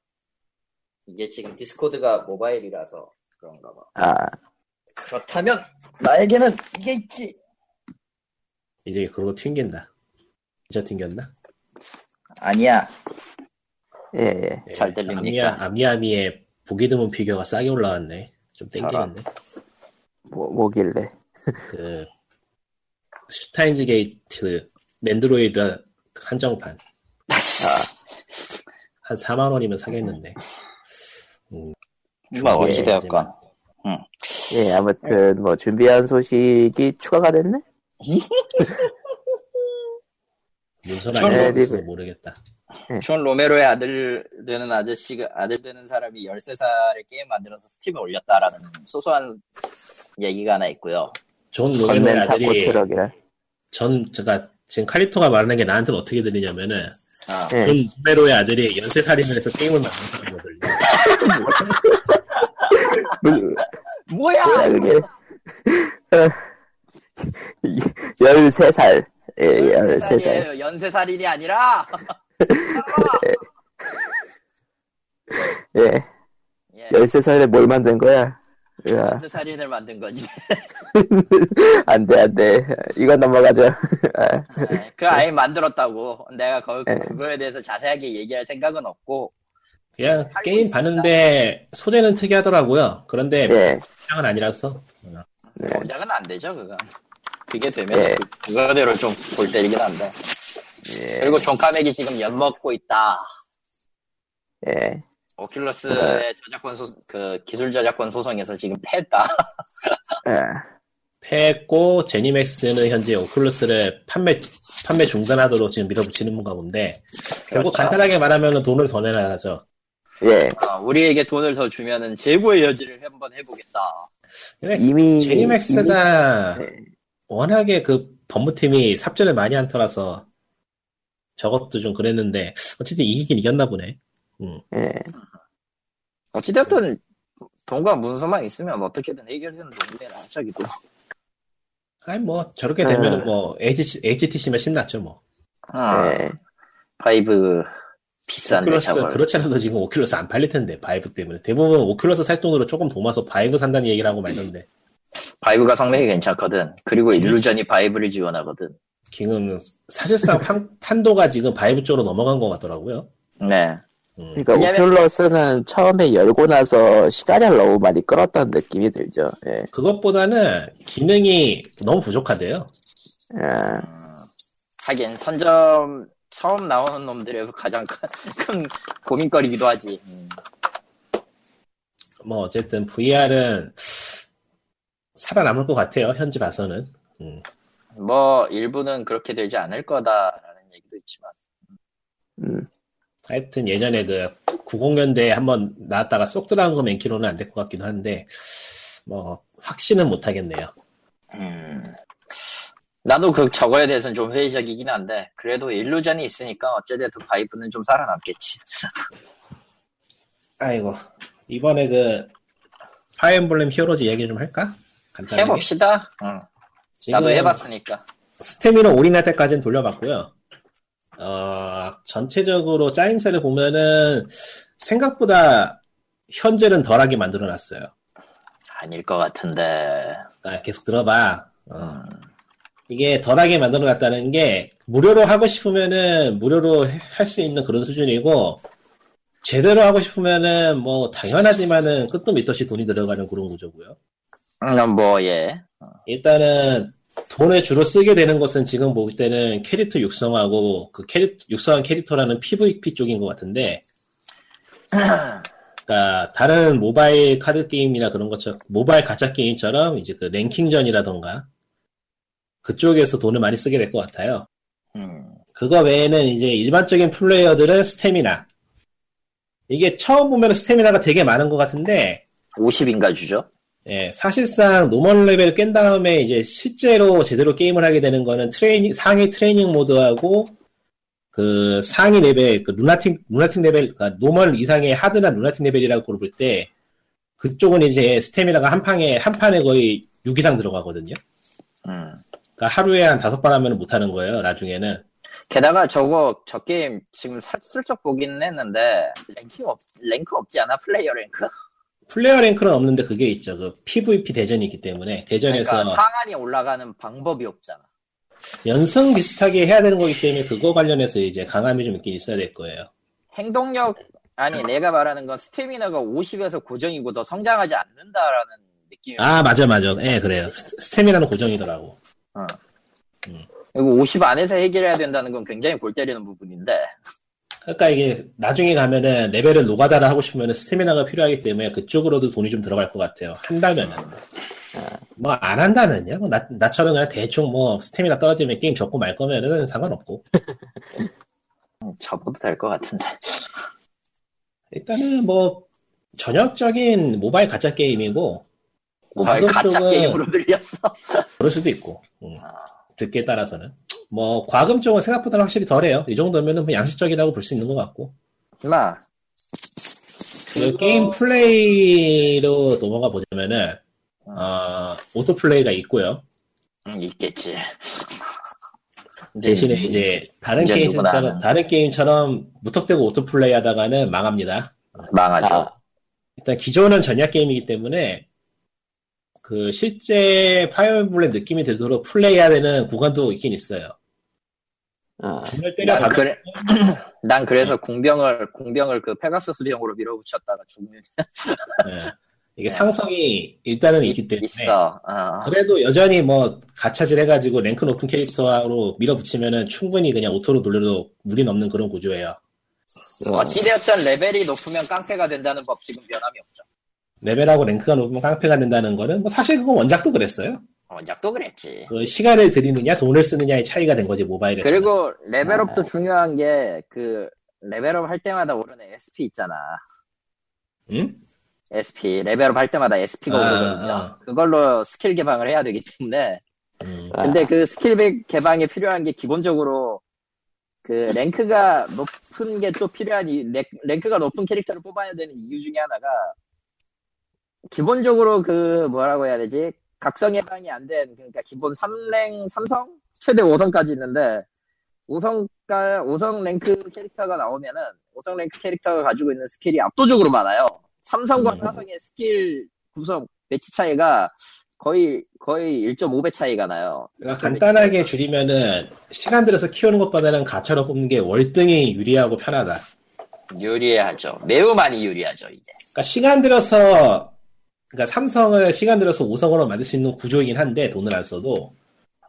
이게 지금 디스코드가 모바일이라서 그런가 봐. 아, 그렇다면 나에게는 이게 있지. 이제 그러고 튕긴다 진짜 튕겼나? 아니야. 예, 예. 예, 잘 들립니까? 아미아, 아미아미의 보기 드문 피규어가 싸게 올라왔네 좀 땡기는데 뭐, 뭐길래. 그 슈타인즈 게이트 넨도로이드 한정판. 아, 한 4만 원이면 사겠는데. 뭐 예, 어찌되었건 예, 아무튼 뭐 준비한 소식이 추가가 됐네. 아니어서 네, 모르겠다. 존 로메로의 아들 되는 아저씨가 아들 되는 사람이 13살에 게임 만들어서 스팀에 올렸다라는 소소한 얘기가 하나 있고요. 존 로메로의 아들이 트럭이라. 전 제가 지금 카리토가 말하는 게 나한테는 어떻게 들리냐면은 아, 예. 존 로메로의 아들이 연쇄 살인을 해서 게임을 만든 거거든요. [LAUGHS] 뭐야? 뭐야 그게? 어, 13살. 예, 13살. 13살이에요. 연쇄살인이 아니라. 예, 예, 13살에 뭘 만든 거야? 으아, 연쇄 살인을 만든 거지. [LAUGHS] 안 돼, 안 돼. 이건 넘어가죠. 아, 예, 그 아이 만들었다고. 내가 거, 예. 그거에 대해서 자세하게 얘기할 생각은 없고. 그냥 게임 있습니다. 봤는데 소재는 특이하더라고요. 그런데 예, 상은 아니라서. 네. 공작은 안 되죠, 그건. 그게 되면 예. 그- 그거대로 좀 골 때리긴 한데. 예, 그리고 존 카맥이 지금 엿 먹고 있다. 예. Oculus의 저작권 소, 그 기술 저작권 소송에서 지금 패했다. 아, [LAUGHS] 패했고 ZeniMax는 현재 Oculus를 판매 판매 중단하도록 지금 밀어붙이는 건가 본데 결국 그렇죠. 간단하게 말하면 돈을 더 내놔야죠. 예. 어, 우리에게 돈을 더 주면은 재고의 여지를 한번 해보겠다. 이미 ZeniMax가 이미- 네. 워낙에 그 법무팀이 삽질을 많이 한 터라서 저것도 좀 그랬는데 어쨌든 이기긴 이겼나 보네. 예. 어찌됐든 돈과 문서만 있으면 어떻게든 해결되는 동네라 저기도. 아니 뭐 저렇게 되면 음. 뭐 HT, HTC면 신났죠 뭐. 어, 예. Vive 비싼데 Oculus. 그렇지 않아도 지금 Oculus 안 팔릴 텐데 Vive 때문에 대부분 Oculus 살 돈으로 조금 더 모아서 Vive 산다는 얘기를 하고 말던데 Vive가 성능이 괜찮거든. 그리고 Illusion이 Vive를 지원하거든. 지금 사실상 판, 판도가 지금 Vive 쪽으로 넘어간 것 같더라고요. 네. 음. 그러니까 왜냐면- Oculus는 처음에 열고 나서 시간을 너무 많이 끌었던 느낌이 들죠. 예. 그것보다는 기능이 너무 부족하대요. 아, 음, 하긴 선점 처음 나오는 놈들의 가장 큰, [LAUGHS] 큰 고민거리기도 하지. 음. 뭐 어쨌든 VR은 살아남을 것 같아요. 현재 봐서는. 음. 뭐 일부는 그렇게 되지 않을 거다라는 얘기도 있지만. 음, 하여튼 예전에 그 90년대에 한번 나왔다가 쏙 들어간 거 맨키로는 안 될 것 같기도 한데 뭐 확신은 못 하겠네요. 음. 나도 그 저거에 대해서는 좀 회의적이긴 한데 그래도 일루전이 있으니까 어찌됐든 바이브는 좀 살아남겠지. [LAUGHS] 아이고 이번에 그 파이엠블렘 히어로즈 얘기 좀 할까? 간단하게. 해봅시다. 응. 지금 나도 해봤으니까. 스태미너 올인할 때까지는 돌려봤고요. 어, 전체적으로 짜임새를 보면은 생각보다 현재는 덜하게 만들어놨어요. 아닐 것 같은데. 아, 계속 들어봐. 어, 음. 이게 덜하게 만들어놨다는 게 무료로 하고 싶으면은 무료로 할 수 있는 그런 수준이고 제대로 하고 싶으면은 뭐 당연하지만은 끝도 밑도 없이 돈이 들어가는 그런 구조고요. 음, 뭐 예. 일단은 돈을 주로 쓰게 되는 것은 지금 볼 때는 캐릭터 육성하고 그 캐릭 육성한 캐릭터라는 PVP 쪽인 것 같은데, [CLEARS THROAT] 그러니까 다른 모바일 카드 게임이나 그런 것처럼 모바일 가짜 게임처럼 이제 그 랭킹전이라던가 그쪽에서 돈을 많이 쓰게 될 것 같아요. 음. 그거 외에는 이제 일반적인 플레이어들은 스태미나. 이게 처음 보면 스태미나가 되게 많은 것 같은데, 50인가 주죠? 예, 사실상 normal 레벨 깬 다음에 이제 실제로 제대로 게임을 하게 되는 거는 트레이닝, 상위 트레이닝 모드하고 그 상위 레벨, 그 lunatic, lunatic 레벨, 그러니까 normal 이상의 hard나 lunatic 레벨이라고 고를 때 그쪽은 이제 스태미나가 한 판에, 한 판에 거의 6 이상 들어가거든요. 음. 그러니까 하루에 한 다섯 번 하면 못 하는 거예요, 나중에는. 게다가 저거 저 게임 지금 살- 슬쩍 보긴 했는데 랭킹 없 랭크 없지 않아 플레이어 랭크? 플레이어 랭크는 없는데 그게 있죠. 그 PVP 대전이기 때문에 대전에서 그러니까 상한이 올라가는 방법이 없잖아. 연승 비슷하게 해야 되는 거기 때문에 그거 관련해서 이제 강함이 좀 있긴 있어야 될 거예요. 행동력 아니 내가 말하는 건 스태미나가 50에서 고정이고 더 성장하지 않는다라는 느낌이. 아, 맞아, 맞아. 예, 그래요. 스- 스태미나는 고정이더라고. 그리고 50 안에서 해결해야 된다는 건 굉장히 골 때리는 부분인데 그러니까 이게 나중에 가면은 레벨을 노가다를 하고 싶으면 스태미나가 필요하기 때문에 그쪽으로도 돈이 좀 들어갈 것 같아요. 한다면은. 뭐 안 한다면요. 뭐 나, 나처럼 그냥 대충 뭐 스태미나 떨어지면 게임 접고 말 거면은 상관없고. [LAUGHS] 음, 접어도 될 것 같은데 일단은 뭐 전형적인 모바일 가챠 게임이고 모바일 가챠 쪽은 게임으로 [LAUGHS] 들렸어 그럴 수도 있고 음, 듣기에 따라서는 뭐 과금 쪽은 생각보다는 확실히 덜해요. 이 정도면은 뭐 양심적이라고 볼 수 있는 것 같고 임마 그 게임 플레이로 넘어가 보자면은 어, auto 플레이가 있고요. 음, 있겠지 대신에 이제 다른 이제 누구나 게임처럼. 다른 게임처럼 무턱대고 auto 플레이 하다가는 망합니다. 망하죠 아, 일단 기본은 전략 게임이기 때문에 그 실제 Fire Emblem 느낌이 들도록 플레이해야 되는 구간도 있긴 있어요. 아, 때려 난, 그래, [LAUGHS] 난 그래서 궁병을 궁병을 그 페가서스 비병으로 밀어붙였다가 죽는 예. 이게 상성이 일단은 있 기 때문에 있어 어. 그래도 여전히 뭐 가챠질 해가지고 랭크 높은 캐릭터로 밀어붙이면은 충분히 그냥 auto로 돌려도 무리 없는 그런 구조예요. 어, 어찌되었든 레벨이 높으면 깡패가 된다는 법칙은 변함이 없죠 레벨하고 랭크가 높으면 깡패가 된다는 거는 뭐 사실 그건 원작도 그랬어요. 어, 원작도 그랬지 그 시간을 들이느냐 돈을 쓰느냐의 차이가 된 거지 모바일에서. 그리고 레벨업도 아. 중요한 게 그 레벨업 할 때마다 오르는 SP 있잖아 응? SP 레벨업 할 때마다 SP가 아, 오르거든요 아. 그걸로 스킬 개방을 해야 되기 때문에 음. 아, 근데 그 스킬 개방에 필요한 게 기본적으로 그 랭크가 높은 게 또 필요한 이 랭- 랭크가 높은 캐릭터를 뽑아야 되는 이유 중에 하나가 기본적으로 그 뭐라고 해야 되지 각성 개방이 안 된 그러니까 기본 3랭 3성 최대 5성까지 있는데 5성가 5성 랭크 캐릭터가 나오면은 5성 랭크 캐릭터가 가지고 있는 스킬이 압도적으로 많아요. 3성과 음. 4성의 스킬 구성 매치 차이가 거의 거의 1.5배 차이가 나요. 그러니까 간단하게 줄이면은 시간 들여서 키우는 것보다는 가차로 뽑는 게 월등히 유리하고 편하다. 유리하죠. 매우 많이 유리하죠, 이제. 그러니까 시간 들여서 그러니까 삼성을 시간 들여서 5성으로 만들 수 있는 구조이긴 한데 돈을 안 써도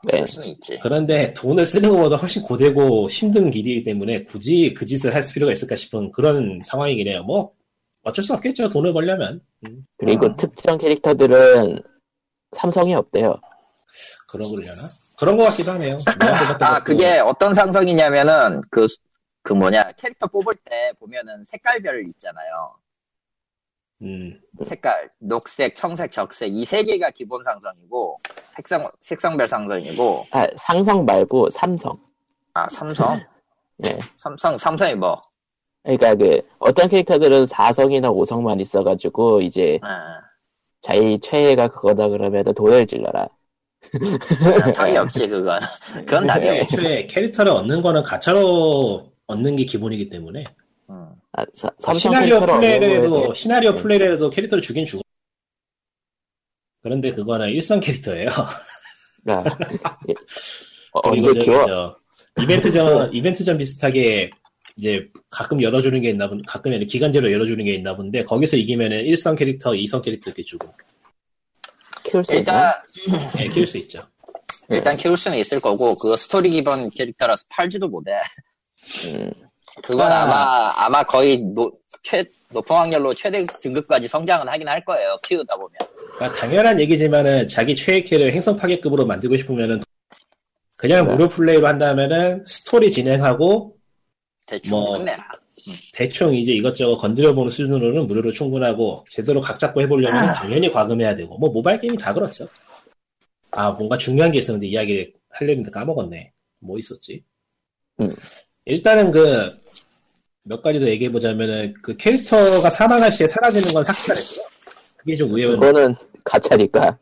네. 쓸 수는 있지. 그런데 돈을 쓰는 것보다 훨씬 고되고 힘든 길이기 때문에 굳이 그 짓을 할 필요가 있을까 싶은 그런 상황이긴 해요. 뭐 어쩔 수 없겠죠. 돈을 벌려면 음, 그리고 아. 특정 캐릭터들은 삼성이 없대요. 그런 거려나? 그런 것 같기도 하네요. 아, 그게 어떤 상성이냐면은, 그, 그 뭐냐, 캐릭터 뽑을 때 보면은 색깔별 있잖아요. 음, 색깔, 녹색, 청색, 적색, 이 세 개가 기본 상성이고, 색상, 색상별 상성이고, 아, 상성 말고 삼성. 아, 삼성? 예. [LAUGHS] 삼성, 삼성이 뭐, 그러니까 그 어떤 캐릭터들은 4성이나 5성만 있어가지고 이제 아, 자기 최애가 그거다 그러면 돈을 질러라. 아, 답이 없지, 그건. [LAUGHS] 그건 답이 없지. 애초에 캐릭터를 얻는 거는 가차로 얻는 게 기본이기 때문에 음. 아, 사- 삼성 시나리오 해도 거에 시나리오 네. 플레이를 해도 캐릭터를 주긴 주고 그런데 그거는 일선 캐릭터예요. 아, 예. 어, 언제 키워? 저 이벤트 전 이벤트 전 비슷하게 이제 가끔 열어주는 게 있나 본 가끔 기간제로 열어주는 게 있나 본데 거기서 이기면은 1선 캐릭터, 2선 캐릭터 이렇게 주고 키울 수 일단? 예, 키울 수 있죠. 일단 키울 수는 있을 거고, 그거 스토리 기본 캐릭터라서 팔지도 못해. 음, 그건 아. 아... 마 아마 거의 노, 최, 높은 확률로 최대 등급까지 성장은 하긴 할 거예요. 키우다 보면. 그러니까 당연한 얘기지만은 자기 최애 캐를 행성 파괴급으로 만들고 싶으면은 그냥 네. 무료 플레이로 한다면은 스토리 진행하고 대충 뭐, 끝내라. 대충 이제 이것저것 건드려보는 수준으로는 무료로 충분하고 제대로 각 잡고 해보려면 당연히 과금해야 되고 뭐 모바일 게임이 다 그렇죠. 아 뭔가 중요한 게 있었는데 이야기 하려는데 까먹었네. 뭐 있었지? 음. 일단은 그 몇 가지 더 얘기해 보자면은 그 캐릭터가 사망할 시에 사라지는 건 삭제가 됐고요. 그게 좀 의외였는데 그거는 가차니까.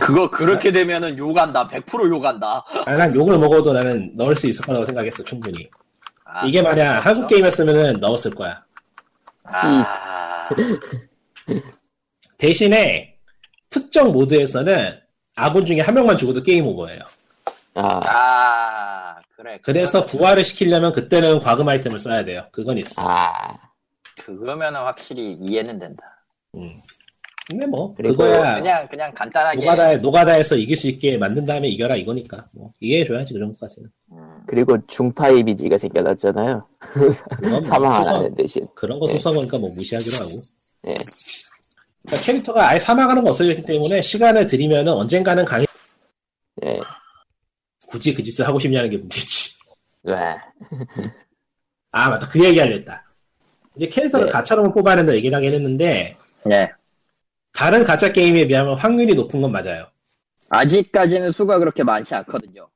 그거 그렇게 되면은 욕한다. 100% 욕한다. 아, 난 욕을 먹어도 나는 넣을 수 있을 거라고 생각했어 충분히. 아, 이게 만약 그렇죠? 한국 게임이었으면 넣었을 거야. 아, [LAUGHS] 대신에 특정 모드에서는 아군 중에 한 명만 죽어도 게임 오버예요. 아, 아, 그래. 그래서 부활을 시키려면 그때는 과금 아이템을 써야 돼요. 그건 있어. 아, 그거면은 확실히 이해는 된다. 음. 근데 뭐 그거야 그냥 그냥 간단하게 노가다 노가다에서 이길 수 있게 만든 다음에 이겨라 이거니까 뭐 이해해 줘야지 그 정도까지는. 음, 그리고 중파 이미지가 생겨났잖아요. [LAUGHS] 뭐 사망 안 하는 대신. 그런 거 네. 소송하니까 뭐 무시하기로 하고. 예. 그러니까 캐릭터가 아예 사망하는 거 없어졌기 때문에 시간을 들이면은 언젠가는 강해. 예. 굳이 그 짓을 하고 싶냐는 게 문제지. 와. [LAUGHS] 아 맞다 그 얘기 하려 했다. 이제 캐릭터를 네. 가차로만 뽑아낸다 얘기를 하긴 했는데 네. 다른 가짜 게임에 비하면 확률이 높은 건 맞아요. 아직까지는 수가 그렇게 많지 않거든요.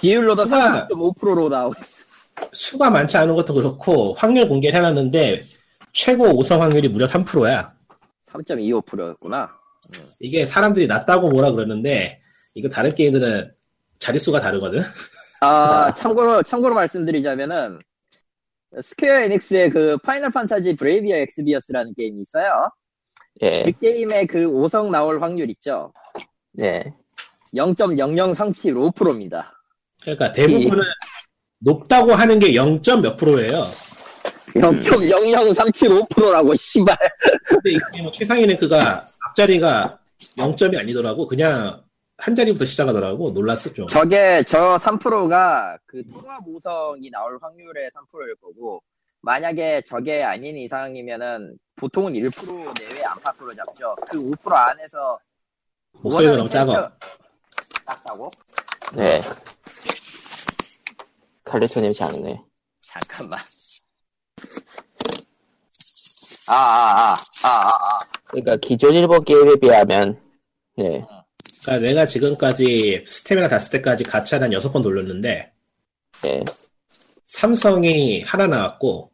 비율로도 수가- 30.5%로 나오고 있어. 수가 많지 않은 것도 그렇고 확률 공개를 해놨는데 최고 5성 확률이 무려 3%야. 3.25%였구나. 이게 사람들이 낮다고 뭐라 그러는데 이거 다른 게임들은 자릿수가 다르거든. 아, [LAUGHS] 참고로, 참고로 말씀드리자면은, 스퀘어 에닉스의 그 파이널 판타지 브레이브 엑스비어스라는 게임이 있어요. 예. 그 게임의 그 5성 나올 확률 있죠? 예. 0.0037.5%입니다. 그러니까 대부분은 높다고 하는 게 0. 몇 프로예요. 0.00375%라고, 씨발. 근데 이 게임은 최상위는 그가 앞자리가 0점이 아니더라고. 그냥 한 자리부터 시작하더라고. 놀랐어 좀. 저게, 저 3%가 그 통합 5성이 나올 확률의 3%일 거고, 만약에 저게 아닌 이상이면은, 보통은 1% 내외 안팎으로 잡죠. 그 5% 안에서, 목소리가 너무 작아. 작다고? 네. 칼리토님 작네. 잠깐만. 아, 아, 아, 아, 아, 아. 그러니까 기존 일본 게임에 비하면, 네. 그러니까 내가 지금까지 스태미나 닿을 때까지 가차를 한 6번 돌렸는데 예. 삼성이 하나 나왔고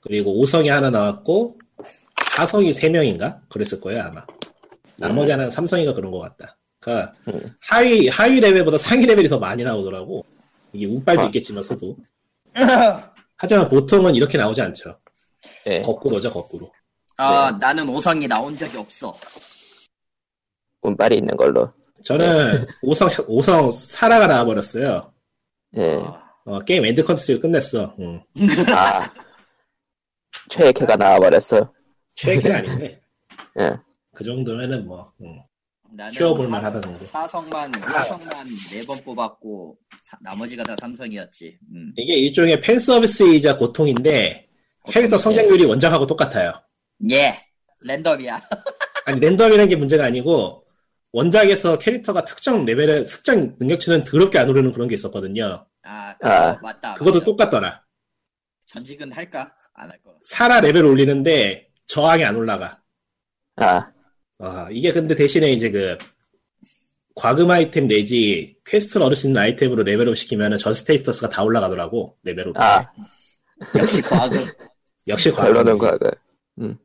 그리고 5성이 하나 나왔고 4성이 3명인가? 그랬을 거예요 아마. 나머지 하나는 3성인가 그런 것 같다. 그러니까 음. 하위 하위 레벨보다 상위 레벨이 더 많이 나오더라고. 이게 운빨도 아. 있겠지만서도. [LAUGHS] 하지만 보통은 이렇게 나오지 않죠. 예. 거꾸로죠 거꾸로. 아 나는 5성이 나온 적이 없어 운빨이 있는 걸로. 저는 [LAUGHS] 5성 5성 사라가 나와버렸어요. 예. 어, 게임 end 컨텐츠 끝냈어. 응. 아. 최애캐가 나와버렸어. 최애캐는 아닌데 [LAUGHS] 예. 그 정도면은 뭐 응. 나는 키워볼만 사- 하다 정도. 사성만 사성만 4번 뽑았고 사- 나머지가 다 삼성이었지 음. 이게 일종의 팬 서비스이자 고통인데 캐릭터 성장률이 원작하고 똑같아요. 예 랜덤이야 [LAUGHS] 아니 랜덤이라는 게 문제가 아니고 원작에서 캐릭터가 특정 레벨의 특정 능력치는 더럽게 안 오르는 그런 게 있었거든요. 아 그거 아, 맞다 그것도 맞아. 똑같더라. 전직은 할까 안 할 거. 사라 레벨 올리는데 저항이 안 올라가. 아. 아, 이게 근데 대신에 이제 그 과금 아이템 내지 퀘스트를 얻을 수 있는 아이템으로 레벨업 시키면은 전 status가 다 올라가더라고 레벨업. 아. 역시 과금. 역시 결론은 과금이지. 과거.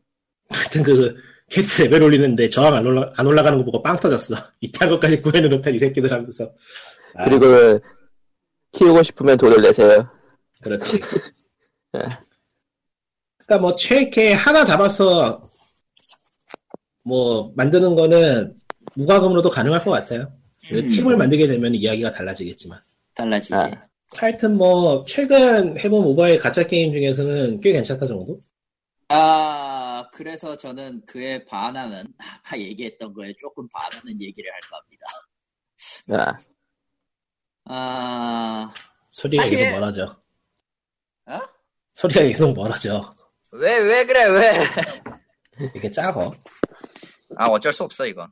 하여튼 그 퀘스트 레벨 올리는데 저항 안, 올라, 안 올라가는 거 보고 빵 터졌어. [LAUGHS] 이딴 것까지 구현은 못한 이 새끼들 하면서. 아, 그리고, 키우고 싶으면 돈을 내세요. 그렇지. [LAUGHS] 예. 그러니까 뭐 최애캐 하나 잡아서 뭐 만드는 거는 무과금으로도 가능할 것 같아요. 그 음. 팀을 만들게 되면 이야기가 달라지겠지만. 달라지지. 아. 하여튼 뭐 최근 해본 모바일 가짜 게임 중에서는 꽤 괜찮다 정도? 아, 그래서 저는 그에 반하는, 아까 얘기했던 거에 조금 반하는 얘기를 할까 합니다. 아. 아, 소리가 사실- 계속 멀어져. 어? 소리가 계속 멀어져. 왜, 왜 그래, 왜? 이게 작어. 아, 어쩔 수 없어, 이건.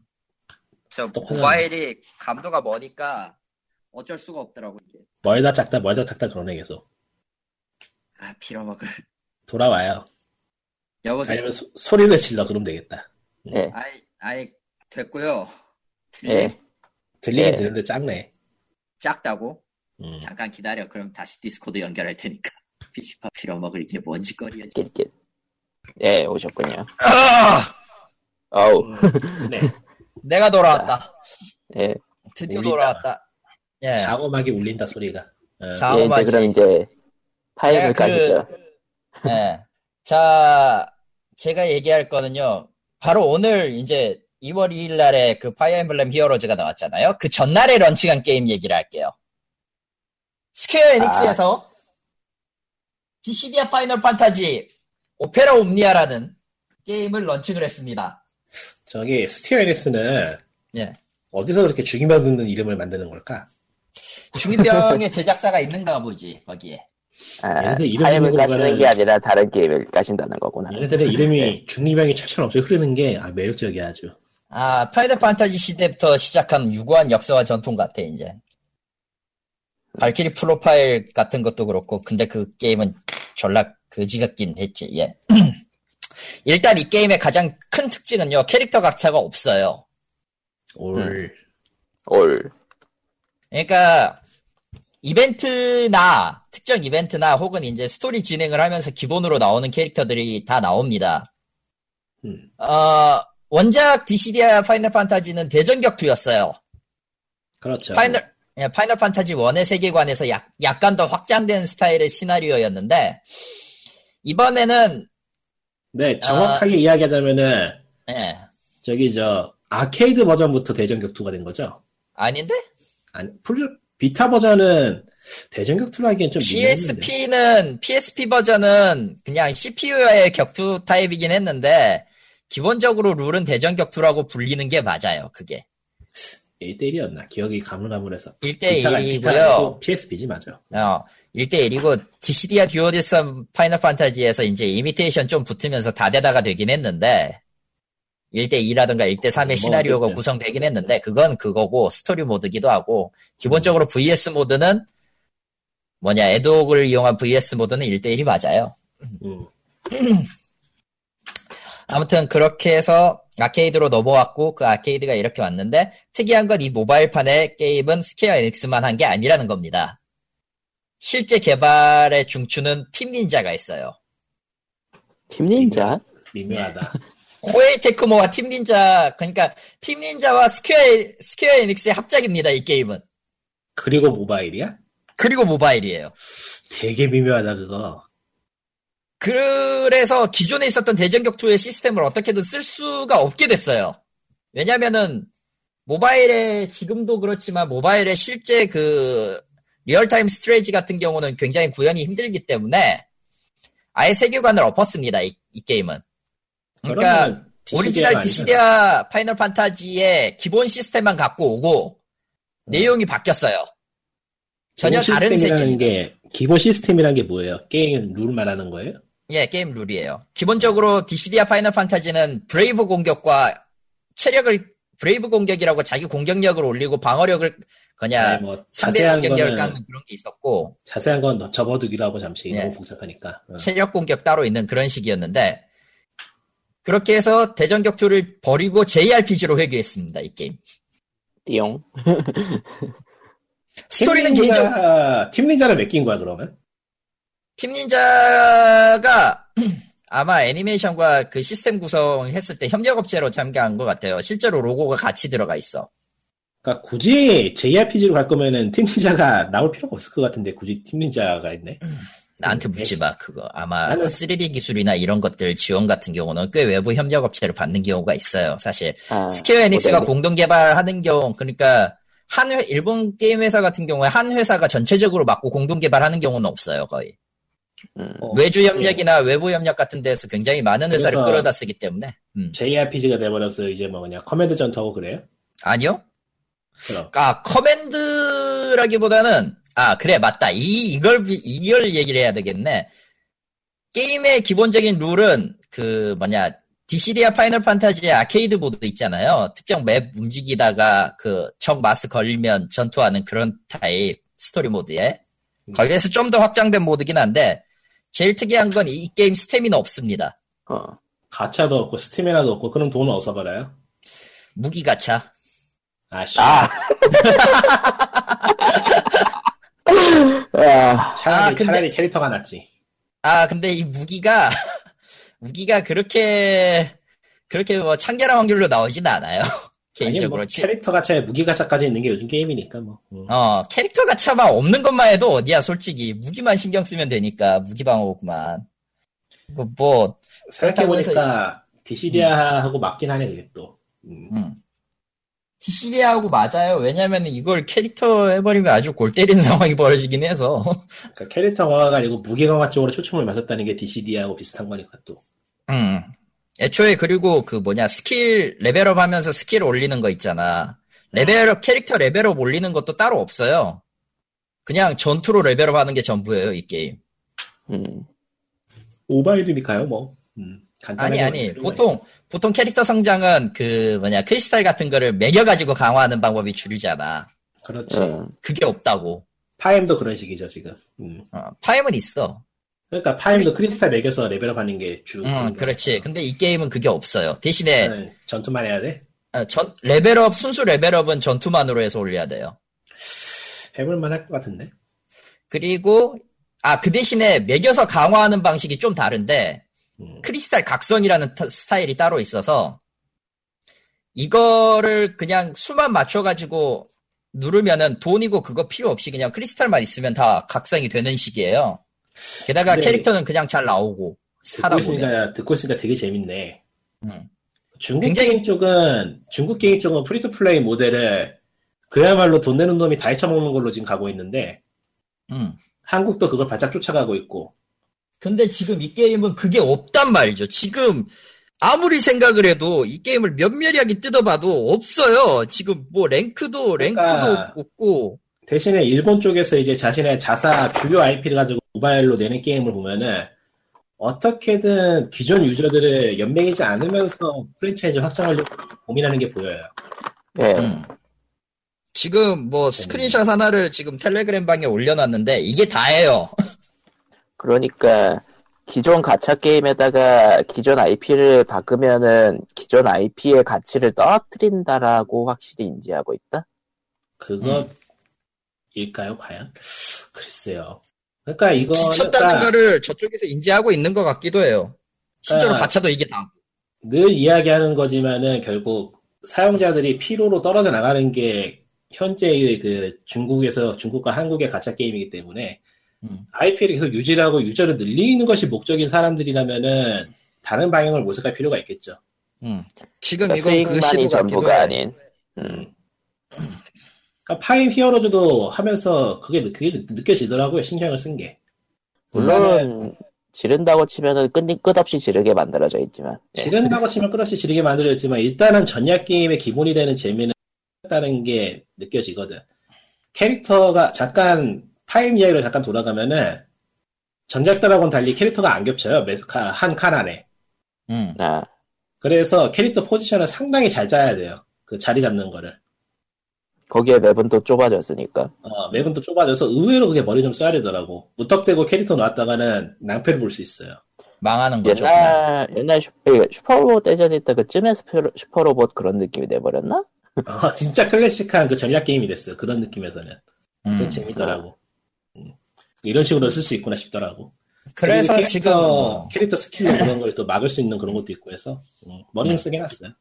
저. 모바일이 감도가 머니까 어쩔 수가 없더라고, 이게. 멀다 작다 멀다 작다 그러네 계속. 아, 빌어먹을. 돌아와요. 여보세요? 아니면 소, 소리를 질러 그러면 되겠다. 예. 아이, 아이, 됐고요. 예. 들리긴 예. 들리는데 작네. 작다고? 음. 잠깐 기다려. 그럼 다시 디스코드 연결할 테니까. 피시파 빌어먹을 이게 뭔 짓거리야. 낄낄. 예, 오셨군요. 아! 어우, [LAUGHS] 네. 내가 돌아왔다. 예. 드디어 울린다. 돌아왔다. 예. 자 고막이 울린다 소리가. 어. 자, 예, 이제. 그럼 이제, 내가 그-. 예. 자, 제가 얘기할 거는요. 바로 오늘 이제 2월 2일 날에 그 파이어 엠블렘 히어로즈가 나왔잖아요. 그 전날에 런칭한 게임 얘기를 할게요. 스퀘어 에닉스에서 디시디아 파이널 판타지 오페라 옴니아라는 게임을 런칭을 했습니다. 저기 스퀘어 에닉스는 예. 어디서 그렇게 죽이면 듣는 이름을 만드는 걸까? 중2병의 제작사가 있는가 보지 거기에. 아, 타임을 짓는 까시는 게 아니라 다른 게임을 까신다는 거구나. 얘네들의 [LAUGHS] 이름이 중2병이 철철 넘치게 흐르는 게 아, 매력적이야 아주. 아 파이널 판타지 시대부터 시작한 유구한 역사와 전통 같아 이제. 발키리 프로파일 같은 것도 그렇고 근데 그 게임은 졸라 거지 같긴 했지. 예. [CLEARS THROAT] 일단 이 게임의 가장 큰 특징은요 캐릭터 가챠가 없어요. 올 올. 그러니까 이벤트나 특정 이벤트나 혹은 이제 스토리 진행을 하면서 기본으로 나오는 캐릭터들이 다 나옵니다. 음. 어, 원작 디시디아 파이널 판타지는 대전 격투였어요. 그렇죠. 파이널 예, 파이널 판타지 1의 세계관에서 약, 약간 더 확장된 스타일의 시나리오였는데 이번에는 네 정확하게 이야기하자면은 예, 저기 저 아케이드 버전부터 대전 격투가 된 거죠. 아닌데 아니 풀 비타 버전은 대전 격투로 하기엔 좀. PSP는 PSP 버전은 그냥 CPU의 격투 타입이긴 했는데 기본적으로 룰은 대전 격투라고 불리는 게 맞아요. 그게 1대1이었나 기억이 가물가물해서 1대1이고요. PSP지 맞아. 어, 1대1이고 디시디아 듀오데심 파이널 판타지에서 이제 이미테이션 좀 붙으면서 다대다가 되긴 했는데 1대2라든가 1대3의 뭐 시나리오가 어쨌든. 구성되긴 했는데 그건 그거고 스토리 모드기도 하고 기본적으로 VS 모드는 뭐냐 ad hoc을 이용한 VS 모드는 1대1이 맞아요. 음. 아무튼 그렇게 해서 아케이드로 넘어왔고 그 아케이드가 이렇게 왔는데 특이한 건 이 모바일판의 게임은 스퀘어 에닉스만 한 게 아니라는 겁니다. 실제 개발의 중추는 팀 닌자가 있어요. 팀 닌자? 미묘하다. 코에이 테크모와 팀 닌자 그러니까 팀 닌자와 스퀘어 에- 스퀘어 에닉스의 합작입니다. 이 게임은. 그리고 모바일이야? 그리고 모바일이에요. 되게 미묘하다 그거. 그래서 기존에 있었던 대전 격투의 시스템을 어떻게든 쓸 수가 없게 됐어요. 왜냐면은 모바일에 지금도 그렇지만 모바일에 실제 그 real-time strategy 같은 경우는 굉장히 구현이 힘들기 때문에 아예 세계관을 엎었습니다. 이, 이 게임은. 그러니까 오리지널 가 디시디아 파이널 판타지의 기본 시스템만 갖고 오고 내용이 바뀌었어요. 전혀 다른. 게 기본 시스템이란 게 뭐예요? 게임 룰 말하는 거예요? 예, 게임 룰이에요. 기본적으로 디시디아 파이널 판타지는 브레이브 공격과 체력을 브레이브 공격이라고 자기 공격력을 올리고 방어력을 그냥 뭐 상대 공격력을 깎는 그런 게 있었고 자세한 건더 접어두기로 하고 잠시 예. 너무 복잡하니까. 어. 체력 공격 따로 있는 그런 식이었는데 그렇게 해서 대전 격투를 버리고 JRPG로 회귀했습니다. 이 게임. 띠용. [LAUGHS] 스토리는 팀 개인적 닌자- 팀 닌자를 맡긴 거야 그러면? 팀 닌자가 [CLEARS THROAT] 아마 애니메이션과 그 시스템 구성했을 때 협력업체로 참가한 것 같아요. 실제로 로고가 같이 들어가 있어. 그러니까 굳이 JRPG로 갈 거면은 팀 닌자가 나올 필요가 없을 것 같은데 굳이 팀 닌자가 있네. [CLEARS THROAT] 나한테 음, 묻지 마, 그거. 아마 나는- 3D 기술이나 이런 것들 지원 같은 경우는 꽤 외부 협력 업체를 받는 경우가 있어요, 사실. 아, 스퀘어 에닉스가 모델이. 공동 개발하는 경우, 그러니까 한 회, 일본 게임 회사 같은 경우에 한 회사가 전체적으로 맡고 공동 개발하는 경우는 없어요, 거의. 음. 어, 외주 협력이나 외부 협력 같은 데서 굉장히 많은 회사를 끌어다 쓰기 때문에. 음. JRPG가 돼버려서 이제 뭐 그냥 커맨드 전투하고 그래요? 아니요? 그럼. 아, 커맨드라기보다는, 아, 그래, 맞다. 이, 이걸, 비- 이걸 얘기를 해야 되겠네. 게임의 기본적인 룰은, 그, 뭐냐, 디시디아 파이널 판타지의 아케이드 모드 있잖아요. 특정 맵 움직이다가, 그, 적 마스 걸리면 전투하는 그런 타입 스토리 모드에. 음. 거기에서 좀 더 확장된 모드긴 한데, 제일 특이한 건 이 게임 스태미나 없습니다. 어. 가차도 없고 스티미나도 없고 그럼 돈은 어디서 벌어요? 무기 가차. 아씨. 아. [LAUGHS] 아, 차라리, 아, 근데- 차라리 캐릭터가 낫지. 아, 근데 이 무기가, [LAUGHS] 무기가 그렇게, 그렇게 뭐 창렬한 확률로 나오진 않아요. [LAUGHS] 아니, 개인적으로. 뭐 치- 캐릭터 가차에 무기 가차까지 있는 게 요즘 게임이니까 뭐. 음. 어, 캐릭터 가차만 없는 것만 해도 어디야, 솔직히. 무기만 신경 쓰면 되니까, 무기 방어구만. 뭐, 뭐, 생각해보니까 디시디아하고 맞긴 하네 그게 또. 음. 음. 디시디아하고 맞아요. 왜냐면 이걸 캐릭터 해버리면 아주 골 때리는 [LAUGHS] 상황이 벌어지긴 해서. 그러니까 캐릭터 강화가 아니고 무기 강화 쪽으로 초점을 맞췄다는 게 디시디아하고 비슷한 거니까 또. 음. 애초에 그리고 그 뭐냐 스킬 레벨업 하면서 스킬 올리는 거 있잖아. 레벨업 캐릭터 레벨업 올리는 것도 따로 없어요. 그냥 전투로 레벨업 하는 게 전부예요 이 게임. 음. 모바일이니까요, 뭐. 음, 아니 아니 만드는 거예요. 보통 보통 캐릭터 성장은 그 뭐냐 크리스탈 같은 거를 먹여가지고 강화하는 방법이 주류잖아. 그렇지. 어. 그게 없다고. 파엠도 그런 식이죠, 지금. 음. 어, 파엠은 있어. 그러니까 파엠도 크리스탈 먹여서 레벨업 하는 게 주. 응, 그렇지. 근데 이 게임은 그게 없어요. 대신에 나는 전투만 해야 돼? 어, 전 레벨업 순수 레벨업은 전투만으로 해서 올려야 돼요. 해볼만 할 것 같은데? 그리고 아 그 대신에 매겨서 강화하는 방식이 좀 다른데 음. 크리스탈 각성이라는 타- 스타일이 따로 있어서 이거를 그냥 수만 맞춰가지고 누르면은 돈이고 그거 필요 없이 그냥 크리스탈만 있으면 다 각성이 되는 식이에요. 게다가 캐릭터는 그냥 잘 나오고 하다 듣고. 있으니까, 듣고 있으니까 되게 재밌네. 음. 중국 굉장히- 게임 쪽은, 중국 게임 쪽은 free-to-play 모델을 그야말로 돈 내는 놈이 다 헤쳐먹는 걸로 지금 가고 있는데, 음. 한국도 그걸 바짝 쫓아가고 있고, 근데 지금 이 게임은 그게 없단 말이죠. 지금 아무리 생각을 해도 이 게임을 면밀하게 뜯어봐도 없어요. 지금 뭐 랭크도 랭크도 그러니까 없고 대신에 일본 쪽에서 이제 자신의 자사 주요 IP를 가지고 모바일로 내는 게임을 보면은 어떻게든 기존 유저들을 연맹이지 않으면서 프랜차이즈 확장하려고 고민하는 게 보여요. 예. 음. 지금 뭐 스크린샷 하나를 지금 텔레그램 방에 올려놨는데 이게 다예요. 그러니까 기존 가챠 게임에다가 기존 IP를 바꾸면은 기존 IP의 가치를 떨어뜨린다라고 확실히 인지하고 있다. 그것일까요, 과연? 글쎄요. 그러니까 이거 지쳤다는 거를 저쪽에서 인지하고 있는 것 같기도 해요. 실제로 아. 가차도 이게 다. 늘 이야기하는 거지만은 결국 사용자들이 피로로 떨어져 나가는 게 현재의 그 중국에서 중국과 한국의 가챠 게임이기 때문에 음. IP를 계속 유지하고 유저를 늘리는 것이 목적인 사람들이라면은 다른 방향을 모색할 필요가 있겠죠. 음. 지금 그러니까 이건 그 수익만이 시도 같기도 전부가 해. 아닌. 음. 그러니까 파임 히어로즈도 하면서 그게, 느- 그게 느- 느껴지더라고요. 신경을 쓴 게. 물론 지른다고 치면은 끝, 끝없이 지르게 만들어져 있지만. 예. 지른다고 치면 끝없이 지르게 만들어졌지만 일단은 전략 게임의 기본이 되는 재미는 다는 게 느껴지거든. 캐릭터가 잠깐 파임 이야기로 잠깐 돌아가면은 전작들하고는 달리 캐릭터가 안 겹쳐요. 한 칸 안에. 음. 아, 그래서 캐릭터 포지션을 상당히 잘 짜야 돼요. 그 자리 잡는 거를. 거기에 맵은 또 좁아졌으니까. 어, 맵은 또 좁아져서 의외로 그게 머리 좀 써야 되더라고. 무턱대고 캐릭터 나왔다가는 낭패를 볼 수 있어요. 망하는 거죠. 그냥. 옛날, 옛날 슈, 예, 슈퍼 로봇 대전에 있던 그 쯤의 슈퍼, 슈퍼 로봇 그런 느낌이 돼버렸나? 어, 진짜 클래식한 그 전략 게임이 됐어요. 그런 느낌에서는. 음. 재밌더라고. 음. 이런 식으로 쓸 수 있구나 싶더라고. 그래서 그리고 지금 캐릭터, 뭐 캐릭터 스킬로 그런 걸 또 막을 수 있는 그런 것도 있고 해서 음, 머리 좀 쓰게 해놨어요.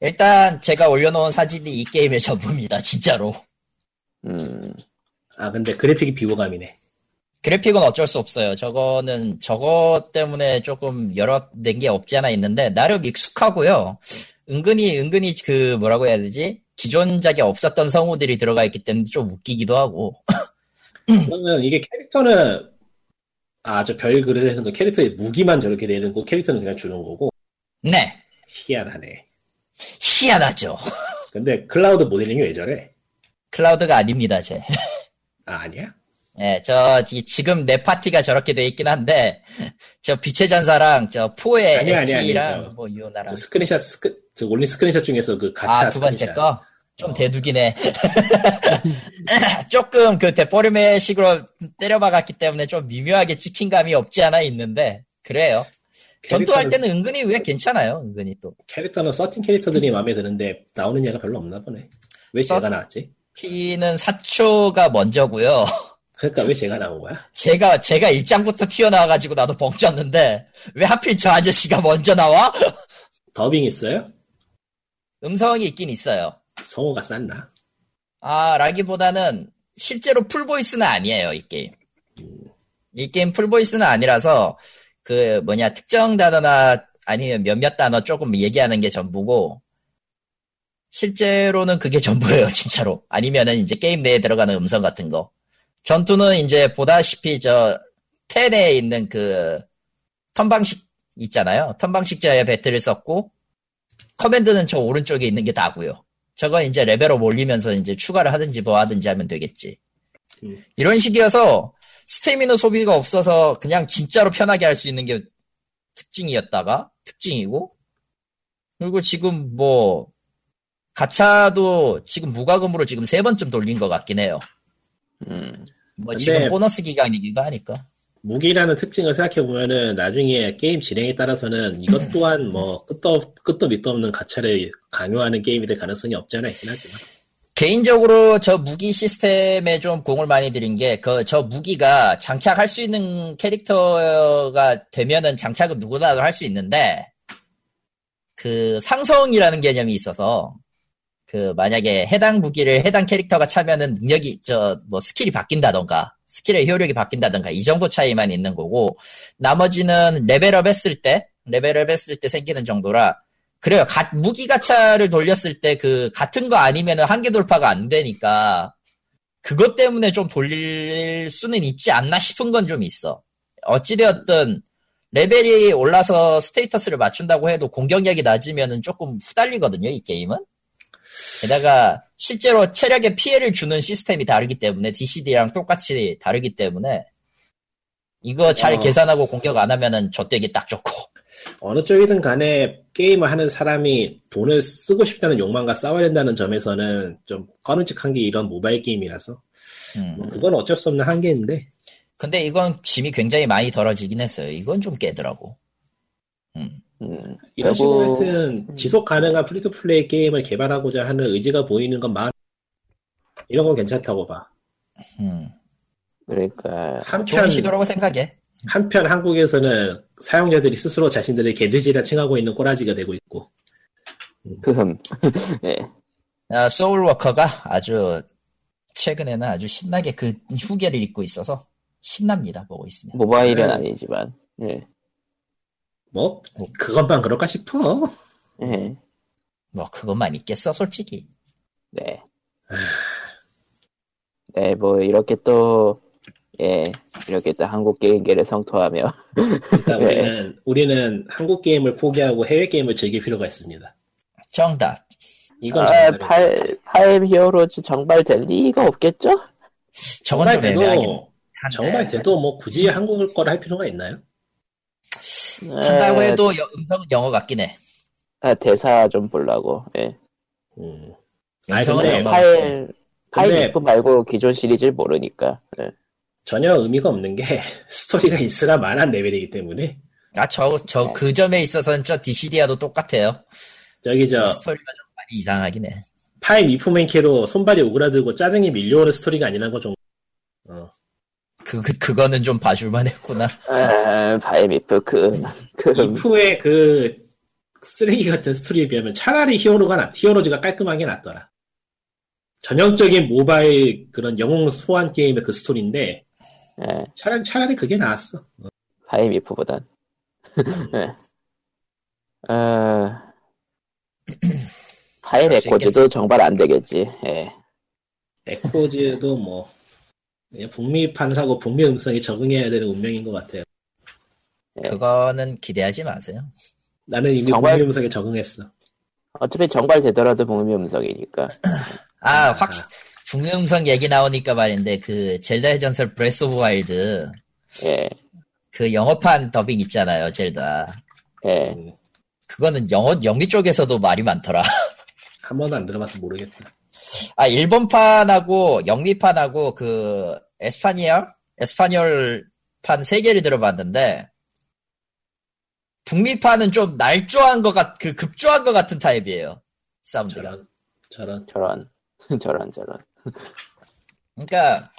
일단 제가 올려놓은 사진이 이 게임의 전부입니다. 진짜로. 음, 아 근데 그래픽이 비호감이네. 그래픽은 어쩔 수 없어요. 저거는 저거 때문에 조금 여러 낸 게 없지 않아 있는데 나름 익숙하고요. 은근히 은근히 그 뭐라고 해야 되지? 기존작에 없었던 성우들이 들어가 있기 때문에 좀 웃기기도 하고. [LAUGHS] 그러면 이게 캐릭터는 아저별거 캐릭터의 무기만 저렇게 내는 거 캐릭터는 그냥 주는 거고 네, 희한하네. 희한하죠. [LAUGHS] 근데 클라우드 모델링이 왜 저래? 클라우드가 아닙니다, 제. 아 아니야? 예, 저 지- 지금 내 파티가 저렇게 돼 있긴 한데 저 빛의 전사랑 저 four의 엣지랑 저- 뭐 유나랑 저 스크린샷 스크 저 올린 스크린샷 중에서 그 가차 아, 두 번째 스크린샷. 거? 좀 어. 대두기네. [LAUGHS] 조금 그 데포르메 식으로 때려박았기 때문에 좀 미묘하게 찍힌 감이 없지 않아 있는데, 그래요. 전투할 때는 은근히 왜 괜찮아요, 은근히 또. 캐릭터는 서틴 캐릭터들이 마음에 드는데 나오는 얘가 별로 없나 보네. 왜 서- 제가 나왔지? 티는 사초가 먼저고요. [LAUGHS] 그러니까 왜 제가 나온 거야? 제가, 제가 일장부터 튀어나와가지고 나도 벙쪘는데, 왜 하필 저 아저씨가 먼저 나와? [LAUGHS] 더빙 있어요? 음성이 있긴 있어요. 성우가 쌌나? 아, 라기보다는 실제로 full voice는 아니에요, 이 게임. 이 게임 full voice는 아니라서 그 뭐냐 특정 단어나 아니면 몇몇 단어 조금 얘기하는 게 전부고 실제로는 그게 전부예요, [LAUGHS] 진짜로. 아니면은 이제 게임 내에 들어가는 음성 같은 거. 전투는 이제 보다시피 저 ten에 있는 그 턴 방식 있잖아요. 턴 방식자의 배틀을 썼고 커맨드는 저 오른쪽에 있는 게 다고요. 저건 이제 레벨업 올리면서 이제 추가를 하든지 뭐 하든지 하면 되겠지. 음. 이런 식이어서 스태미너 소비가 없어서 그냥 진짜로 편하게 할 수 있는 게 특징이었다가 특징이고 그리고 지금 뭐 가차도 지금 무과금으로 지금 세 번쯤 돌린 것 같긴 해요. 음, 뭐 근데- 지금 보너스 기간이기도 하니까. 무기라는 특징을 생각해 보면은 나중에 게임 진행에 따라서는 이것 [LAUGHS] 또한 뭐 끝도 끝도 밑도 없는 가차를 강요하는 게임이 될 가능성이 없지 않아 있긴 하지만. 개인적으로 저 무기 시스템에 좀 공을 많이 들인 게, 그, 저 무기가 장착할 수 있는 캐릭터가 되면은 장착은 누구나도 할 수 있는데, 그, 상성이라는 개념이 있어서, 그, 만약에 해당 무기를 해당 캐릭터가 차면은 능력이, 저, 뭐, 스킬이 바뀐다던가, 스킬의 효력이 바뀐다던가, 이 정도 차이만 있는 거고, 나머지는 레벨업 했을 때, 레벨업 했을 때 생기는 정도라, 그래요. 가- 무기 가차를 돌렸을 때 그 같은 거 아니면은 한계 돌파가 안 되니까 그것 때문에 좀 돌릴 수는 있지 않나 싶은 건 좀 있어. 어찌되었든 레벨이 올라서 status를 맞춘다고 해도 공격력이 낮으면은 조금 후달리거든요, 이 게임은. 게다가 실제로 체력에 피해를 주는 시스템이 다르기 때문에 DCD랑 똑같이 다르기 때문에 이거 잘 어. 계산하고 공격 안 하면은 좆되기 딱 좋고. 어느 쪽이든 간에 게임을 하는 사람이 돈을 쓰고 싶다는 욕망과 싸워야 된다는 점에서는 좀 꺼름직한 게 이런 모바일 게임이라서 음. 뭐 그건 어쩔 수 없는 한계인데 근데 이건 짐이 굉장히 많이 덜어지긴 했어요. 이건 좀 깨더라고. 음. 음. 이런 식으로 하여튼 지속 가능한 free-to-play 게임을 개발하고자 하는 의지가 보이는 건 마음 이런 건 괜찮다고 봐. 음. 그러니까 좋은 한편 시도라고 생각해. 한편 한국에서는 사용자들이 스스로 자신들을 개돼지라 칭하고 있는 꼬라지가 되고 있고 흠. [LAUGHS] 예. 아, 소울워커가 아주 최근에는 아주 신나게 그 후계를 잇고 있어서 신납니다. 보고 있으면. 모바일은 네. 아니지만 예. 뭐 그것만 그럴까 싶어. 예. 뭐 그것만 있겠어, 솔직히. 네. 네, 뭐 이렇게 또 예, 이렇게 또 한국 게임계를 성토하며 그러니까 [LAUGHS] 네. 우리는 우리는 한국 게임을 포기하고 해외 게임을 즐길 필요가 있습니다. 정답. 이건 아. 팔, 파임 히어로즈 정발 될 리가 없겠죠? 정말 돼도. 정말 돼도 뭐 굳이 한국을 거를 할 필요가 있나요? 한다고 에, 해도 여- 음성은 영어 같긴 해. 아, 대사 좀 보려고. 예. 음. 아니, 음성은 근데 영어 같긴 해. 파일 파일 근데- 인프 말고 기존 시리즈를 모르니까. 예. 전혀 의미가 없는 게 [LAUGHS] 스토리가 있으라 만한 레벨이기 때문에 아, 저, 저, 그 점에 있어서는 저 DCD와도 똑같아요. 저기 저 스토리가 좀 많이 이상하긴 해. 파엠 이프맨키로 손발이 오그라들고 짜증이 밀려오는 스토리가 아니라는 거 좀. 어. 그, 그, 그거는 좀 봐줄만 했구나. 아, 이프 그, 그, 이프의 그 쓰레기 같은 스토리에 비하면 차라리 히어로가 낫, 히어로즈가 깔끔하게 낫더라. 전형적인 모바일 그런 영웅 소환 게임의 그 스토리인데 예, 차라리 차라리 그게 나았어. 파엠 이프보단. 예. 어, 파엠 에코즈도. 정발 안 되겠지. 예. 에코즈도 뭐 북미판을 하고 북미 음성에 적응해야 되는 운명인 것 같아요. 예. 그거는 기대하지 마세요. 나는 이미 정말- 북미 음성에 적응했어. 어차피 정발 되더라도 북미 음성이니까. [LAUGHS] 아, 확, 중음성 얘기 나오니까 말인데, 그, 젤다의 전설 브레스 오브 와일드, 예, 그 영어판 더빙 있잖아요, 젤다. 예. 음, 그거는 영어, 영미 쪽에서도 말이 많더라. [LAUGHS] 한 번도 안 들어봐서 모르겠다. 아, 일본판하고 영미판하고 그, 에스파니얼? 에스파니얼판 세 개를 들어봤는데, 북미판은 좀 날조한 것 같, 그 급조한 것 같은 타입이에요. 사운드가. 저런 저런 저런, [LAUGHS] 저런, 저런. 그러니까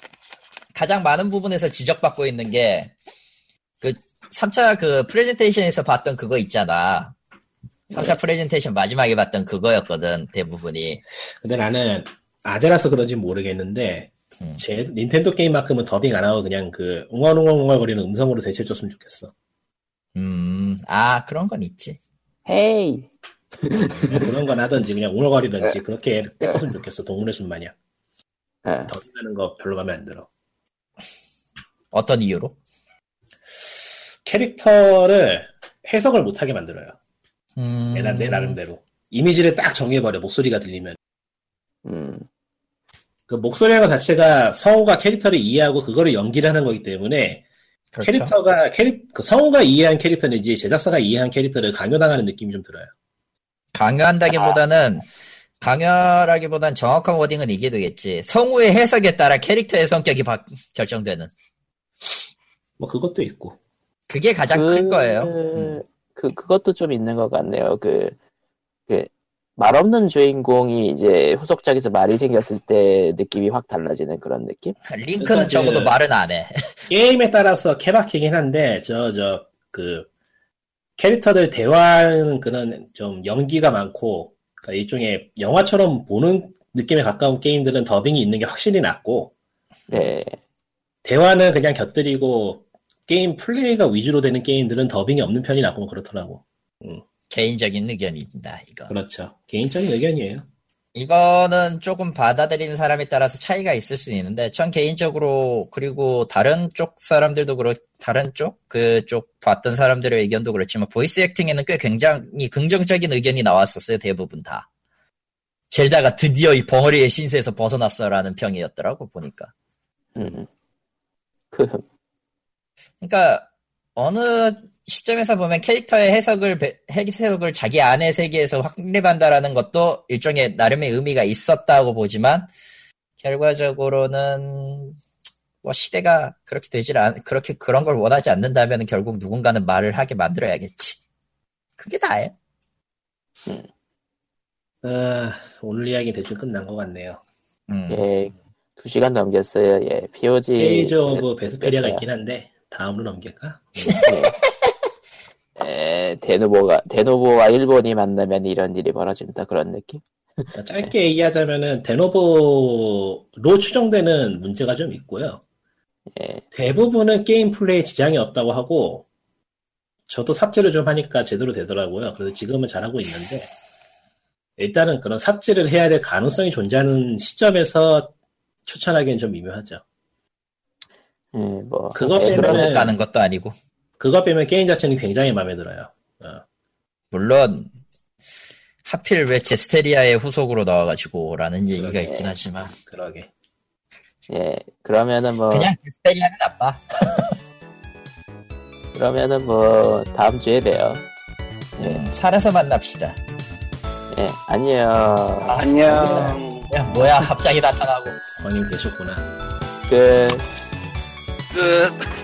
가장 많은 부분에서 지적받고 있는 게 그 3차 그 프레젠테이션에서 봤던 그거 있잖아. 3차 프레젠테이션 마지막에 봤던 그거였거든, 대부분이. 근데 나는 아재라서 그런지 모르겠는데 음. 제 닌텐도 게임만큼은 더빙 안 하고 그냥 그 웅얼웅얼웅얼 거리는 음성으로 대체해줬으면 좋겠어. 음, 아, 그런 건 있지. Hey! 그런 건 하든지 그냥 웅얼거리든지 그렇게 뺏었으면 좋겠어. 동물의 숲 마냥. 예. 더빙하는 거 별로 마음에 안 들어. 어떤 이유로? 캐릭터를 해석을 못하게 만들어요. 음... 내, 나- 내 나름대로. 이미지를 딱 정해버려, 목소리가 들리면. 음, 그 목소리라는 것 자체가 성우가 캐릭터를 이해하고 그거를 연기를 하는 거기 때문에 그렇죠. 캐릭터가 캐릭 그 성우가 이해한 캐릭터는지 제작사가 이해한 캐릭터를 강요당하는 느낌이 좀 들어요. 강요한다기보다는 강요라기보단 정확한 워딩은 이게 되겠지. 성우의 해석에 따라 캐릭터의 성격이 바- 결정되는. 뭐 그것도 있고. 그게 가장 그, 클 거예요. 음. 그, 그것도 좀 있는 것 같네요. 그, 그, 말 없는 주인공이 이제 후속작에서 말이 생겼을 때 느낌이 확 달라지는 그런 느낌? 링크는 그러니까 적어도 그- 말은 안 해. [LAUGHS] 게임에 따라서 케바케긴 한데 저 저 그 캐릭터들 대화하는 그런 좀 연기가 많고 그러니까 일종의 영화처럼 보는 느낌에 가까운 게임들은 더빙이 있는 게 확실히 낫고 네. 대화는 그냥 곁들이고 게임 플레이가 위주로 되는 게임들은 더빙이 없는 편이 낫고 뭐 그렇더라고. 개인적인 의견입니다. 이거. 그렇죠. 개인적인 의견이에요. 이거는 조금 받아들이는 사람에 따라서 차이가 있을 수 있는데, 전 개인적으로, 그리고 다른 쪽 사람들도 그렇, 다른 쪽? 그쪽 봤던 사람들의 의견도 그렇지만, voice acting에는 꽤 굉장히 긍정적인 의견이 나왔었어요, 대부분 다. 젤다가 드디어 이 벙어리의 신세에서 벗어났어라는 평이었더라고, 보니까. 음. 그, 그러니까, 어느 시점에서 보면 캐릭터의 해석을, 배- 해석을 자기 안의 세계에서 확립한다라는 것도 일종의 나름의 의미가 있었다고 보지만, 결과적으로는, 뭐 시대가 그렇게 되질 않, 그렇게 그런 걸 원하지 않는다면 결국 누군가는 말을 하게 만들어야겠지. 그게 다예요. 아, 오늘 이야기 대충 끝난 것 같네요. 음. 예, 두 시간 넘겼어요. 예, TOV. Tales of Vesperia가 네. 있긴 한데 다음으로 넘길까? 예, [LAUGHS] Denuvo가, Denuvo와 일본이 만나면 이런 일이 벌어진다. 그런 느낌? 그러니까 짧게 얘기하자면은 Denuvo로 추정되는 문제가 좀 있고요. 예, 대부분은 게임 플레이에 지장이 없다고 하고 저도 삽질을 좀 하니까 제대로 되더라고요. 그래서 지금은 잘하고 있는데 일단은 그런 삽질을 해야 될 가능성이 존재하는 시점에서 추천하기엔 좀 미묘하죠. 예, 뭐. 그거 그런 가는 것도 아니고. 그것 빼면 게임 자체는 굉장히 마음에 들어요. 어. 물론, 하필 왜 제스테리아의 후속으로 나와가지고, 라는 얘기가 그러게. 있긴 하지만, 그러게. 예, 그러면은 뭐. 그냥 제스테리아는 나빠. [LAUGHS] 그러면은 뭐, 다음 주에 봬요. 음, 살아서 만납시다. 예, 안녕. 안녕. 야, 뭐야, 갑자기 나타나고. 광님 계셨구나. 끝. 끝.